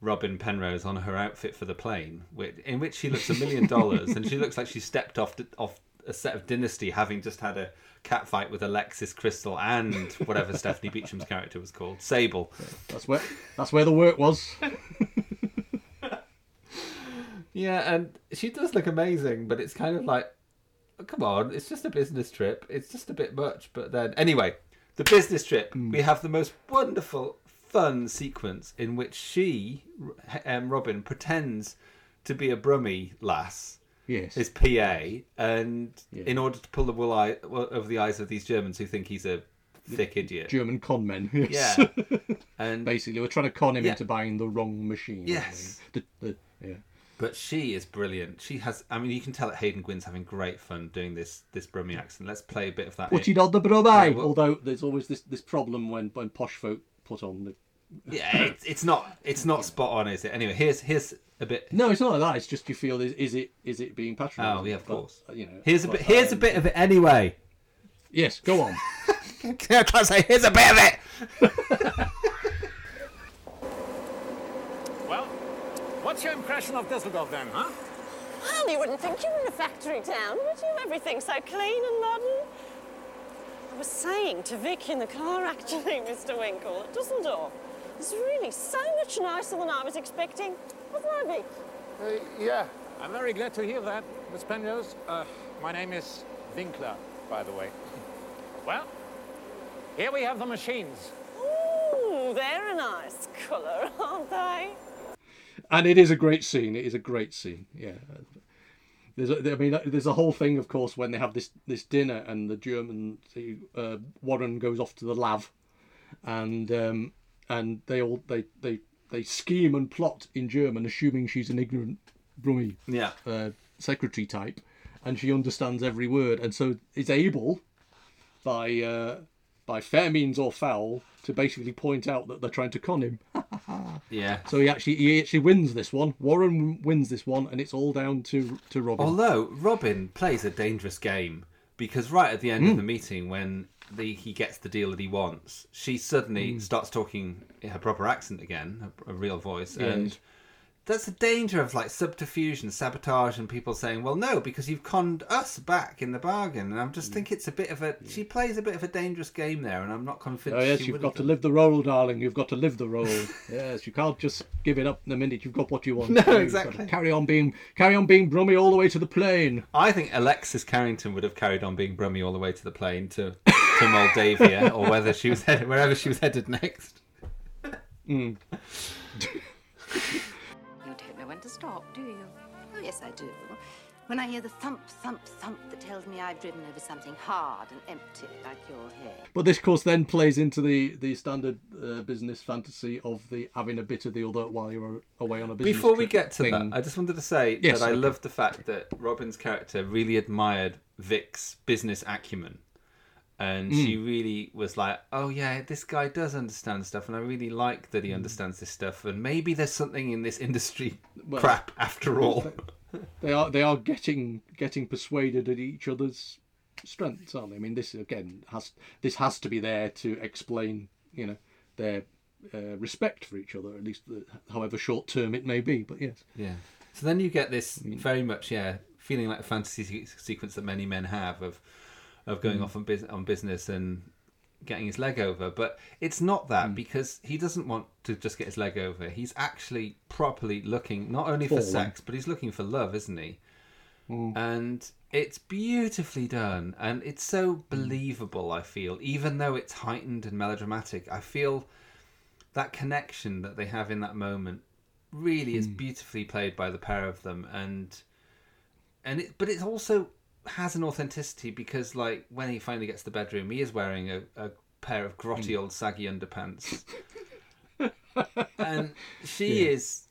Robin Penrose on her outfit for the plane, in which she looks a million dollars, and she looks like she stepped off off a set of Dynasty, having just had a cat fight with Alexis Krystle and whatever Stephanie Beacham's character was called, Sable. That's where that's where the work was. Yeah, and she does look amazing, but it's kind of like, oh, come on, it's just a business trip. It's just a bit much. But then, anyway, the business trip, we have the most wonderful, fun sequence in which she, um, Robin, pretends to be a Brummy lass. Yes. His PA, and Yeah. in order to pull the wool eye, well, over the eyes of these Germans who think he's a thick idiot. German con men. Yes. Yeah. And basically, we're trying to con him Yeah. into buying the wrong machine. Yes. The, the, yeah. But she is brilliant. She has. I mean, you can tell that Haydn Gwynne's having great fun doing this this Brummy accent. Let's play a bit of that. Put it on the bromide. Yeah, well- Although there's always this, this problem when, when posh folk put on the yeah, it's, it's not it's not spot on, is it? Anyway, here's here's a bit. No, it's not like that. It's just you feel is, is it is it being patronising? Oh yeah, of But, course. Uh, you know, here's a bit. Here's a bit of it anyway. Yes, go on. Can I to say here's a bit of it? Well, what's your impression of Düsseldorf then, huh? Well, you wouldn't think you were in a factory town, would you? Everything's so clean and modern. I was saying to Vic in the car, actually, Mr. Winkle, at Dusseldorf. It's really so much nicer than I was expecting. Wasn't I, Vic? Uh, yeah, I'm very glad to hear that, Miss Penrose. Uh, my name is Winkler, by the way. Well, here we have the machines. Ooh, they're a nice colour, aren't they? And it is a great scene. It is a great scene. Yeah. There's, a, I mean, there's a whole thing, of course, when they have this this dinner and the German the, uh, Warren goes off to the lav, and um, and they all they they they scheme and plot in German, assuming she's an ignorant Brummy Yeah. uh, secretary type, and she understands every word, and so is able, by uh, by fair means or foul, to basically point out that they're trying to con him. Yeah. So he actually he actually wins this one. Warren wins this one, and it's all down to to Robin. Although Robin plays a dangerous game because right at the end of Mm. the meeting, when the, he gets the deal that he wants, she suddenly Mm. starts talking in her proper accent again, a, a real voice, Yes. and that's the danger of like subterfuge and sabotage and people saying, "Well, no, because you've conned us back in the bargain." And I'm Mm. just think it's a bit of a she plays a bit of a dangerous game there, and I'm not convinced. Oh yes, you've got to live the role, darling. You've got to live the role. yes, you can't just give it up in the minute you've got what you want. No, exactly. Carry on being carry on being Brummy all the way to the plane. I think Alexis Carrington would have carried on being Brummy all the way to the plane to to Moldavia or whether she was headed wherever she was headed next. Mm. You don't know when to stop, do you? Oh, yes, I do. When I hear the thump, thump, thump that tells me I've driven over something hard and empty like your head. But this course then plays into the the standard uh, business fantasy of the having a bit of the other while you're away on a business. Before we get to thing. that, I just wanted to say Yes, that I okay. love the fact that Robin's character really admired Vic's business acumen. And she Mm. really was like, oh, yeah, this guy does understand stuff. And I really like that he Mm. understands this stuff. And maybe there's something in this industry Well, crap after all. they are they are getting getting persuaded at each other's strengths, aren't they? I mean, this again has this has to be there to explain, you know, their uh, respect for each other, at least the, however short term it may be. But yes, Yeah. So then you get this very much, yeah, feeling like a fantasy se- sequence that many men have of of going Mm. off on, bus- on business and getting his leg over. But it's not that Mm. because he doesn't want to just get his leg over. He's actually properly looking not only for For sex, but he's looking for love, isn't he? Mm. And it's beautifully done, and it's so believable. I feel, even though it's heightened and melodramatic, I feel that connection that they have in that moment really is Mm. beautifully played by the pair of them and and it but it's also has an authenticity because like when he finally gets to the bedroom he is wearing a, a pair of grotty Mm. old saggy underpants and she Yeah. is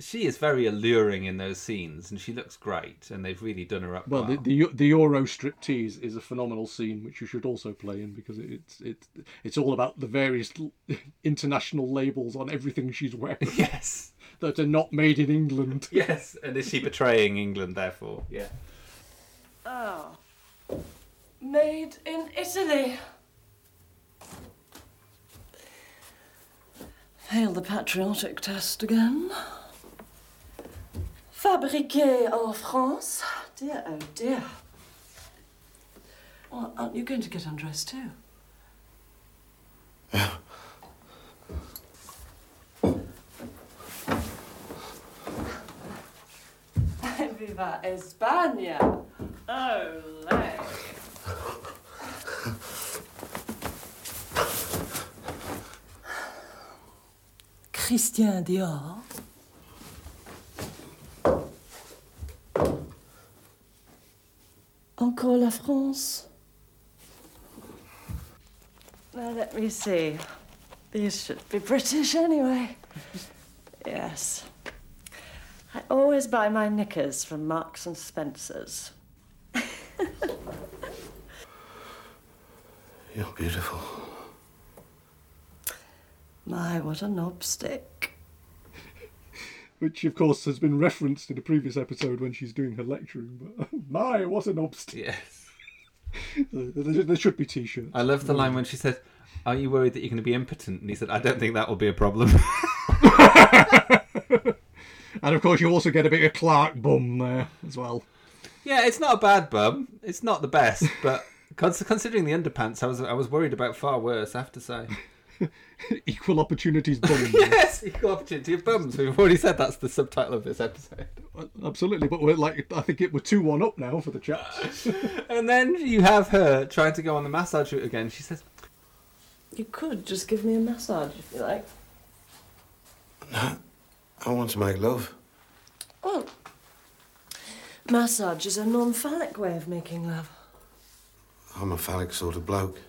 she is very alluring in those scenes and she looks great and they've really done her up well, well, the, the the Euro striptease is a phenomenal scene which you should also play in because it's it's it's all about the various international labels on everything she's wearing. Yes, that are not made in England. yes and is she betraying england therefore yeah Oh. Made in Italy. Failed the patriotic test again. Fabriqué en France. Dear, oh dear. Well, aren't you going to get undressed too? Viva España! Olé! Christian Dior. Encore la France. Now let me see. These should be British anyway. Yes. I always buy my knickers from Marks and Spencer's. You're beautiful. My, what a knobstick. Which, of course, has been referenced in a previous episode when she's doing her lecturing. But my, what an obstacle! Yes. there, there should be t-shirts. I love the line when she said, "Are you worried that you're going to be impotent?" And he said, "I don't think that will be a problem." And of course, you also get a bit of Clarke bum there as well. yeah, it's not a bad bum. It's not the best, but considering the underpants, I was I was worried about far worse. I have to say. Equal opportunities bum. yes, equal opportunity of bums. We've already said that's the subtitle of this episode. Uh, absolutely, but we're like, I think it we're two one up now for the chaps. And then you have her trying to go on the massage route again. She says, You could just give me a massage if you like. Uh, I want to make love. Well, massage is a non phallic way of making love. I'm a phallic sort of bloke.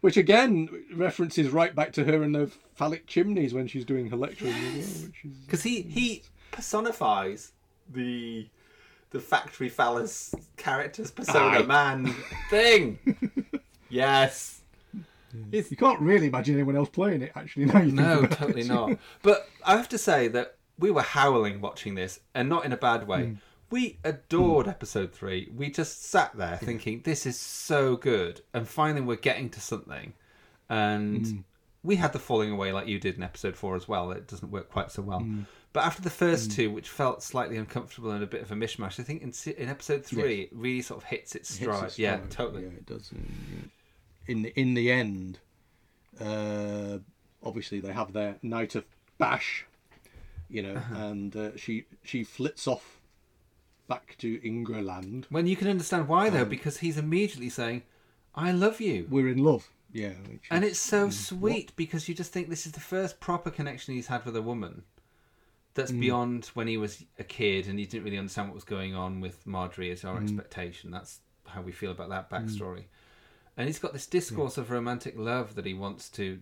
Which again references right back to her and the phallic chimneys when she's doing her lecturing as well. Because he he personifies the the factory phallus characters persona Aye. man thing. yes. You can't really imagine anyone else playing it. Actually, now you think No, totally it. not. But I have to say that we were howling watching this, and not in a bad way. Mm. We adored episode three. We just sat there thinking, "This is so good," and finally we're getting to something. And Mm. we had the falling away like you did in episode four as well. It doesn't work quite so well. Mm. But after the first two, which felt slightly uncomfortable and a bit of a mishmash, I think in in episode three Yes. it really sort of hits its Hits stride. its Yeah, totally. Yeah, it does. And, In the in the end, uh, obviously they have their night of bash, you know, Uh-huh. and uh, she she flits off back to Ingraland. When you can understand why though, Um, because he's immediately saying, "I love you." We're in love. Yeah, And is- it's so mm, sweet because you just think this is the first proper connection he's had with a woman that's Mm. beyond when he was a kid and he didn't really understand what was going on with Marjorie as our Mm. expectation. That's how we feel about that backstory. And he's got this discourse of romantic love that he wants to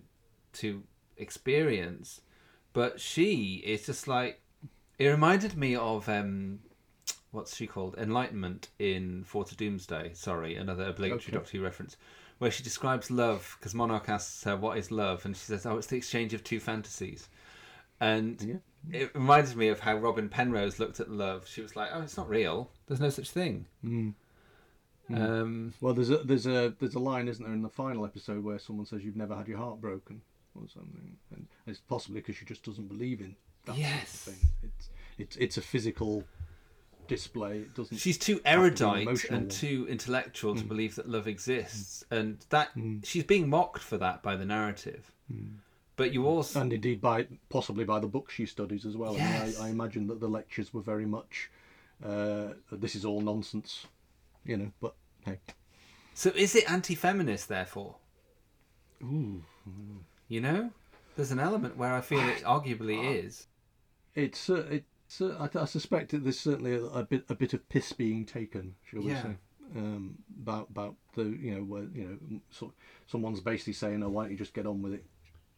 to experience, but she is just like it reminded me of um what's she called? Enlightenment in Four to Doomsday. Sorry, another obligatory Okay. Doctor Who reference, where she describes love because Monarch asks her what is love, and she says, "Oh, it's the exchange of two fantasies." And it reminds me of how Robin Penrose looked at love. She was like, "Oh, it's not real. There's no such thing." Mm. Mm. Um, well, there's a there's a there's a line, isn't there, in the final episode where someone says you've never had your heart broken or something, and it's possibly because she just doesn't believe in that Yes. sort of thing. It's it's it's a physical display. It doesn't. She's too have to erudite and too intellectual to Mm. believe that love exists, and that she's being mocked for that by the narrative. But you also and indeed by possibly by the books she studies as well. I, mean, I, I imagine that the lectures were very much uh, this is all nonsense, you know. But hey, So is it anti-feminist, therefore? Ooh. You know, there's an element where I feel it arguably is. it's uh, it's uh, I, I suspect that there's certainly a, a bit a bit of piss being taken, shall we Yeah. say, um, about about the you know where you know so, someone's basically saying, "Oh, why don't you just get on with it?"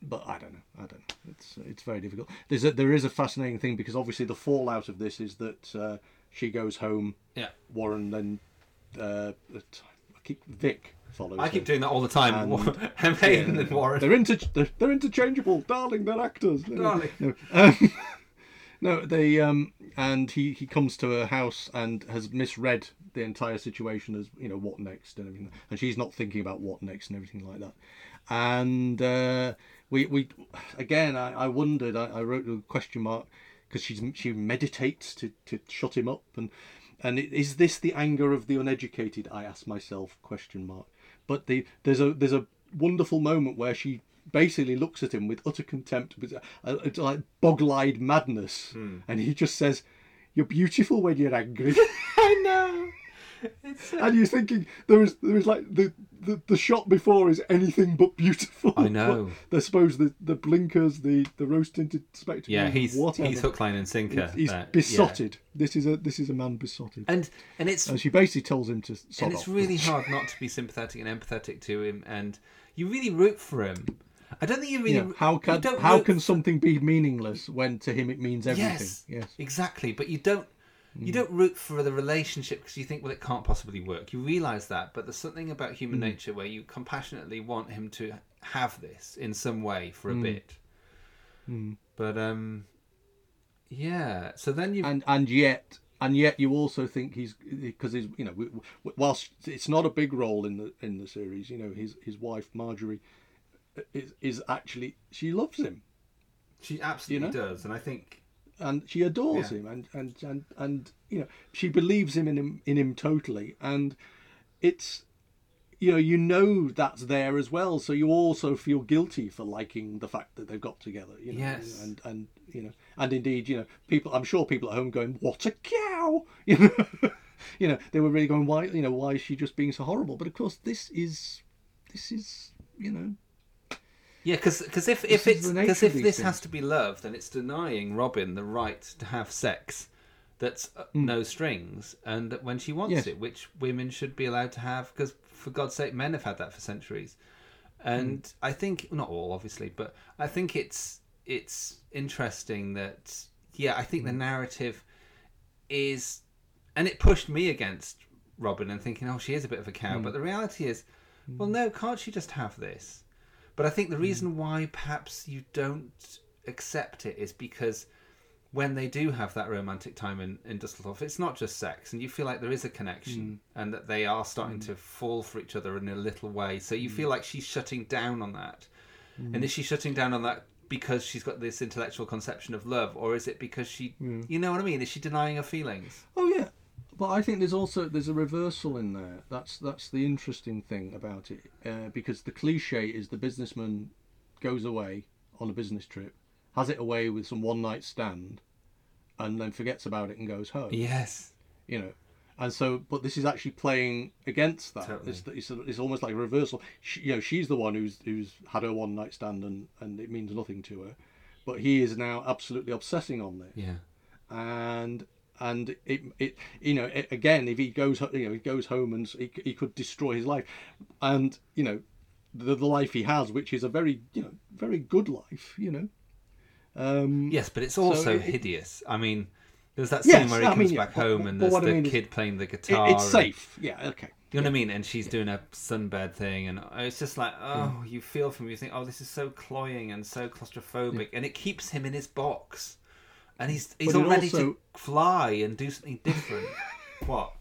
But I don't know. I don't know. It's it's very difficult. There's a, there is a fascinating thing because obviously the fallout of this is that uh, she goes home. Yeah. Warren then uh, I keep Vic follows. I keep doing that all the time. And, Haydn and Warren. They're inter they're, they're interchangeable, darling. They're actors. No, Darling. No, um, no, they um, and he he comes to her house and has misread the entire situation as you know what next and everything, and she's not thinking about what next and everything like that. And uh, we we again, I, I wondered. I, I wrote a question mark because she's she meditates to to shut him up and. And is this the anger of the uneducated? I ask myself. Question mark. But the there's a there's a wonderful moment where she basically looks at him with utter contempt, but uh, it's like boggle-eyed madness, Hmm. and he just says, "You're beautiful when you're angry." I know. And you're thinking there is there is like the, the the shot before is anything but beautiful. I know. I suppose the the blinkers, the the rose tinted spectacles. Yeah, he's- whatever. he's hook, line, and sinker He's, he's there, yeah. besotted. This is a this is a man besotted. And and it's and she basically tells him to sod and it's off. really hard not to be sympathetic and empathetic to him, and you really root for him. I don't think you really. Yeah, how can how can something be meaningless when to him it means everything? Yes, Yes. exactly. But you don't you don't root for the relationship because you think, well, it can't possibly work. You realise that, but there's something about human Mm. nature where you compassionately want him to have this in some way for a Mm. bit. Mm. But um, yeah. So then you and and yet and yet you also think he's because he's you know whilst it's not a big role in the in the series you know his his wife Marjorie is is actually she loves him she absolutely you know? does, and I think and she adores Yeah. him and, and and and you know she believes him in him in him totally and it's you know you know that's there as well so you also feel guilty for liking the fact that they've got together you know Yes. and and you know and indeed you know people i'm sure people at home going what a cow you know you know they were really going why you know why is she just being so horrible but of course this is this is you know Yeah, because if This if is it's because if this things. has to be love, then it's denying Robin the right to have sex that's uh, no strings and that when she wants Mm. Yes. it, which women should be allowed to have. Because for God's sake, men have had that for centuries. And Mm. I think not all, obviously, but I think it's it's interesting that yeah, I think Mm. the narrative is, and it pushed me against Robin and thinking, oh, she is a bit of a cow. Mm. But the reality is, well, no, can't she just have this? But I think the hmm. reason why perhaps you don't accept it is because when they do have that romantic time in, in Dusseldorf, it's not just sex, and you feel like there is a connection hmm. and that they are starting hmm. to fall for each other in a little way. So you feel like she's shutting down on that. And is she shutting down on that because she's got this intellectual conception of love, or is it because she, you know what I mean? Is she denying her feelings? Oh yeah, but I think there's also there's a reversal in there. That's that's the interesting thing about it, uh, because the cliche is the businessman goes away on a business trip, has it away with some one night stand, and then forgets about it and goes home. Yes. You know, and so but this is actually playing against that. Totally. It's, it's it's almost like a reversal. She, you know, she's the one who's who's had her one night stand and and it means nothing to her, but he is now absolutely obsessing on this Yeah. and and it it you know it, again if he goes you know he goes home and he, he could destroy his life and you know the, the life he has which is a very you know very good life you know um Yes, but it's also it- it- hideous. I mean, there's that scene Yes, where he I comes mean, back but- home but- and there's I the mean kid playing the it- guitar. it's and- safe yeah okay You know what I mean? And she's doing a sunbed thing, and it's just like, oh, you feel for him. You think, oh, this is so cloying and so claustrophobic, and it keeps him in his box, and he's he's all ready also- to fly and do something different. what?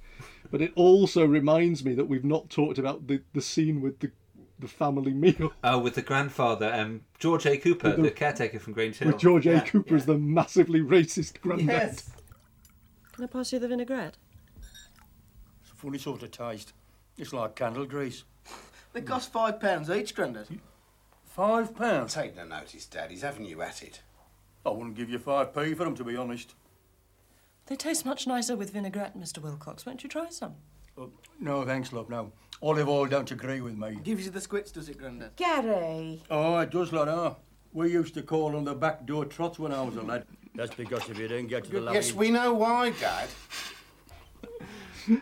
but it also reminds me that we've not talked about the the scene with the the family meal Oh, with the grandfather, um, George A. Cooper, the, the- caretaker from Grange Hill. with George A. Yeah. Cooper as the massively racist granddad Yes. Can I pass you the vinaigrette? It's a funny sort of taste. It's like candle grease. They cost five pounds each, Grandad. Five pounds? Take no notice, Dad. He's having you at it. I wouldn't give you five p for them, to be honest. They taste much nicer with vinaigrette, Mr. Wilcox. Won't you try some? Uh, no, thanks, love, no. Olive oil don't agree with me. Gives you the squits, does it, Grandad? Gary. Oh, it does, lad, ah. We used to call them the backdoor trots when I was a lad. That's because if you didn't get to the lovely... Yes, we know why, Dad.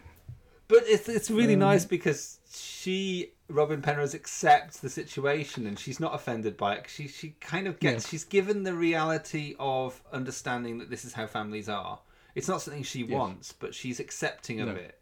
But it's it's really Um, nice because she Robin Penrose accepts the situation and she's not offended by it. She she kind of gets Yeah. she's given the reality of understanding that this is how families are. It's not something she wants, but she's accepting of No. it,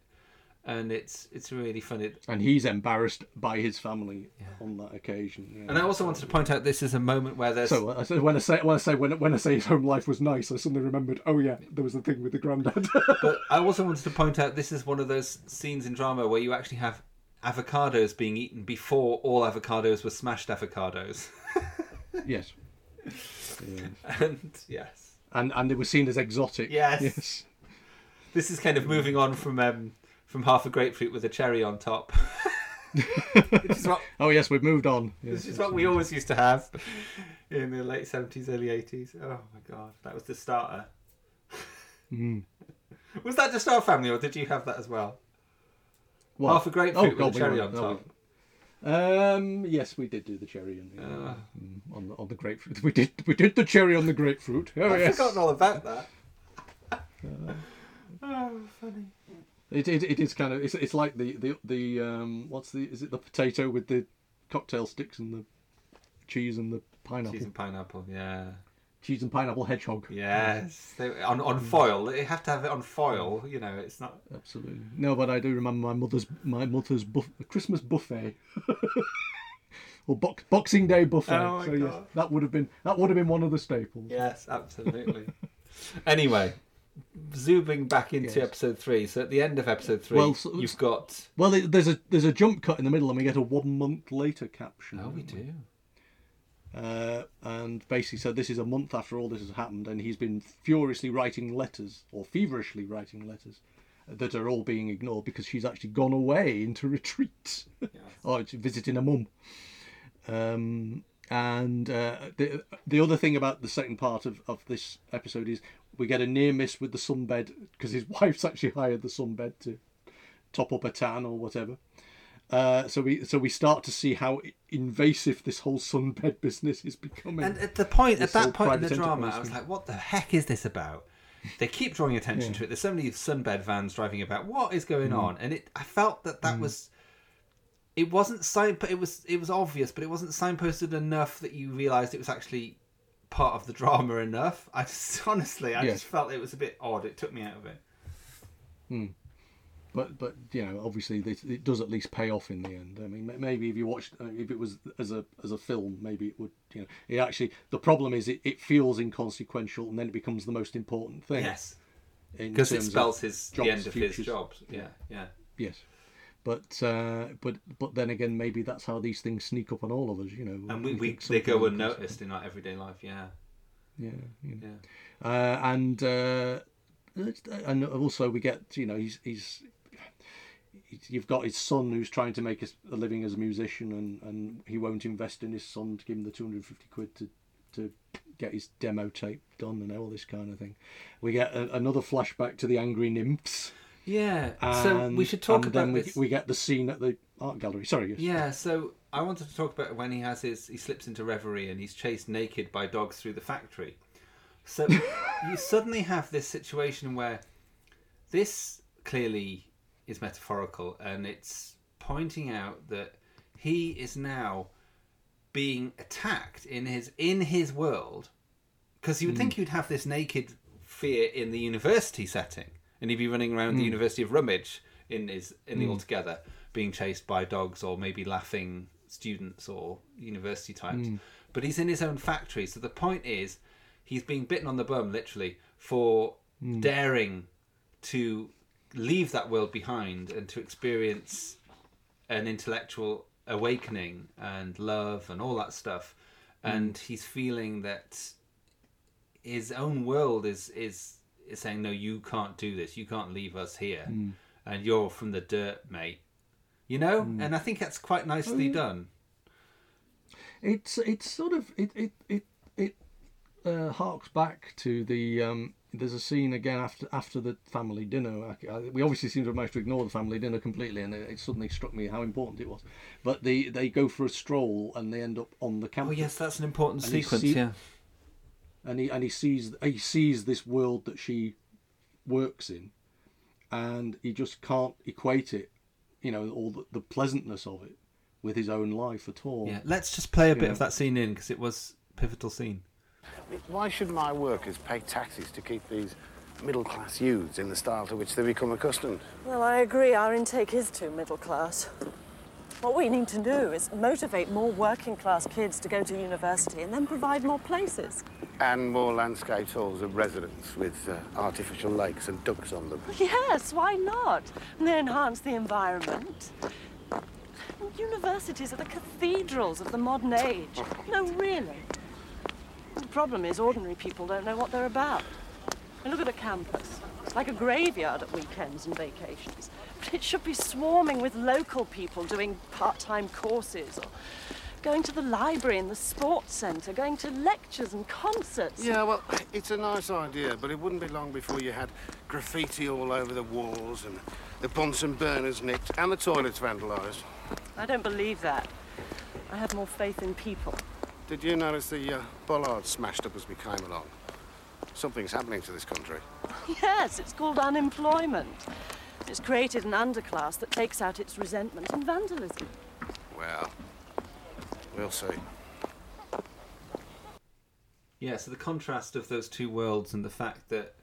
and it's it's really funny. and he's embarrassed by his family on that occasion yeah. And I also wanted to point out this is a moment where there's So uh, I when I say when I say when, when I say his home life was nice, I suddenly remembered. Oh yeah, there was the thing with the granddad. but I also wanted to point out this is one of those scenes in drama where you actually have avocados being eaten before all avocados were smashed avocados. yes. And yes. And and they were seen as exotic. Yes. Yes. This is kind of moving on from um, from half a grapefruit with a cherry on top. What Oh yes, we've moved on. this Yes, is what we always used to have in the late seventies, early eighties. Oh my god, that was the starter. Mm. Was that just our family, or did you have that as well? What? Half a grapefruit Oh, with cherry on top. Um. Yes, we did do the cherry on the mm, on the on the grapefruit. We did we did the cherry on the grapefruit. Oh I've yes. forgotten all about that. Uh, Oh, funny. It, it, it is kind of it's, it's like the the the um what's the is it the potato with the cocktail sticks and the cheese and the pineapple Cheese and pineapple, yeah. Cheese and pineapple hedgehog Yes, they, on on mm. foil. They have to have it on foil. You know, it's not. absolutely no but I do remember my mother's my mother's buff, Christmas buffet Or box, Boxing Day buffet. Oh my so yes, God. that would have been that would have been one of the staples. Yes, absolutely. anyway, zooming back into Yes. episode three. So at the end of episode three, Well, so- you've got. Well, there's a there's a jump cut in the middle, and we get a one month later caption. Oh, we do. Uh, and basically said this is a month after all this has happened, and he's been furiously writing letters or feverishly writing letters that are all being ignored because she's actually gone away into retreat. or it's visiting a mum. Um, and uh, the the other thing about the second part of, of this episode is we get a near miss with the sunbed because his wife's actually hired the sunbed to top up a tan or whatever. Uh, so we so we start to see how invasive this whole sunbed business is becoming. And at the point, at that point in the drama, I was like, "What the heck is this about?" They keep drawing attention Yeah. to it. There's so many sunbed vans driving about. What is going Mm. on? And it, I felt that that Mm. was. It wasn't sign. It was. It was obvious, but it wasn't signposted enough that you realised it was actually part of the drama enough. I just honestly, I Yes. just felt it was a bit odd. It took me out of it. Hmm. But but you know, obviously, this, it does at least pay off in the end. I mean, maybe if you watched, uh, if it was as a as a film, maybe it would. You know, it actually. The problem is, it, it feels inconsequential, and then it becomes the most important thing. Yes. Because it spells his the end of his futures. jobs. Yeah, yeah. Yes. But uh, but but then again, maybe that's how these things sneak up on all of us. You know, And we, we they go unnoticed in our everyday life. Yeah. Yeah, know. Yeah. Uh, and uh, and also we get you know he's he's- you've got his son who's trying to make a, living as a musician and, and he won't invest in his son to give him the 250 quid to to get his demo tape done and all this kind of thing. We get a, another flashback to the angry nymphs. Yeah. so we should talk and then about we, this. we get the scene at the art gallery. Sorry, yes. Yeah, so I wanted to talk about when he has his he slips into reverie and he's chased naked by dogs through the factory. So you suddenly have this situation where this clearly is metaphorical and it's pointing out that he is now being attacked in his in his world because you would Mm. think you'd have this naked fear in the university setting and he'd be running around the Mm. University of Rummidge in his in the Mm. altogether being chased by dogs or maybe laughing students or university types Mm. but he's in his own factory so the point is he's being bitten on the bum literally for Mm. daring to leave that world behind and to experience an intellectual awakening and love and all that stuff. And he's feeling that his own world is is is saying no you can't do this. You can't leave us here. Mm. and you're from the dirt mate. You know? Mm. and i think that's quite nicely yeah. done. It's it's sort of it it it it uh, harks back to the um, there's a scene again after after the family dinner. I, I, we obviously seem to have managed to ignore the family dinner completely, and it, it suddenly struck me how important it was. But they they go for a stroll and they end up on the oh campus. yes that's an important And sequence see- yeah and he and he sees he sees this world that she works in, and he just can't equate it, you know, all the, the pleasantness of it with his own life at all. yeah let's just play a You bit know. of that scene in because it was a pivotal scene Why should my workers pay taxes to keep these middle-class youths in the style to which they become accustomed? Well, I agree. Our intake is too middle class. What we need to do is motivate more working class kids to go to university and then provide more places. And more landscape halls of residence with uh, artificial lakes and ducks on them. Yes, why not? And they enhance the environment. Universities are the cathedrals of the modern age. No, really. The problem is ordinary people don't know what they're about. And look at the campus. It's like a graveyard at weekends and vacations. But it should be swarming with local people doing part-time courses or going to the library and the sports centre, going to lectures and concerts. Yeah, well, it's a nice idea, but it wouldn't be long before you had graffiti all over the walls and the Bunsen burners nicked and the toilets vandalised. I don't believe that. I have more faith in people. Did you notice the uh, bollards smashed up as we came along? Something's happening to this country. Yes, it's called unemployment. It's created an underclass that takes out its resentment in vandalism. Well, we'll see. Yeah, so the contrast of those two worlds and the fact that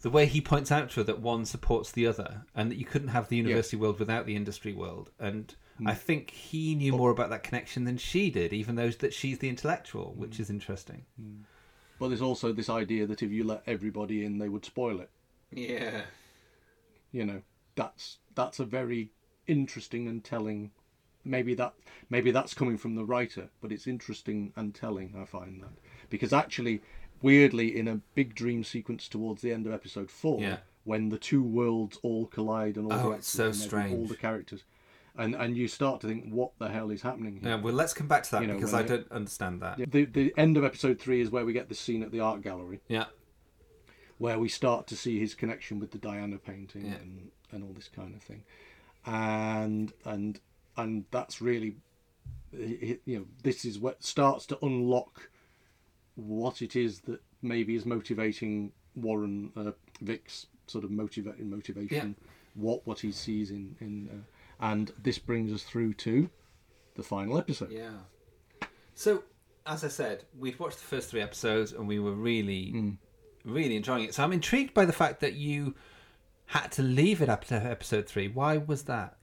the way he points out to her that one supports the other and that you couldn't have the university world without the industry world and Mm. I think he knew more about that connection than she did, even though that she's the intellectual, which is interesting. But there's also this idea that if you let everybody in, they would spoil it. Yeah. You know, that's that's a very interesting and telling. Maybe that maybe that's coming from the writer, but it's interesting and telling. I find that because actually, weirdly, in a big dream sequence towards the end of episode four, Yeah. when the two worlds all collide and all Oh, the it's so actors and all the characters, and and you start to think, what the hell is happening here? Yeah, well, let's come back to that You know, because I it- don't understand that. The the end of episode three is where we get the scene at the art gallery. Yeah. Where we start to see his connection with the Diana painting Yeah. and, and all this kind of thing, and and and that's really, you know, this is what starts to unlock what it is that maybe is motivating Warren uh, Vic's sort of motivating motivation, yeah. what what he sees in in, uh, and this brings us through to the final episode. Yeah. So, as I said, we'd watched the first three episodes and we were really, Mm. really enjoying it. So I'm intrigued by the fact that you had to leave it up to episode three. Why was that?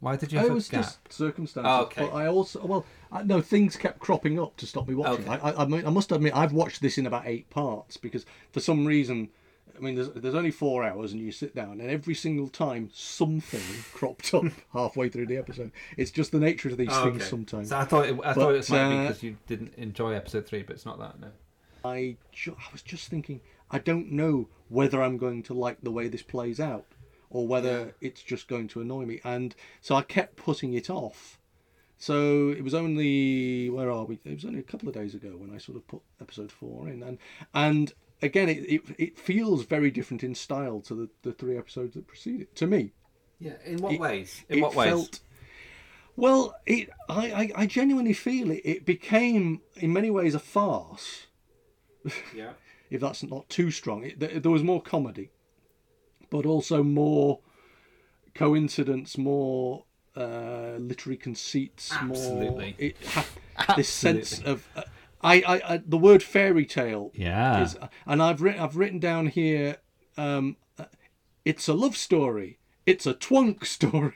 Why did you have it was just circumstances. Oh, okay. But I also, well, I, no, things kept cropping up to stop me watching. Okay. I, I, I, I must admit, I've watched this in about eight parts because for some reason, I mean, there's, there's only four hours and you sit down and every single time something cropped up halfway through the episode. It's just the nature of these Oh, things okay. sometimes. So I thought it, I But, thought it might be uh, because you didn't enjoy episode three, but it's not that. No. I, ju- I was just thinking, I don't know whether I'm going to like the way this plays out or whether it's just going to annoy me. And so I kept putting it off. So it was only, where are we? It was only a couple of days ago when I sort of put episode four in. And, and again, it, it, it feels very different in style to the, the three episodes that preceded, it, to me. Yeah. In what It- ways? In what ways? felt- well, it I, I, I genuinely feel it. It became, in many ways, a farce. Yeah. if that's not too strong. It, there, there was more comedy, but also more coincidence, more uh, literary conceits, more it ha- this sense of. Uh, I, I, I the word fairy tale. Yeah. Is, and I've written I've written down here. Um, uh, it's a love story. It's a twunk story.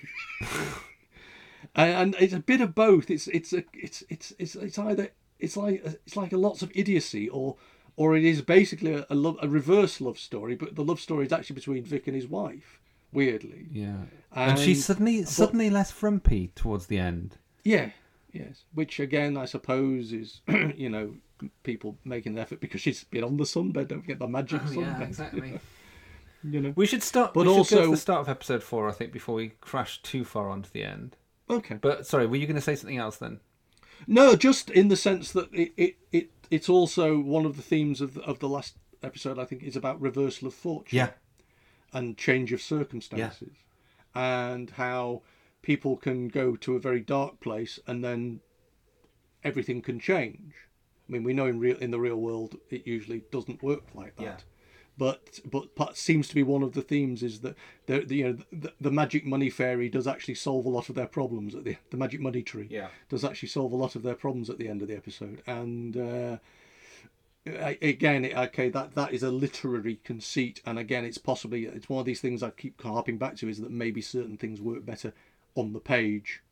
and, and it's a bit of both. It's it's a it's it's it's it's either it's like it's like a lots of idiocy or or it is basically a, a love a reverse love story, but the love story is actually between Vic and his wife. Weirdly, Yeah. And, she's suddenly but- suddenly less frumpy towards the end. yeah, yes. Which again, I suppose is you know people making an effort because she's been on the sunbed. Don't forget the magic Oh, yeah, exactly. you know, We should start. But we should go to also- the start of episode four, I think, before we crash too far onto the end. Okay. But sorry, were you going to say something else then? No, just in the sense that it, it, it it's also one of the themes of the, of the last episode. I think is about reversal of fortune. Yeah. And change of circumstances, yeah. and how people can go to a very dark place and then everything can change. I mean, we know in real in the real world it usually doesn't work like that. Yeah. But but part seems to be one of the themes is that the, the you know the, the magic money fairy does actually solve a lot of their problems at the the magic money tree Yeah. does actually solve a lot of their problems at the end of the episode and uh, I- again okay that that is a literary conceit and again it's possibly it's one of these things I keep harping back to is that maybe certain things work better on the page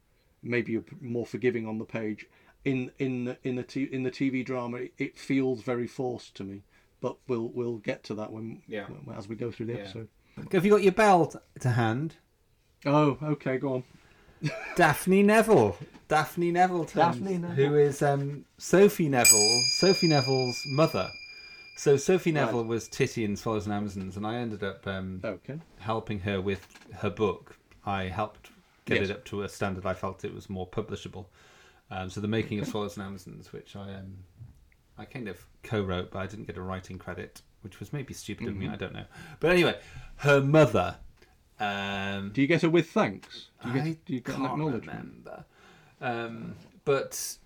maybe you're more forgiving on the page in in the- in the t- in the TV drama it, it feels very forced to me but we'll we'll get to that when, Yeah. when as we go through the Yeah. episode Have you got your bell t- to hand? oh okay go on Daphne Neville. Daphne Neville. Daphne Neville. Who is um, Sophie Neville, Sophie Neville's mother. So Sophie Right. Neville was Titty in Swallows and Amazons, and I ended up um, Okay. helping her with her book. I helped get Yes. it up to a standard I felt it was more publishable. Um, so the making of Swallows and Amazons, which I um, I kind of co-wrote, but I didn't get a writing credit, which was maybe stupid of me. Mhm. I don't know. But anyway, her mother. Um, do you get her with thanks do you get, I do you get an can't acknowledgement remember. Um, but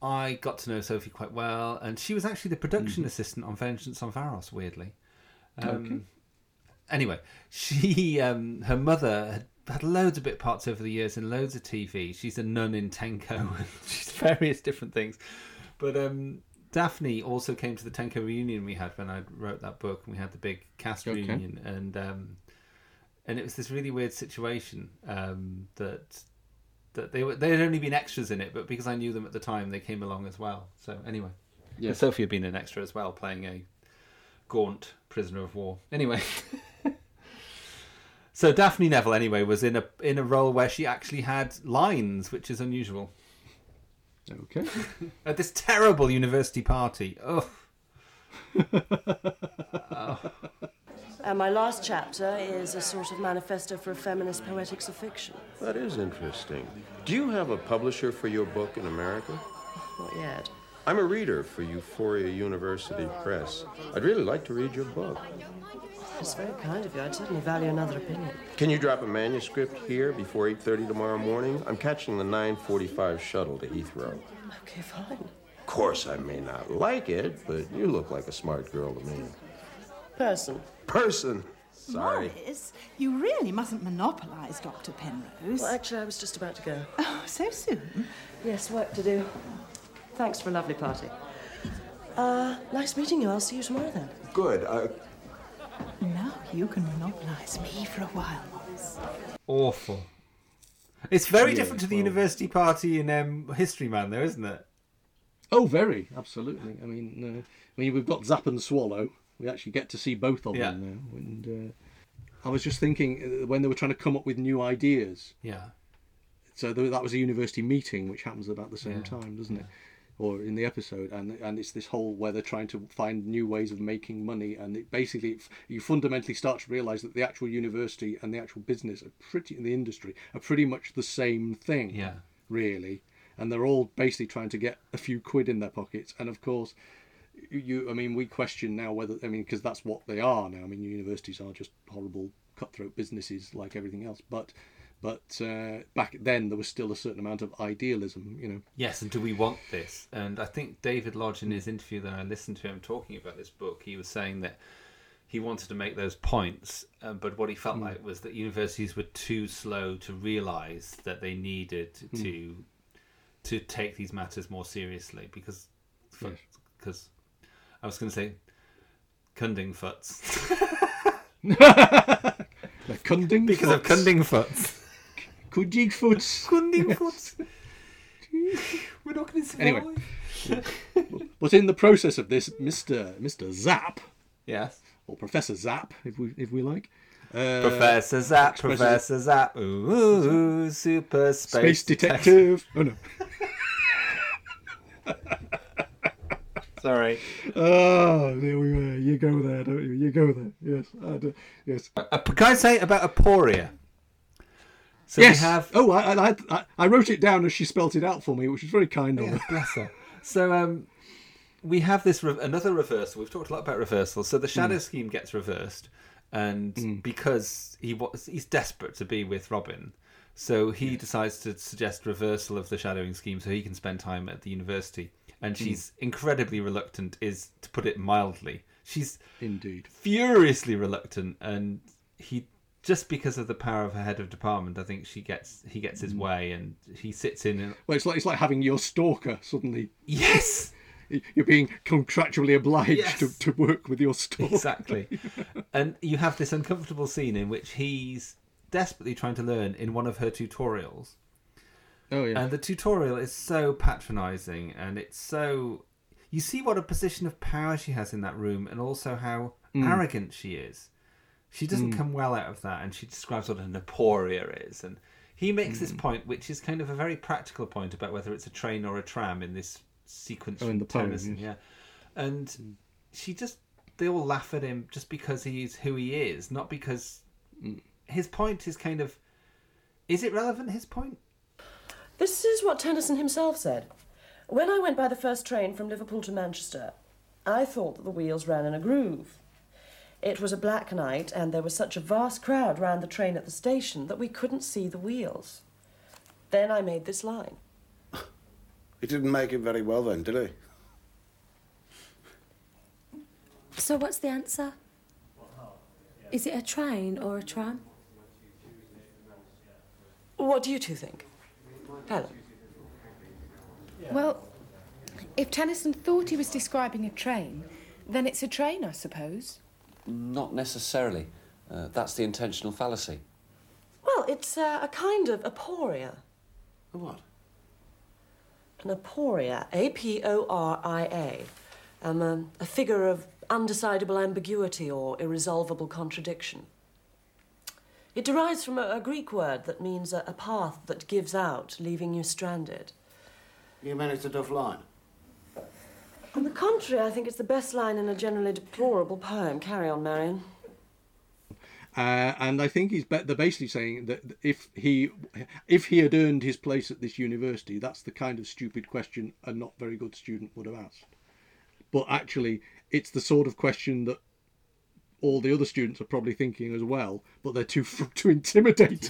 I got to know Sophie quite well, and she was actually the production assistant on Vengeance on Varos. Weirdly, um, Okay. Anyway, she, um, her mother had had loads of bit parts over the years in loads of TV. She's a nun in Tenko, and she's various different things. But um, Daphne also came to the Tenko reunion we had when I wrote that book, and we had the big cast Okay. reunion, and um, and it was this really weird situation um, that that they were they had only been extras in it, but because I knew them at the time, they came along as well. So anyway, Yeah. Sophie had been an extra as well, playing a gaunt prisoner of war. Anyway. So Daphne Neville, anyway, was in a in a role where she actually had lines, which is unusual. Okay. At this terrible university party. Oh. And uh, my last chapter is a sort of manifesto for a feminist poetics of fiction. That is interesting. Do you have a publisher for your book in America? Not yet. I'm a reader for Euphoria University Press. I'd really like to read your book. It's very kind of you. I'd certainly value another opinion. Can you drop a manuscript here before 8:30 tomorrow morning? I'm catching the 9:45 shuttle to Heathrow. Okay, fine. Of course, I may not like it, but you look like a smart girl to me. Person. Person. Sorry. Morris, you really mustn't monopolise Dr. Penrose. Well, actually, I was just about to go. Oh, so soon? Yes, work to do. Thanks for a lovely party. Uh, nice meeting you. I'll see you tomorrow then. Good. Uh, Now you can monopolise me for a while, Morris. Awful. It's very Yeah, different to the well- university party in um, History Man, though, isn't it? Oh, very, absolutely. I mean, uh, I mean, we've got Zapp and Swallow. We actually get to see both of Yeah. them now. And uh, I was just thinking uh, when they were trying to come up with new ideas. Yeah. So that was a university meeting, which happens about the same Yeah, time, doesn't it? Or in the episode, and and it's this whole where they're trying to find new ways of making money, and it basically you fundamentally start to realise that the actual university and the actual business are pretty in the industry are pretty much the same thing. Yeah. Really, and they're all basically trying to get a few quid in their pockets, and of course. You, I mean, we question now whether I mean because that's what they are now. I mean, universities are just horrible cutthroat businesses like everything else. But, but uh, back then there was still a certain amount of idealism. You know, Yes, and do we want this? And I think David Lodge, in his interview that I listened to him talking about this book, he was saying that he wanted to make those points, uh, but what he felt Mm. like was that universities were too slow to realise that they needed Mm. to to take these matters more seriously because Yes. because I was going to say Cunding the Cunding because of. Cunding foots. Cunding foots. Cunding foots. We're not going to say Anyway. but in the process of this, Mister Mister Zapp, Yes. or Professor Zapp, if we if we like, uh, Professor Zapp, expresses- Professor Zapp, ooh, ooh, super space, Space detective. Oh no. Sorry. Oh, there we were. You go there, don't you? You go there. Yes, I do. Yes. Uh, can I say about Aporia? So yes. we have. Oh, I, I, I, I wrote it down as she spelt it out for me, which was very kind of Yeah, her. bless her. So um, we have this re- another reversal. We've talked a lot about reversals. So the shadow Mm. scheme gets reversed, and because he was he's desperate to be with Robin, so he decides to suggest reversal of the shadowing scheme so he can spend time at the university. And Mm. she's incredibly reluctant, is to put it mildly. She's indeed furiously reluctant, and he just because of the power of her head of department, I think she gets he gets his Mm. way, and he sits in. And, Well, it's like it's like having your stalker suddenly. Yes. You're being contractually obliged Yes. to, to work with your stalker. Exactly. and you have this uncomfortable scene in which he's desperately trying to learn in one of her tutorials. Oh yeah. And the tutorial is so patronizing and it's so you see what a position of power she has in that room and also how Mm. arrogant she is. She doesn't Mm. come well out of that and she describes what an aporia is and he makes Mm. this point which is kind of a very practical point about whether it's a train or a tram in this sequence Oh, in from the poem, Tennyson, yes. yeah. And she just they all laugh at him just because he's who he is, not because his point is kind of is it relevant his point? This is what Tennyson himself said. When I went by the first train from Liverpool to Manchester, I thought that the wheels ran in a groove. It was a black night, and there was such a vast crowd round the train at the station that we couldn't see the wheels. Then I made this line. He didn't make it very well then, did he? So what's the answer? Is it a train or a tram? What do you two think? Helen? Well, if Tennyson thought he was describing a train, then it's a train, I suppose. Not necessarily. Uh, that's the intentional fallacy. Well, it's uh, a kind of aporia. What? An aporia, A P O R I A. Um, um, a figure of undecidable ambiguity or irresolvable contradiction. It derives from a, a Greek word that means a, a path that gives out, leaving you stranded. You mean it's a duff line? On the contrary, I think it's the best line in a generally deplorable poem. Carry on, Marion. Uh, and I think he's be- they're basically saying that if he if he had earned his place at this university, that's the kind of stupid question a not very good student would have asked. But actually, it's the sort of question that all the other students are probably thinking as well, but they're too too intimidated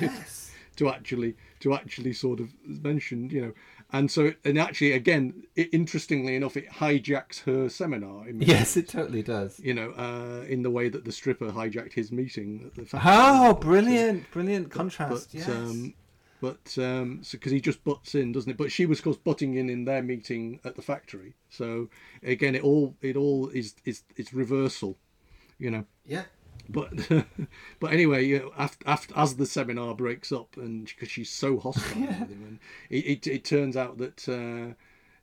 to actually to actually sort of mention, you know. And so, and actually, again, it, interestingly enough, it hijacks her seminar. In Yes, it totally does. You know, uh, in the way that the stripper hijacked his meeting at the factory. Oh, brilliant, brilliant But- contrast. But, yes. um, but um, so because he just butts in, doesn't it? But she was, of course, butting in in their meeting at the factory. So again, it all it all is is it's reversal, you know. Yeah. But but anyway, you know, after, after as the seminar breaks up, and because she's so hostile with him, and it, it, it turns out that uh,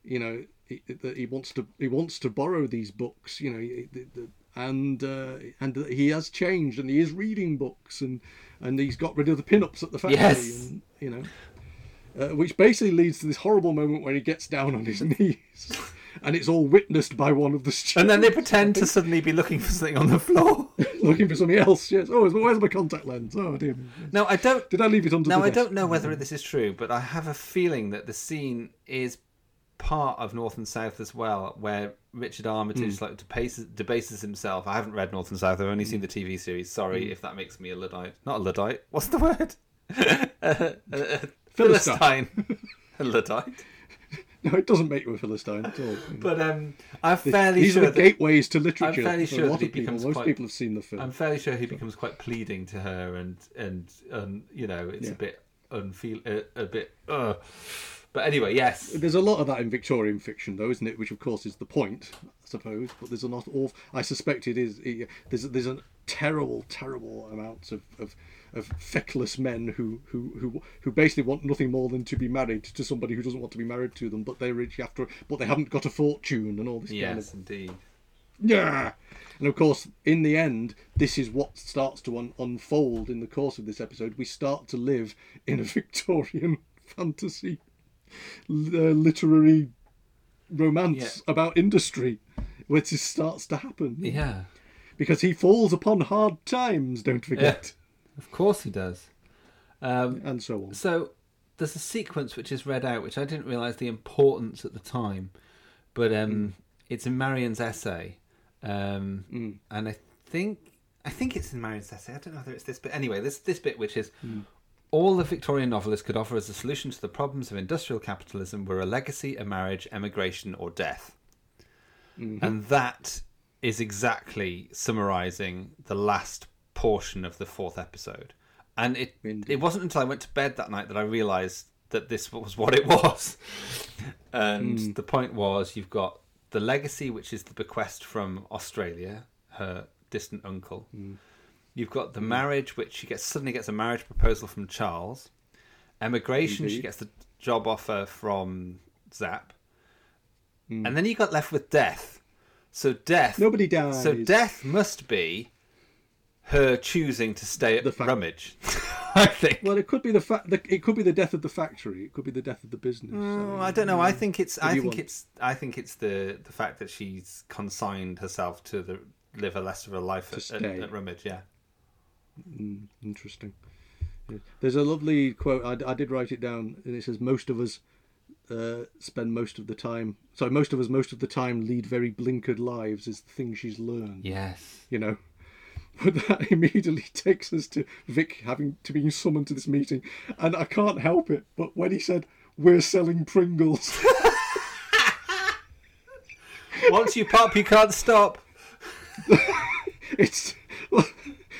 you know he, that he wants to he wants to borrow these books, you know, he- the, the, and uh, and he has changed, and he is reading books, and and he's got rid of the pin-ups at the factory, Yes. and you know, uh, which basically leads to this horrible moment where he gets down on his knees. And it's all witnessed by one of the students. And then they pretend to suddenly be looking for something on the floor. looking for something else. Yes. Oh, where's my contact lens? Oh dear. me. No, I don't. Did I leave it under Now I don't know whether this is true, but I have a feeling that the scene is part of North and South as well, where Richard Armitage Mm. like debases, debases himself. I haven't read North and South. I've only seen the TV series. Sorry Mm. if that makes me a luddite. Not a luddite. What's the word? uh, uh, uh, Philistine. Philistine. a luddite. No, it doesn't make you a philistine at all. But um, I'm fairly these sure are the that- gateways to literature. I'm fairly sure a that lot he of people. becomes Most quite, people have seen the film. I'm fairly sure he becomes quite pleading to her, and and and you know it's Yeah. a bit unfeel a, a bit. Uh. But anyway, yes. There's a lot of that in Victorian fiction, though, isn't it? Which, of course, is the point, I suppose. But there's a lot of. I suspect it is. It, there's there's a terrible, terrible amount of, of of feckless men who, who who who basically want nothing more than to be married to somebody who doesn't want to be married to them, but they reach after, but they haven't got a fortune and all this kind of Yes, indeed. Yeah. And of course, in the end, this is what starts to un- unfold in the course of this episode. We start to live in a Victorian fantasy uh, literary romance about industry, which starts to happen. Yeah. Because he falls upon hard times, don't forget. Of course he does. Um, and so on. So there's a sequence which is read out, which I didn't realise the importance at the time, but um, Mm. it's in Marion's essay, um, Mm. and I think I think it's in Marion's essay. I don't know whether it's this bit. Anyway, this this bit which is. Mm. All the Victorian novelists could offer as a solution to the problems of industrial capitalism were a legacy, a marriage, emigration, or death. Mhm. And that is exactly summarizing the last portion of the fourth episode. And it it wasn't until I went to bed that night that I realized that this was what it was. and Mm. the point was you've got the legacy, which is the bequest from Australia, her distant uncle. Mm. You've got the marriage, which she gets suddenly gets a marriage proposal from Charles. Emigration, she gets the job offer from Zapp. Mm. And then you got left with death. So death. Nobody dies. So death must be her choosing to stay at the Rummidge. I think. Well, it could be the fa- the, it could be the death of the factory. It could be the death of the business. Mm, so, I don't know. I think it's. I think want? it's. I think it's the the fact that she's consigned herself to the live a less of a life at, at, at Rummidge. Yeah. Mm, interesting. Yeah. There's a lovely quote. I, I did write it down, and it says, "Most of us uh, spend most of the time. Sorry, most of us most of the time lead very blinkered lives. Is the thing she's learned. Yes. You know." But that immediately takes us to Vic having to be summoned to this meeting, and I can't help it. But when he said, "We're selling Pringles," Once you pop, you can't stop. it's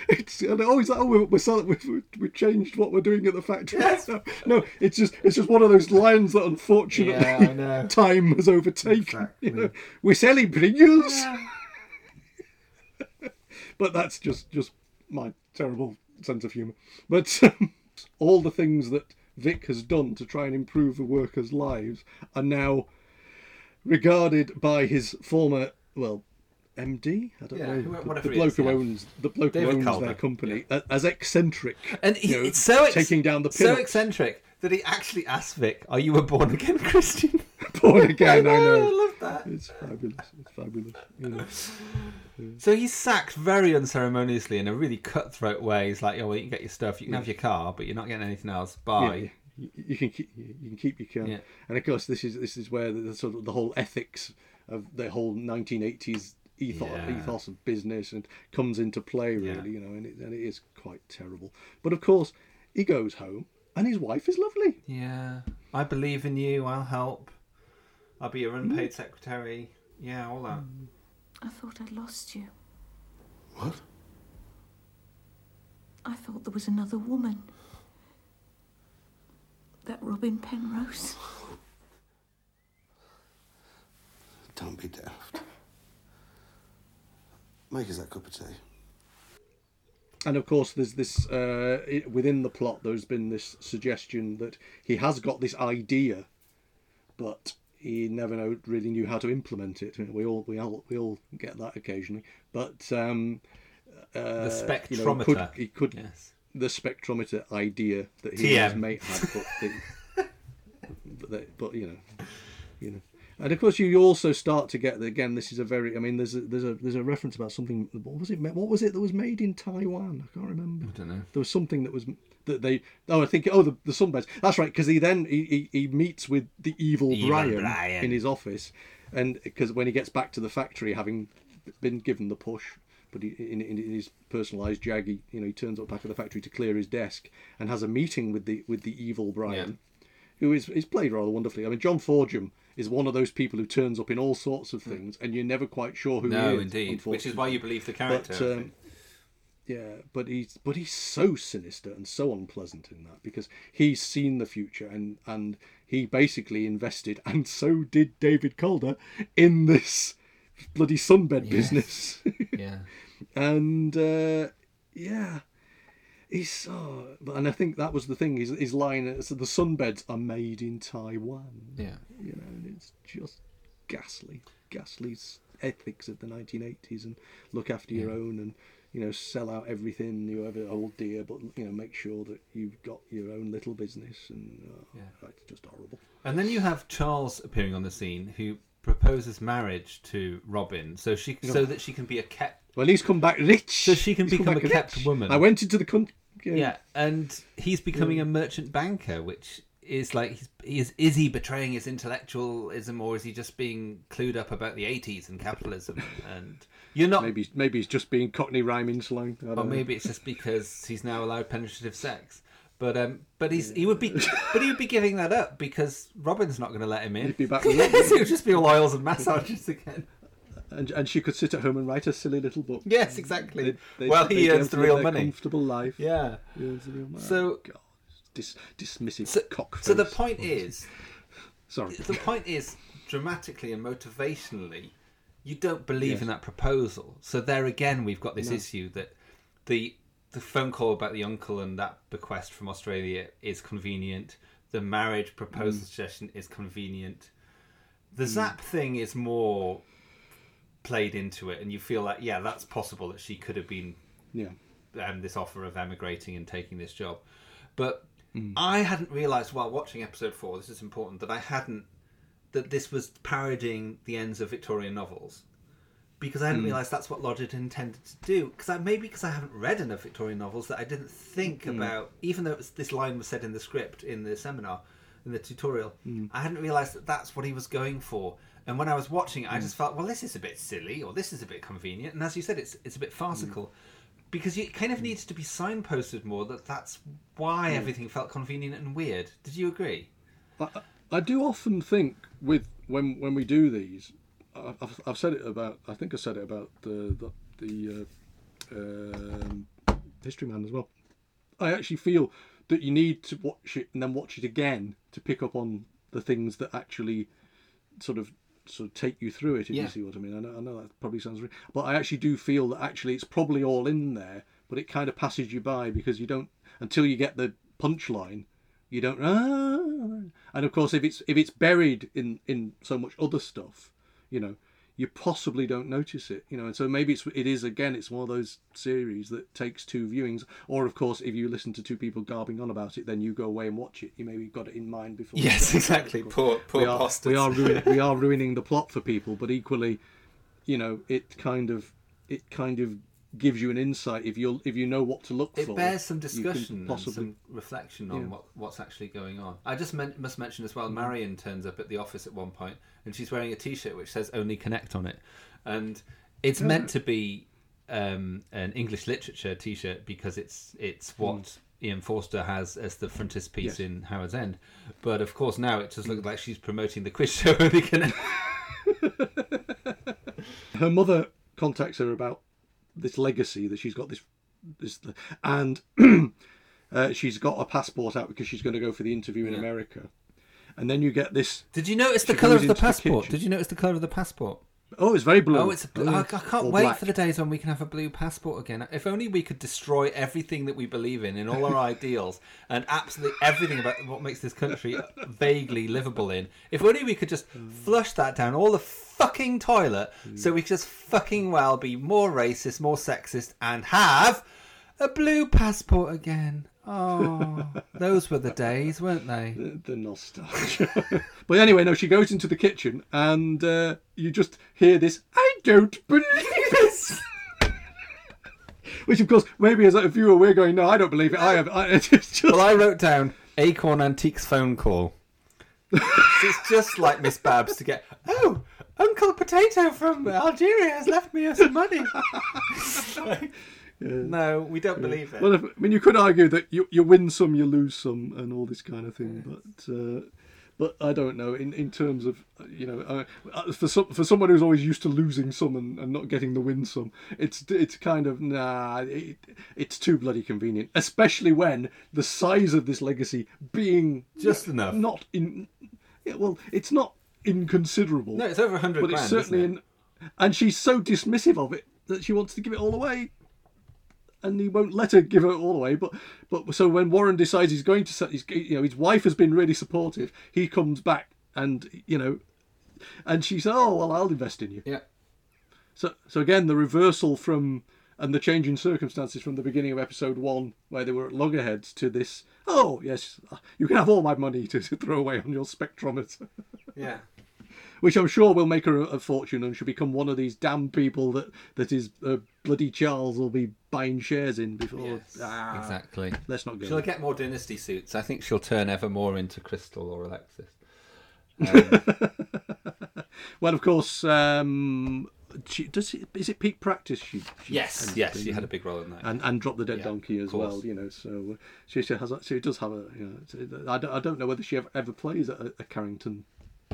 it's and oh, is that oh we're, we're selling we've, we've changed what we're doing at the factory. No, no, it's just it's just one of those lines that unfortunately Yeah, time has overtaken. You know, we're selling Pringles. But that's just just my terrible sense of humour. But um, all the things that Vic has done to try and improve the workers' lives are now regarded by his former, well, MD. I don't Yeah, know. the- the bloke is, who yeah. owns the bloke David who owns Calder, their company a- as eccentric. And he, you know, it's so ex- taking down the so eccentric that he actually asked Vic, "Are you a born again Christian?" born again. I know, I know. I love that. It's fabulous. It's fabulous. You know. So he's sacked very unceremoniously in a really cutthroat way. He's like, "Oh, well, you can get your stuff. You can Yeah. have your car, but you're not getting anything else. Yeah, Bye." you, you can keep you can keep your car. Yeah. And of course, this is this is where the, the sort of the whole ethics of the whole 1980s ethos, Yeah. ethos of business and comes into play really, Yeah. you know, and it, and it is quite terrible. But of course, he goes home and his wife is lovely. Yeah, I believe in you. I'll help. I'll be your unpaid mm. secretary. Yeah, all that. Mm. I thought I'd lost you. What? I thought there was another woman. That Robin Penrose. Don't be daft. Make us that cup of tea. And of course, there's this uh, i within the plot. There's been this suggestion that he has got this idea, but he never know, really knew how to implement it. We all we all we all get that occasionally. But um, uh, The you know, he could, spectrometer. he could Yes. the spectrometer idea that he and his mate had, but, but, they- but you know, you know. And of course, you also start to get that again. This is a very. I mean, there's a there's a there's a reference about something. What was it? What was it that was made in Taiwan? I can't remember. I don't know. There was something that was that they. Oh, I think. Oh, the the sunbeds. That's right. Because he then he, he he meets with the evil, Evil Brian, Brian. in his office, and because when he gets back to the factory, having been given the push. But he, in, in his personalised jag, he, you know, he turns up back at the factory to clear his desk and has a meeting with the with the evil Brian, who is is played rather wonderfully. I mean, John Forgeham is one of those people who turns up in all sorts of things, and you're never quite sure who No, he is. indeed. Which is why you believe the character, But, um. Yeah, but he's but he's so sinister and so unpleasant in that because he's seen the future and and he basically invested, and so did David Calder in this bloody sunbed Yes. business. Yeah. and uh, yeah, he's. But and I think that was the thing. His his line is the sunbeds are made in Taiwan. Yeah. you know, and it's just ghastly, ghastly ethics of the 1980s, and look after your own, and you know, sell out everything you ever hold dear, but you know, make sure that you've got your own little business, and uh, Yeah. it's just horrible. And then you have Charles appearing on the scene, who proposes marriage to Robin, so she so that she can be a kept. Well, he's come back rich. So she can He's become a kept rich. woman. I went into the country. Yeah, and he's becoming a merchant banker, which is like he's, is is he betraying his intellectualism, or is he just being clued up about the eighties and capitalism? And you're not. Maybe maybe he's just being Cockney rhyming slang. Or know. maybe it's just because he's now allowed penetrative sex. But um, but he's he would be, but he would be giving that up because Robin's not going to let him in. He'd be back yes, it would just be all oils and massages again. and and she could sit at home and write a silly little book. Yes, exactly. They- they- Well, they'd he earns the real money. comfortable life. Yeah. He earns the real money. So- God, dis- dismissive So, so the point is, sorry. The point is, dramatically and motivationally, you don't believe Yes. in that proposal. So there again, we've got this No. issue that the the phone call about the uncle and that bequest from Australia is convenient. The marriage proposal Mm. suggestion is convenient. The Zapp thing is more played into it, and you feel like, yeah, that's possible that she could have been Yeah. um, this offer of emigrating and taking this job. But Mm. I hadn't realised while watching episode four, this is important, that I hadn't that this was parodying the ends of Victorian novels. Because I hadn't Mm. realised that's what Lodge intended to do. Because I, maybe because I haven't read enough Victorian novels that I didn't think Mm. about, even though it was, this line was said in the script in the seminar, in the tutorial, Mm. I hadn't realised that that's what he was going for. And when I was watching it, I Mm. just felt, well, this is a bit silly, or this is a bit convenient. And as you said, it's it's a bit farcical Mm. Because it kind of needs to be signposted more that that's why Mm. everything felt convenient and weird. Did you agree? I, I do often think with when when we do these, I've, I've said it about. I think I said it about the the, the uh, um, History Man as well. I actually feel that you need to watch it and then watch it again to pick up on the things that actually sort of sort of take you through it. If Yeah. you see what I mean, I know, I know that probably sounds, re- but I actually do feel that actually it's probably all in there, but it kind of passes you by because you don't until you get the punchline You don't. Ah. And of course, if it's if it's buried in in so much other stuff, you know, you possibly don't notice it. You know, and so maybe it's it is again. It's one of those series that takes two viewings. Or of course, if you listen to two people garbing on about it, then you go away and watch it. You maybe got it in mind before. Yes, exactly. Poor- poor we are, bastards. we are ruin, we are ruining the plot for people, but equally, you know, it kind of it kind of gives you an insight if you if you know what to look It for. It bears some discussion possibly and some reflection on Yeah. what, what's actually going on. I just men- must mention as well, Mm. Marion turns up at the office at one point and she's wearing a T-shirt which says "Only Connect" on it, and it's meant to be um, an English literature T-shirt because it's it's what Ian Forster has as the frontispiece. Yes. in Howards End. But of course now it just looks like she's promoting the quiz show "Only Connect." her mother contacts her about this legacy that she's got this this and uh, she's got a passport out because she's going to go for the interview in Yeah. America and then you get this Did you notice the colour of the passport? kitchen. Did you notice the colour of the passport? oh it's very blue Oh, it's. Blue. I, I can't Or wait black. for the days when we can have a blue passport again. If only we could destroy everything that we believe in, in all our ideals, and absolutely everything about what makes this country vaguely livable in. If only we could just flush that down all the fucking toilet, so we could just fucking well be more racist, more sexist, and have a blue passport again. Oh, those were the days, weren't they? the, the nostalgia but anyway no she goes into the kitchen and uh, you just hear this i don't believe this which of course maybe as a viewer we're going no i don't believe it i have I, just Well, I wrote down Acorn Antiques phone call. it's just like Miss Babs to get. Oh, Uncle Potato from Algeria has left me some money. No, we don't believe it. Well, if, I mean, you could argue that you you win some, you lose some, and all this kind of thing. But uh, but I don't know. In, in terms of uh, you know, uh, uh, for some, for someone who's always used to losing some and, and not getting the win some, it's it's kind of nah. It, it's too bloody convenient, especially when the size of this legacy being Just enough. Not in. Yeah, well, it's not inconsiderable. No, it's over 100 But it's certainly isn't in, and she's so dismissive of it that she wants to give it all away and he won't let her give it all away. But but so when Warren decides he's going to, set- he's, you know, his wife has been really supportive. He comes back and you know, and she says, "Oh well, I'll invest in you." Yeah. So so again, the reversal from and the change in circumstances from the beginning of episode one, where they were at loggerheads, to this. Oh yes, you can have all my money to, to throw away on your spectrometer. Yeah. Which I'm sure will make her a, a fortune and she'll become one of these damn people that that is uh, bloody Charles will be buying shares in before. Ah, exactly. Let's not go. She'll there. get more dynasty suits. I think she'll turn ever more into Krystle or Alexis. well, of course, um, she, does it, is it peak practice? She, she Yes, yes, she had a big role in that. and and drop the dead Yeah, donkey as well. You know, so uh, she, she has a- she does have a. You know, I don't, I don't know whether she ever, ever plays a, a Carrington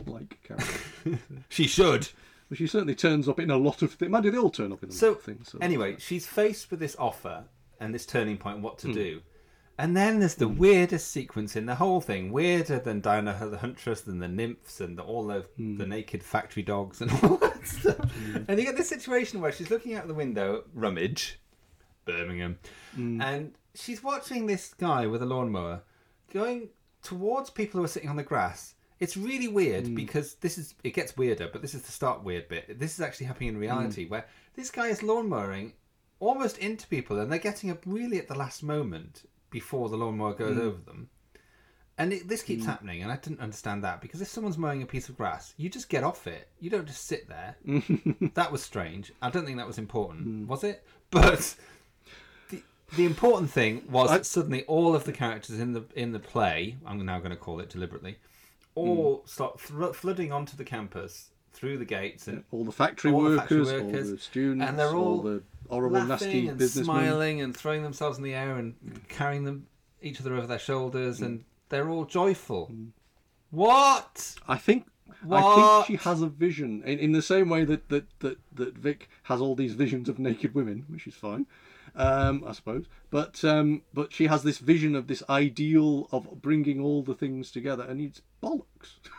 like character. She should. But she certainly turns up in a lot of things. Mind you, they all turn up in a So, lot of things. So. anyway, she's faced with this offer and this turning point, what to Hmm. do. And then there's the weirdest sequence in the whole thing, weirder than Diana the Huntress, than the nymphs and the, all the, Hmm. the naked factory dogs and all that stuff. And you get this situation where she's looking out the window, Rummidge, Birmingham, Hmm. and she's watching this guy with a lawnmower going towards people who are sitting on the grass. It's really weird because this is it gets weirder, but this is the start weird bit. This is actually happening in reality where this guy is lawnmowering almost into people and they're getting up really at the last moment before the lawnmower goes Mm. over them. And it, this keeps Mm. happening, and I didn't understand that because if someone's mowing a piece of grass, you just get off it. You don't just sit there. that was strange. I don't think that was important, was it? But the, the important thing was that suddenly all of the characters in the in the play, I'm now going to call it deliberately, Hmm. all start fl- flooding onto the campus through the gates and all the factory all the workers, factory all the students, and they're all, all the horrible, nasty and businessmen. smiling and throwing themselves in the air and hmm. carrying them each other over their shoulders, hmm. and they're all joyful. What? I think what? I think she has a vision in, in the same way that, that, that, that Vic has all these visions of naked women, which is fine, um, I suppose. But um, but she has this vision of this ideal of bringing all the things together, and it's bollocks.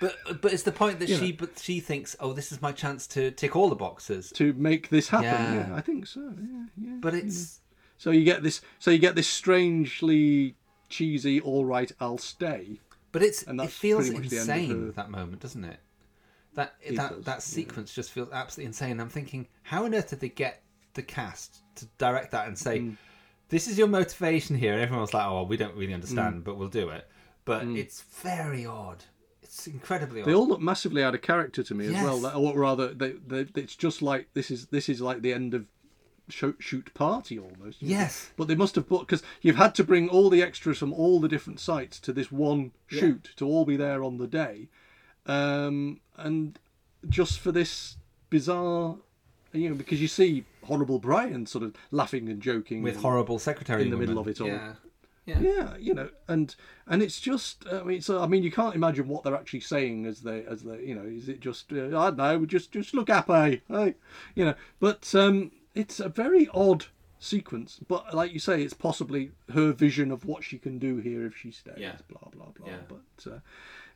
But but it's the point that You she know. but she thinks, oh, this is my chance to tick all the boxes. to make this happen. Yeah. Yeah, I think so. Yeah, yeah. But yeah. it's so you get this. So you get this strangely cheesy. All right, I'll stay. But it's and it feels pretty much the end of insane that moment, doesn't it? That It that does, that yeah. sequence just feels absolutely insane. I'm thinking, how on earth did they get the cast to direct that and say, Mm. "This is your motivation here"? And everyone's like, "Oh, well, we don't really understand, Mm. but we'll do it." But Mm. it's very odd. It's incredibly odd. They all look massively out of character to me as well. Or rather, they, they, it's just like this is this is like the end of shoot, shoot party almost. Yes. But they must have put because you've had to bring all the extras from all the different sites to this one Yeah. shoot to all be there on the day, um, and just for this bizarre, you know, because you see horrible Brian sort of laughing and joking with and- horrible secretary in the middle of it all. Yeah. Yeah. Yeah, you know, and and it's just, I mean, so I mean, you can't imagine what they're actually saying as they, as they, you know, is it just, uh, I don't know, just just look happy, hey, you know, but um, it's a very odd sequence, but like you say, it's possibly her vision of what she can do here if she stays, Yeah. blah blah blah. Yeah. But uh,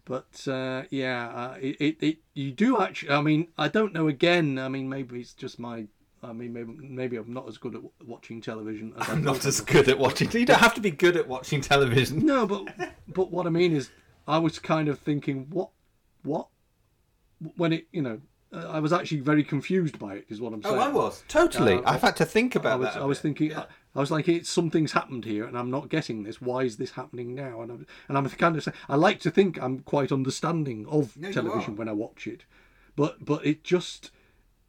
but uh, yeah, uh, it, it it you do actually. I mean, I don't know. Again, I mean, maybe it's just my. I mean, maybe maybe I'm not as good at watching television. As I'm not as good at watching. You don't have to be good at watching television. No, but but what I mean is, I was kind of thinking, what, what, when it, you know, uh, I was actually very confused by it. Is what I'm saying. Oh. I was. Totally. Uh, I've had to think about it. I was, that I was bit. thinking. I, I was like, it's something's happened here, and I'm not getting this. Why is this happening now? And I'm and I'm kind of saying, I like to think I'm quite understanding of No, television when I watch it, but but it just,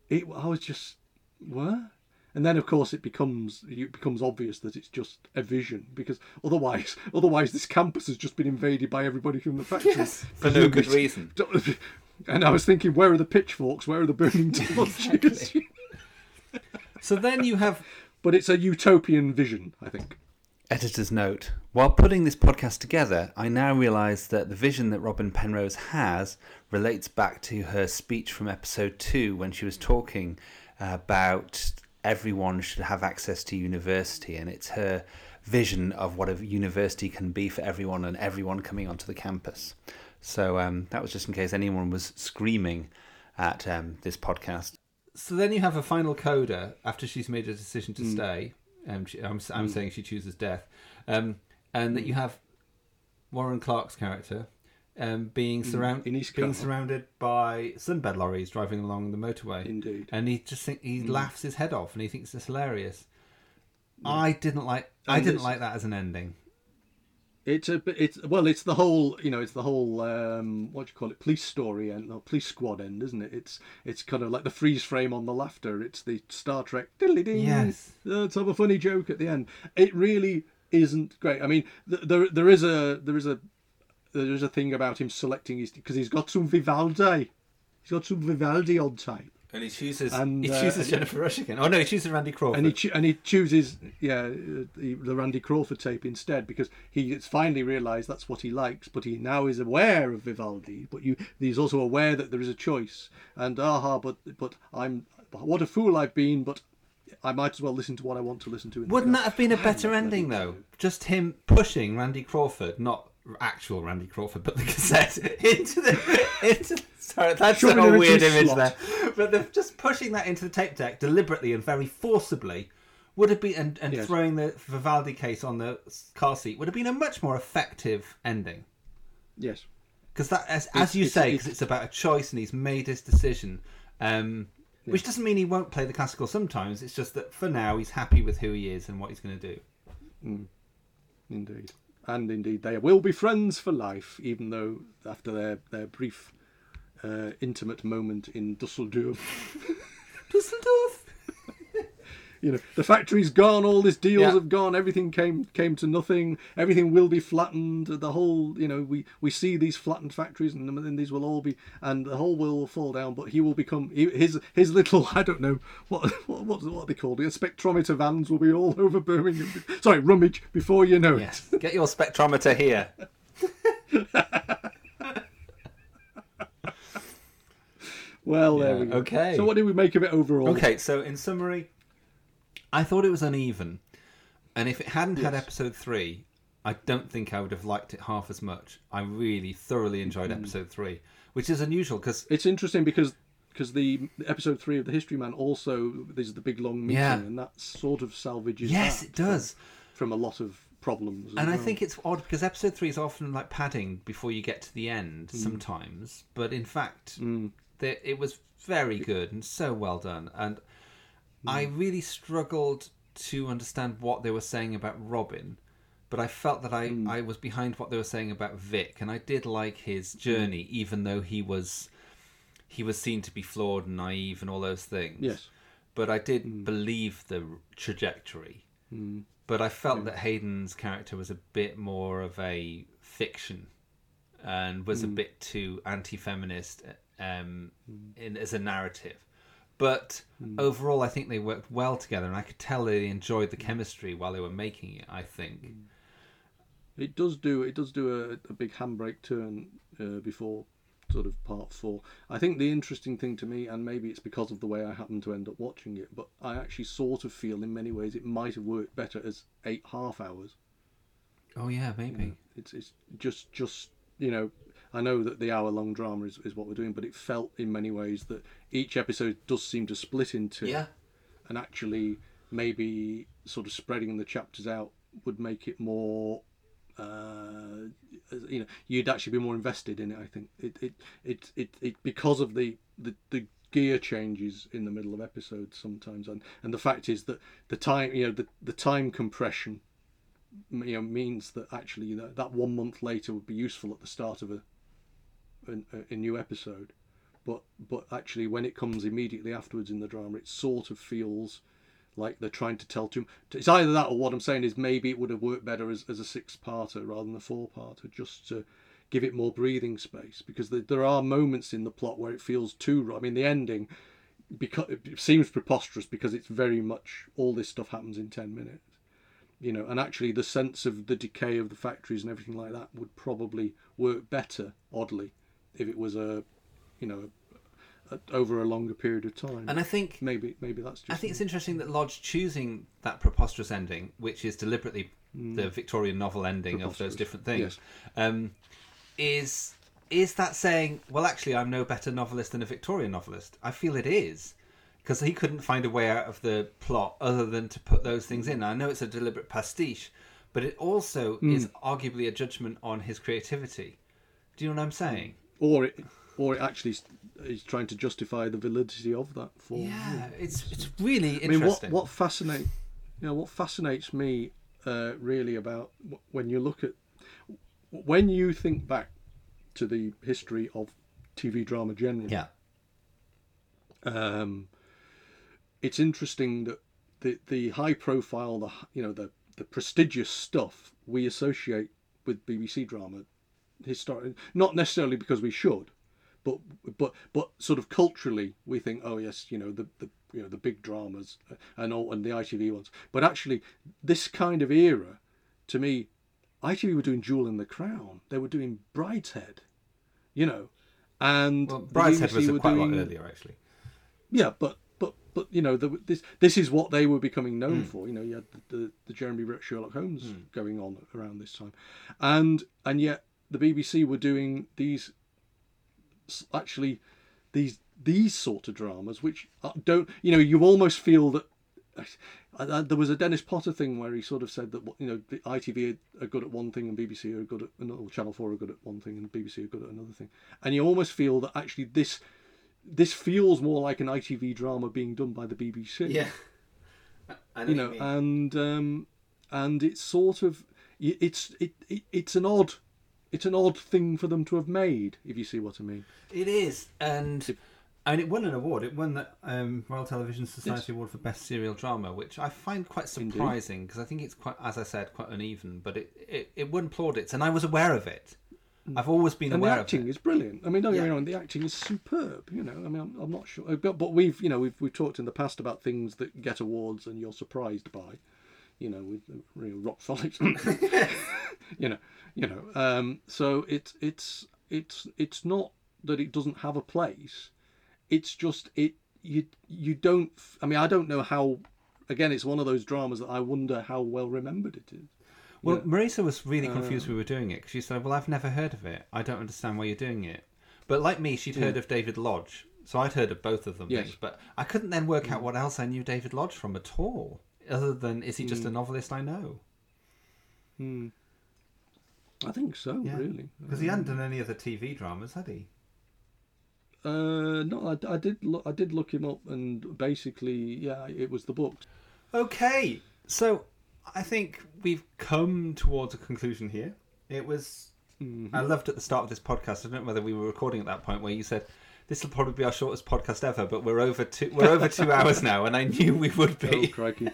it I was just what. And then, of course, it becomes it becomes obvious that it's just a vision because otherwise, otherwise, this campus has just been invaded by everybody from the factory Yes, for no good reason. And I was thinking, where are the pitchforks? Where are the burning torches? So then you have. But it's a utopian vision, I think. Editor's note. While putting this podcast together, I now realise that the vision that Robin Penrose has relates back to her speech from episode two when she was talking about everyone should have access to university, and it's her vision of what a university can be for everyone and everyone coming onto the campus. So um, that was just in case anyone was screaming at um, this podcast. So then you have a final coda after she's made a decision to Mm. stay. Um, she, I'm, I'm Mm. saying she chooses death, um, and that you have Warren Clarke's character um, being Mm, surround in his being surrounded by sunbed lorries driving along the motorway. Indeed, and he just think he Mm. laughs his head off, and he thinks it's hilarious. I didn't like. I didn't like that as an ending. It's a bit- it's well, it's the whole you know, it's the whole um, what do you call it, police story end, or police squad end, isn't it? It's it's kind of like the freeze frame on the laughter. It's the Star Trek. Yes. let's have a funny joke at the end. It really isn't great. I mean, th- there there is a there is a there is a thing about him selecting his because he's got some Vivaldi. He's got some Vivaldi on tape. And he chooses. And, he uh, chooses Jennifer Rush again. Oh no, he chooses Randy Crawford. And he cho- and he chooses yeah the, the Randy Crawford tape instead because he has finally realised that's what he likes. But he now is aware of Vivaldi. But you he's also aware that there is a choice. And aha, but but I'm what a fool I've been. But I might as well listen to what I want to listen to. In Wouldn't that have been a better ending though? Just him pushing Randy Crawford, not actual Randy Crawford, but the cassette into the into. Sorry, that's a weird image slot. there. But the, just pushing that into the tape deck deliberately and very forcibly would have been, and, and Yes. throwing the Vivaldi case on the car seat would have been a much more effective ending. Yes. Because that, as, as you it's- say, because it's about a choice and he's made his decision. Um, Which doesn't mean he won't play the classical sometimes. It's just that for now he's happy with who he is and what he's going to do. Mm. Indeed. And indeed, they will be friends for life, even though after their, their brief, uh, intimate moment in Dusseldorf. Dusseldorf! You know, the factory's gone, all these deals Yeah. have gone, everything came came to nothing, everything will be flattened. The whole, you know, we, we see these flattened factories, and then these will all be, and the whole world will fall down. But he will become his his little, I don't know what what what, what are they called? The spectrometer vans will be all over Birmingham. Sorry, Rummidge before you know Yes. it. Get your spectrometer here. Well, there we go. okay. So, what did we make of it overall? Okay, so in summary, I thought it was uneven, and if it hadn't had episode three, I don't think I would have liked it half as much. I really thoroughly enjoyed Mm. episode three, which is unusual because It's interesting because because the episode three of the History Man also there's the big long meeting, Yeah. and that sort of salvages. Yes, it does. from, from a lot of problems. And I think it's odd because episode three is often like padding before you get to the end Mm. sometimes, but in fact, there, it was very good and so well done. And I Mm. really struggled to understand what they were saying about Robin, but I felt that I, Mm. I was behind what they were saying about Vic, and I did like his journey, even though he was he was seen to be flawed and naive and all those things. Yes. But I did believe the trajectory. Mm. But I felt that Haydn's character was a bit more of a fiction and was a Mm. bit too anti-feminist um, in, as a narrative. But Mm. overall, I think they worked well together, and I could tell they enjoyed the chemistry while they were making it. I think. It does do it does do a, a big handbrake turn uh, before sort of part four. I think the interesting thing to me, and maybe it's because of the way I happened to end up watching it, but I actually sort of feel in many ways it might have worked better as eight half hours. Oh yeah, maybe. It's it's just just you know I know that the hour long drama is, is what we're doing, but it felt in many ways that each episode does seem to split into Yeah. and actually maybe sort of spreading the chapters out would make it more uh, you know you'd actually be more invested in it I think it it it it, it because of the, the the gear changes in the middle of episodes sometimes and and the fact is that the time you know the the time compression you know means that actually that, that one month later would be useful at the start of a a, a new episode but but actually when it comes immediately afterwards in the drama it sort of feels like they're trying to tell too it's either that or what i'm saying is maybe it would have worked better as, as a six parter rather than a four parter just to give it more breathing space because there, there are moments in the plot where it feels too i mean the ending because it seems preposterous because it's very much all this stuff happens in 10 minutes you know and actually the sense of the decay of the factories and everything like that would probably work better oddly if it was a you know a, a, over a longer period of time And I think maybe maybe that's just I think it's interesting that Lodge choosing that preposterous ending, which is deliberately Mm. the Victorian novel ending of those different things, Yes. um, is is that saying, well, actually, I'm no better novelist than a Victorian novelist? I feel it is. Because he couldn't find a way out of the plot other than to put those things in. I know it's a deliberate pastiche, but it also Mm. is arguably a judgment on his creativity. Do you know what I'm saying? Or it or it actually is trying to justify the validity of that form Yeah, it's it's really I mean, what interesting. what fascinate you know what fascinates me uh, really about when you look at when you think back to the history of TV drama generally. Yeah. Um, it's interesting that the the high profile, the you know the the prestigious stuff we associate with BBC drama, historic not necessarily because we should, but but but sort of culturally we think oh yes you know the the you know the big dramas and all and the ITV ones, but actually this kind of era, to me, ITV were doing Jewel in the Crown, they were doing Brideshead, you know, and Well, Brideshead was BBC a were quite a lot earlier, actually. yeah, but but but you know the, this this is what they were becoming known Mm. for. You know, you had the, the, the Jeremy Brett Sherlock Holmes Mm. going on around this time, and and yet the BBC were doing these actually these these sort of dramas which are- don't you know you almost feel that. I- I- There was a Dennis Potter thing where he sort of said that you know the ITV are good at one thing and BBC are good at another. or Channel Four are good at one thing and BBC are good at another thing, and you almost feel that actually this this feels more like an ITV drama being done by the BBC. Yeah. Know you know, you and um, and it's sort of it's it, it it's an odd it's an odd thing for them to have made if you see what I mean. It is, and and it won an award. It won the um, Royal Television Society. Award for Best Serial Drama, which I find quite surprising because I think it's quite, as I said, quite uneven. But it, it, it won plaudits, and I was aware of it. I've always been and the aware of acting it. is brilliant. I mean, don't get me wrong, the acting is superb. You know, I mean, I'm, I'm not sure, but, but we've you know we've we've talked in the past about things that get awards and you're surprised by. You know, with the real rock solid. you know, you know. Um, so it's it's it's it's not that it doesn't have a place. It's just it you you don't. I mean, I don't know how. Again, it's one of those dramas that I wonder how well remembered it is. Well, Yeah. Marisa was really confused Um, we were doing it because she said, "Well, I've never heard of it. I don't understand why you're doing it." But like me, she'd heard Yeah. of David Lodge, so I'd heard of both of them. Yes. but I couldn't then work out what else I knew David Lodge from at all, other than is he just a Mm. novelist I know? Hmm. I think so, Yeah. really. Because he hadn't done any other TV dramas, had he? Uh, no, I, I did. Look, I did look him up, and basically, yeah, it was the books. Okay, so I think we've come towards a conclusion here. It was. Mm-hmm. I loved at the start of this podcast. I don't know whether we were recording at that point where you said this will probably be our shortest podcast ever, but we're over two. We're over two hours now, and I knew we would Oh, be. crikey.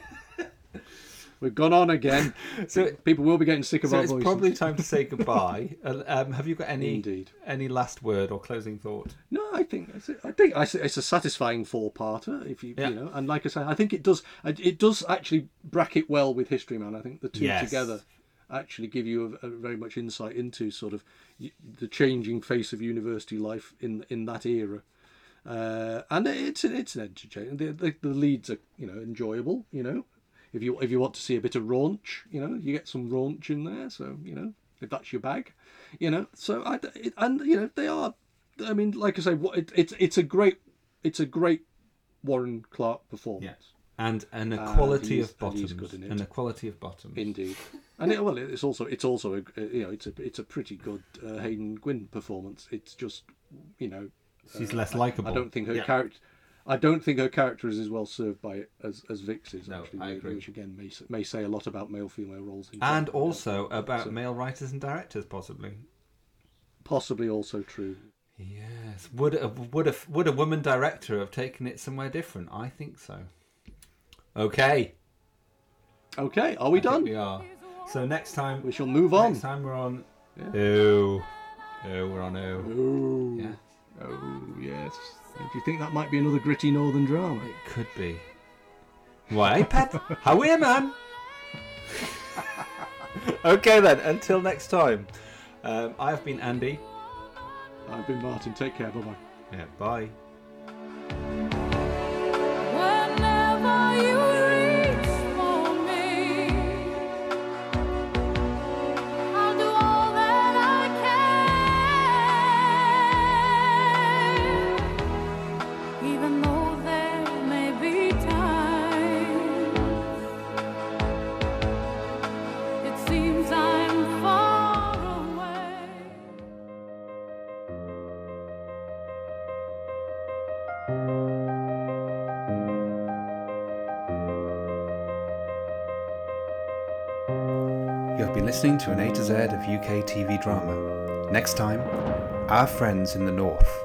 We've gone on again. So people will be getting sick of so our it's voices. probably time to say goodbye. Um, have you got any Indeed. any last word or closing thought? No, I think I think it's a satisfying four-parter. If you Yeah. you know, and like I say, I think it does it does actually bracket well with History Man. I think the two Yes. together actually give you a, a very much insight into sort of the changing face of university life in in that era. Uh, and it's it's an entertaining. The, the, the leads are you know enjoyable. You know, if you if you want to see a bit of raunch, you know, you get some raunch in there. So you know, if that's your bag, you know. So I it, and you know they are. I mean, like I say, what it, it's it's a great it's a great Warren Clarke performance. And an equality he's- of bottoms. good in it. An equality of bottoms. Indeed, and it, well, it's also it's also a, you know it's a it's a pretty good uh, Haydn Gwynne performance. It's just you know She's uh, less I- likeable. I don't think her Yeah. character. I don't think her character is as well served by it as as Vic's is. No, actually, I which- agree. Which again may may say a lot about male female roles. In And also about So- male writers and directors, possibly. possibly also true. Yes. Would a, would a would a woman director have taken it somewhere different? I think so. Okay. Okay, are we I done? we are. So next time we shall move on. Next time we're on. Yeah. Ooh. Ooh, we're on ooh. Ooh. Yeah. Oh yes. Do you think that might be another gritty northern drama? It could be. Why, Pet? How are you, man? okay then. Until next time. Um, I've been Andy. I've been Martin. Take care. Bye bye. Yeah. Bye. Listening to an A to Z of UK TV drama. Next time, Our Friends in the North.